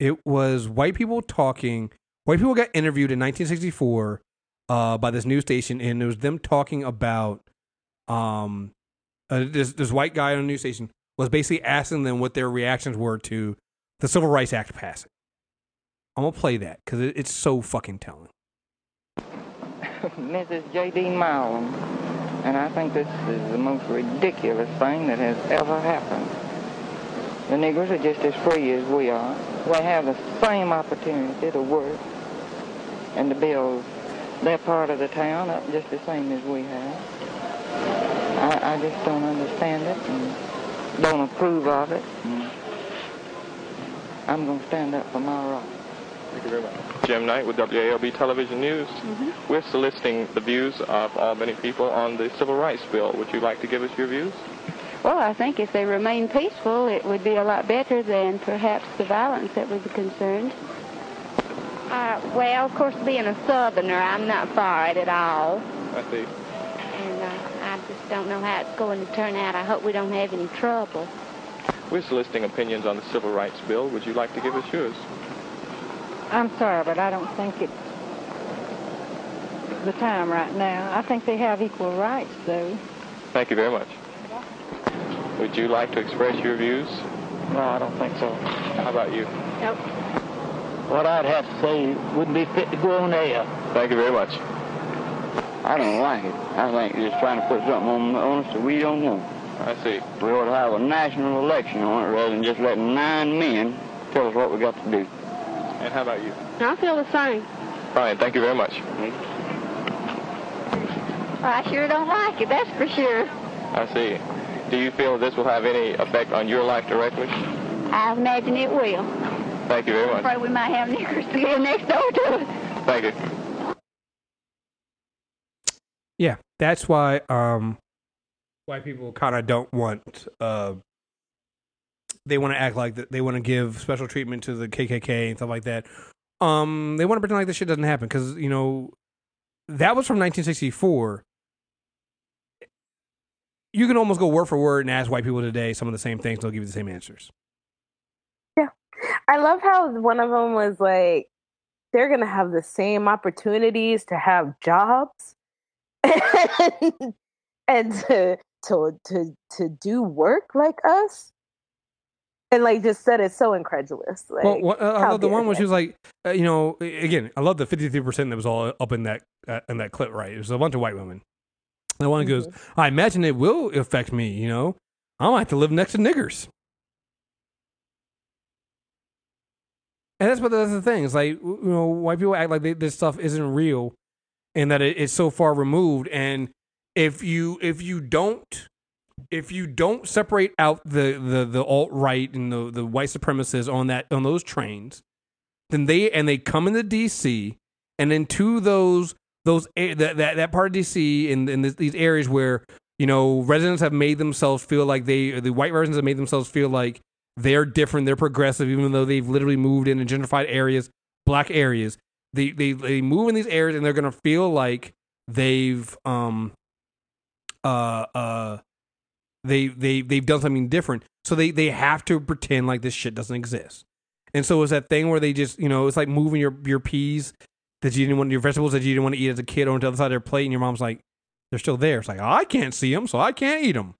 it was white people talking white people got interviewed in 1964 uh, by this news station and it was them talking about um uh, this this white guy on a news station was basically asking them what their reactions were to the Civil Rights Act passing. I'm gonna play that because it, it's so fucking telling. Mrs. J.D. Milam, and I think this is the most ridiculous thing that has ever happened. The niggers are just as free as we are. They have the same opportunity to work and to build their part of the town up just the same as we have. I, I just don't understand it and don't approve of it. I'm going to stand up for my rights. Thank you very much. Jim Knight with WALB Television News. We're soliciting the views of Albany people on the Civil Rights Bill. Would you like to give us your views? Well, I think if they remain peaceful, it would be a lot better than perhaps the violence that would be concerned. Uh, well, of course, being a Southerner, I'm not for it at all. I see. And uh, I just don't know how it's going to turn out. I hope we don't have any trouble. We're soliciting opinions on the Civil Rights Bill. Would you like to give us yours? I'm sorry, but I don't think it's the time right now. I think they have equal rights, though. Thank you very much. Would you like to express your views? No, I don't think so. How about you? Nope. What I'd have to say wouldn't be fit to go on air. Thank you very much. I don't like it. I think they're just trying to put something on, on us that we don't want. I see. We ought to have a national election on it rather than just letting nine men tell us what we got to do. And how about you? I feel the same. Fine. Thank you very much. I sure don't like it, that's for sure. I see. Do you feel this will have any effect on your life directly? I imagine it will. Thank you very much. I'm afraid we might have niggers to live next door to us. Thank you. Yeah, that's why um why people kind of don't want uh they want to act like that they want to give special treatment to the KKK and stuff like that. Um they want to pretend like this shit doesn't happen cuz you know that was from 1964. You can almost go word for word and ask white people today some of the same things, they'll give you the same answers. Yeah, I love how one of them was like, they're gonna have the same opportunities to have jobs [LAUGHS] and to to to to do work like us, and like just said it so incredulous. Like, well, what, uh, I love the one where she was like, uh, you know, again, I love the fifty-three percent that was all up in that uh, in that clip. Right, it was a bunch of white women. The one goes, I imagine it will affect me. You know, I might have to live next to niggers. And that's what that's the thing. It's like you know, white people act like they, this stuff isn't real, and that it, it's so far removed. And if you if you don't if you don't separate out the the the alt right and the the white supremacists on that on those trains, then they and they come into DC and into those those that that, that part of DC in in these areas where you know residents have made themselves feel like they the white residents have made themselves feel like they're different, they're progressive, even though they've literally moved in gentrified areas, black areas. They they they move in these areas and they're gonna feel like they've um uh uh they they they've done something different. So they they have to pretend like this shit doesn't exist. And so it's that thing where they just you know it's like moving your your peas that you didn't want your vegetables that you didn't want to eat as a kid onto the other side of their plate, and your mom's like they're still there. It's like I can't see them, so I can't eat them.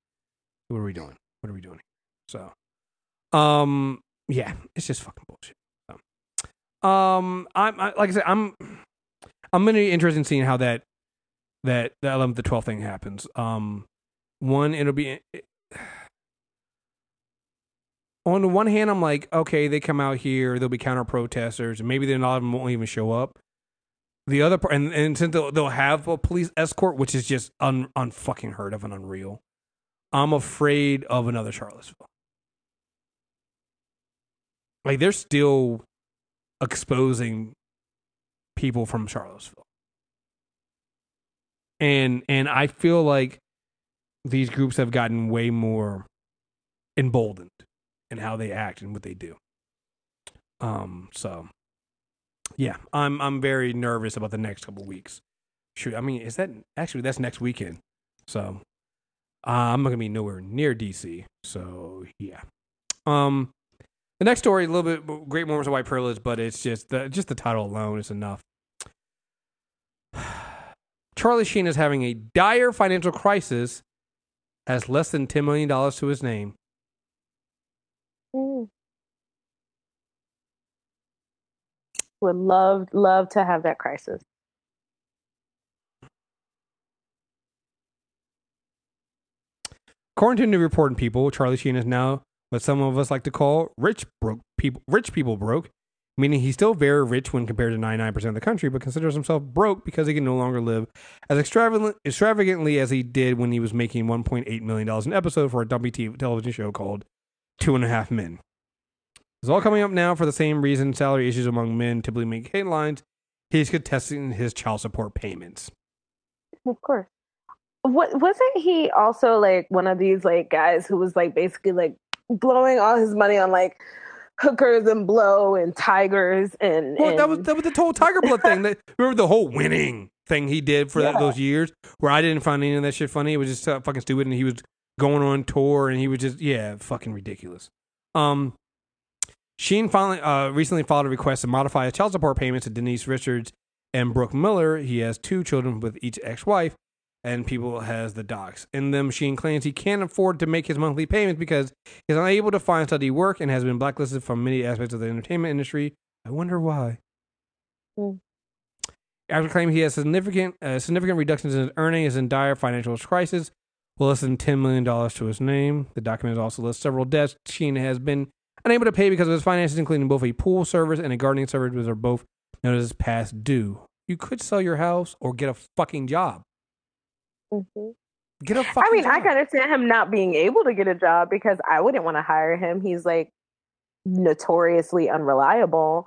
What are we doing? What are we doing? So, um, yeah, it's just fucking bullshit. So, um, I'm I, like I said, I'm I'm gonna be interested in seeing how that that the 11th to 12th thing happens. Um, one, it'll be [SIGHS] on the one hand, I'm like, okay, they come out here, there'll be counter protesters, and maybe they're not even won't even show up. The other part, and, and since they'll, they'll have a police escort, which is just un unfucking heard of and unreal, I'm afraid of another Charlottesville. Like they're still exposing people from Charlottesville, and and I feel like these groups have gotten way more emboldened in how they act and what they do. Um, so yeah, I'm I'm very nervous about the next couple weeks. Shoot, I mean, is that actually that's next weekend? So uh, I'm not gonna be nowhere near DC. So yeah. Um, the next story, a little bit great moments of white privilege, but it's just the just the title alone is enough. [SIGHS] Charlie Sheen is having a dire financial crisis, has less than ten million dollars to his name. Mm. Would love love to have that crisis. According to new report in People, Charlie Sheen is now what some of us like to call rich broke people. Rich people broke, meaning he's still very rich when compared to 99% of the country, but considers himself broke because he can no longer live as extravagant, extravagantly as he did when he was making 1.8 million dollars an episode for a dumpy TV television show called Two and a Half Men. It's all coming up now for the same reason salary issues among men typically make headlines. He's contesting his child support payments. Of course. What wasn't he also like one of these like guys who was like basically like blowing all his money on like hookers and blow and tigers and, Well, that was that was the whole Tiger Blood thing. That, [LAUGHS] remember the whole winning thing he did for that, those years, where I didn't find any of that shit funny. It was just uh, fucking stupid, and he was going on tour, and he was just yeah, fucking ridiculous. Um, Sheen finally uh, recently filed a request to modify his child support payments to Denise Richards and Brooke Mueller. He has two children with each ex-wife, and people has the docs. In them, Sheen claims he can't afford to make his monthly payments because he's unable to find steady work and has been blacklisted from many aspects of the entertainment industry. I wonder why. After claiming he has significant uh, significant reductions in his earnings is in dire financial crisis, will less than ten million dollars to his name. The document also lists several debts Sheen has been unable to pay because of his finances, including both a pool service and a gardening service, which are both known as past due. You could sell your house or get a fucking job. Get a fucking I mean, job. I can understand him not being able to get a job because I wouldn't want to hire him. He's like notoriously unreliable.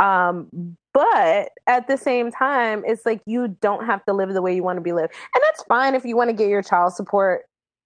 Um, but at the same time, it's like you don't have to live the way you want to be lived. And that's fine if you want to get your child support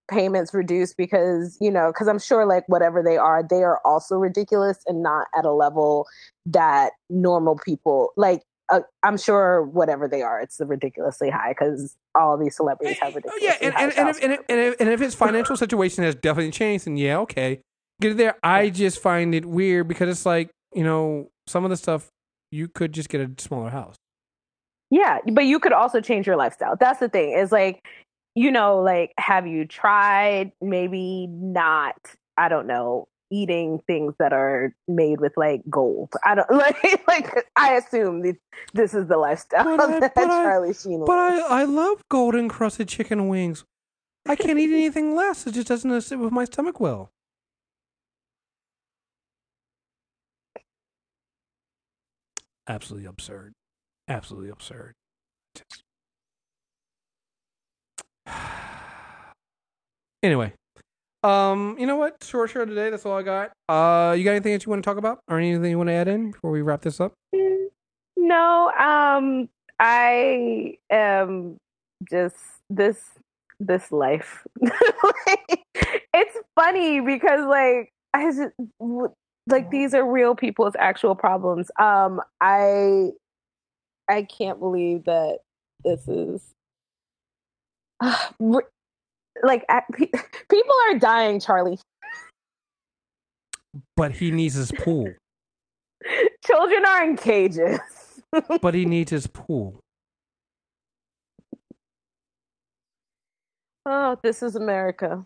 payments reduced because, you know, because I'm sure like whatever they are, they are also ridiculous and not at a level that normal people like. Uh, I'm sure whatever they are, it's ridiculously high because all these celebrities have ridiculously yeah, and, high and, and, if, and, if, and, if, and if his financial situation has definitely changed, then yeah, okay, get it there. I just find it weird because it's like you know some of the stuff you could just get a smaller house. Yeah, but you could also change your lifestyle. That's the thing. Is like, you know, like have you tried maybe not, I don't know, eating things that are made with like gold. I don't [LAUGHS] like like I assume this, this is the lifestyle But I- that but I- Charlie Sheen But lives. I, I love golden crusted chicken wings. I can't eat anything [LAUGHS] less. It just doesn't uh, sit with my stomach well. Absolutely absurd. Absolutely absurd. Just- [SIGHS] Anyway, um, you know what? Short show today. That's all I got. Uh, you got anything that you want to talk about, or anything you want to add in before we wrap this up? No, um, I am just this this life. Like, [LAUGHS] it's funny because like I just like these are real people's actual problems. Um, I I can't believe that this is [SIGHS] like [LAUGHS] people are dying, Charlie. But he needs his pool. [LAUGHS] Children are in cages. [LAUGHS] but he needs his pool. Oh, this is America.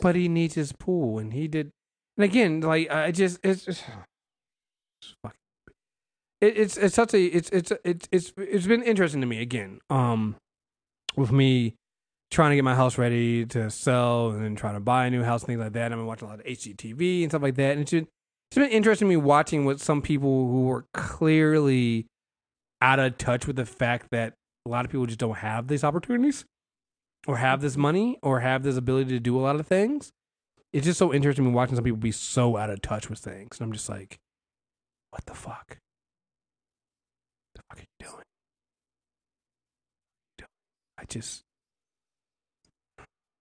But he needs his pool, and he did. And again, like I just, it's, it's, fucking. It, it's it's such a it's it's it's it's it's been interesting to me again. Um, with me trying to get my house ready to sell, and then trying to buy a new house, things like that. I've been watching a lot of HGTV and stuff like that, and it's been it's been interesting me watching what some people who were clearly out of touch with the fact that a lot of people just don't have these opportunities or have this money or have this ability to do a lot of things. It's just so interesting me watching some people be so out of touch with things. And I'm just like, what the fuck? The fuck are you doing? I just,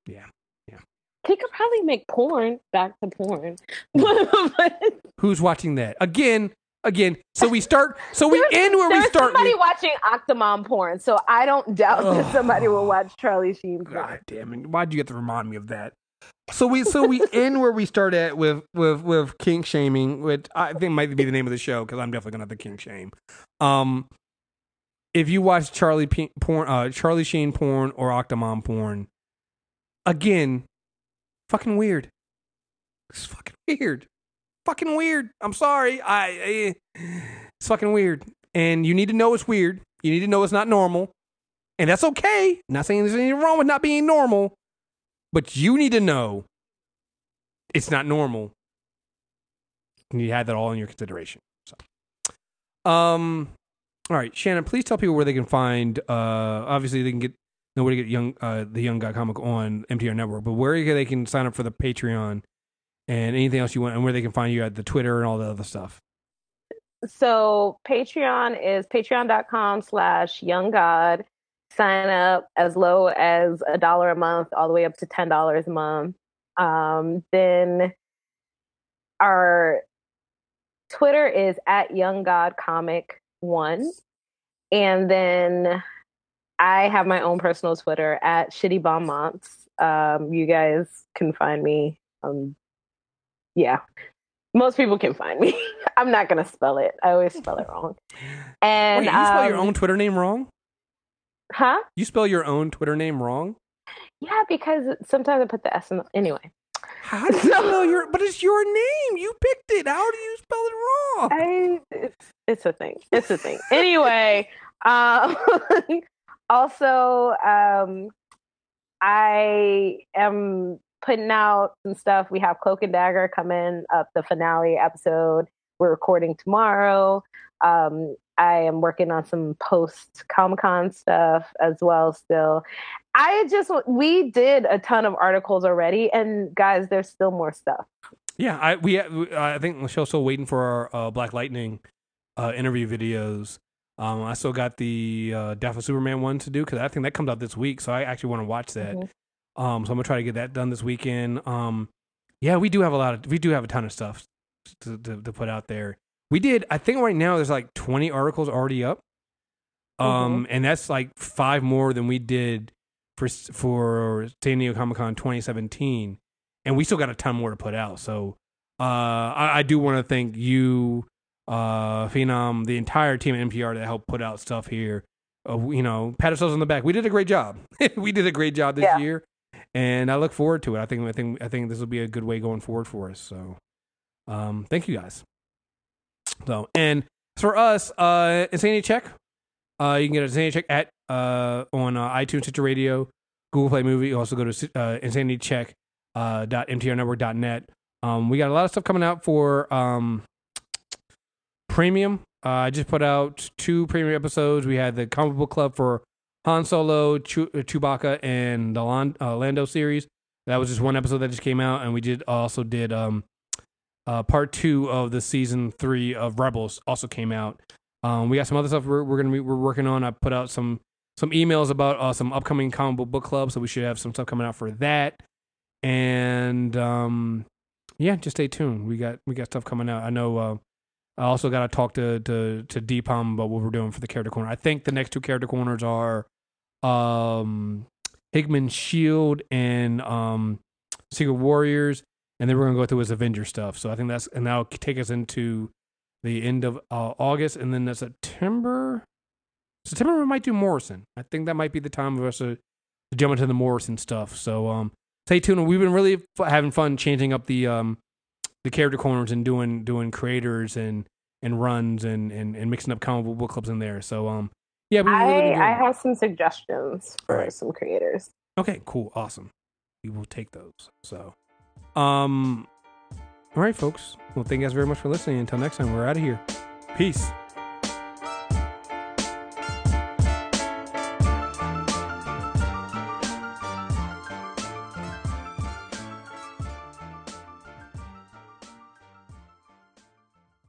yeah, yeah. He could probably make porn. Back to porn. [LAUGHS] Who's watching that? Again, again. So we start, so we [LAUGHS] end where we start. somebody watching Octomom porn, so I don't doubt Ugh. that somebody will watch Charlie Sheen porn. God damn it! Why'd you have to remind me of that? So we so we [LAUGHS] end where we start at with with with kink shaming, which I think might be the name of the show because I'm definitely gonna have to kink shame. Um, if you watch Charlie P- porn, uh, Charlie Sheen porn or Octomom porn, again, fucking weird. It's fucking [LAUGHS] weird. Fucking weird. I'm sorry. I, I it's fucking weird, and you need to know it's weird. You need to know it's not normal, and that's okay. Not saying there's anything wrong with not being normal, but you need to know it's not normal. And you had that all in your consideration. So, um, all right, Shannon, please tell people where they can find. Uh, obviously they can get know where to get young uh the Young Guy comic on MTR Network, but where they can sign up for the Patreon and anything else you want, and where they can find you at the Twitter and all the other stuff. So Patreon is patreon.com slash young god. Sign up as low as a dollar a month, all the way up to ten dollars a month. Um, then our Twitter is at young god comic one. And then I have my own personal Twitter at shitty bomb months. Um, you guys can find me. Um, yeah, most people can find me. [LAUGHS] I'm not gonna spell it. I always spell it wrong. [LAUGHS] And Wait, you spell your um, own Twitter name wrong? Huh? You spell your own Twitter name wrong? Yeah, because sometimes I put the S in the anyway. How do you [LAUGHS] spell your? But it's your name. You picked it. How do you spell it wrong? I, it's, it's a thing. It's a thing. anyway, um, also, um, I am putting out some stuff. We have Cloak and Dagger coming up, the finale episode. We're recording tomorrow. Um, I am working on some post Comic Con stuff as well. Still, I just we did a ton of articles already, and guys, there's still more stuff. Yeah, I we I think Michelle's still waiting for our uh, Black Lightning uh, interview videos. Um, I still got the uh, Death of Superman one to do because I think that comes out this week, so I actually want to watch that. Um, so I'm gonna try to get that done this weekend. Um, yeah, we do have a lot of we do have a ton of stuff to, to, to put out there. We did. I think right now there's like 20 articles already up. Um, and that's like five more than we did for for San Diego Comic Con 2017, and we still got a ton more to put out. So, uh, I, I do want to thank you, uh, Phenom, the entire team at NPR that helped put out stuff here. Uh, you know, pat ourselves on the back. We did a great job. [LAUGHS] we did a great job this Yeah. year, and I look forward to it. I think I think I think this will be a good way going forward for us. So, um, thank you guys. So, and for us, uh, Insanity Check, uh, you can get Insanity Check at uh on uh, iTunes, Stitcher Radio, Google Play Movie. You also go to uh, Insanity Check uh, dot net. Um, we got a lot of stuff coming out for um premium. Uh, I just put out two premium episodes. We had the comic book club for Han Solo, Chew- uh, Chewbacca, and the Lan- uh, Lando series. That was just one episode that just came out, and we did also did um uh, part two of the season three of Rebels also came out. Um, we got some other stuff we're, we're gonna be we're working on. I put out some some emails about uh, some upcoming comic book book clubs, so we should have some stuff coming out for that. And um, yeah, just stay tuned. We got we got stuff coming out. I know. I also got to talk to to to Deepam about what we're doing for the character corner. I think the next two character corners are um, Hickman Shield and um, Secret Warriors, and then we're gonna go through his Avenger stuff. So I think that's and that'll take us into the end of uh, August, and then September. September we might do Morrison. I think that might be the time for us to, to jump into the Morrison stuff. So um, stay tuned. We've been really f- having fun changing up the um the character corners and doing doing creators and and runs and and, and mixing up comic book clubs in there. So um yeah, we really I I have some suggestions for some creators. Okay, cool, awesome. We will take those. So, um, all right, folks. Well, thank you guys very much for listening. Until next time, we're out of here. Peace.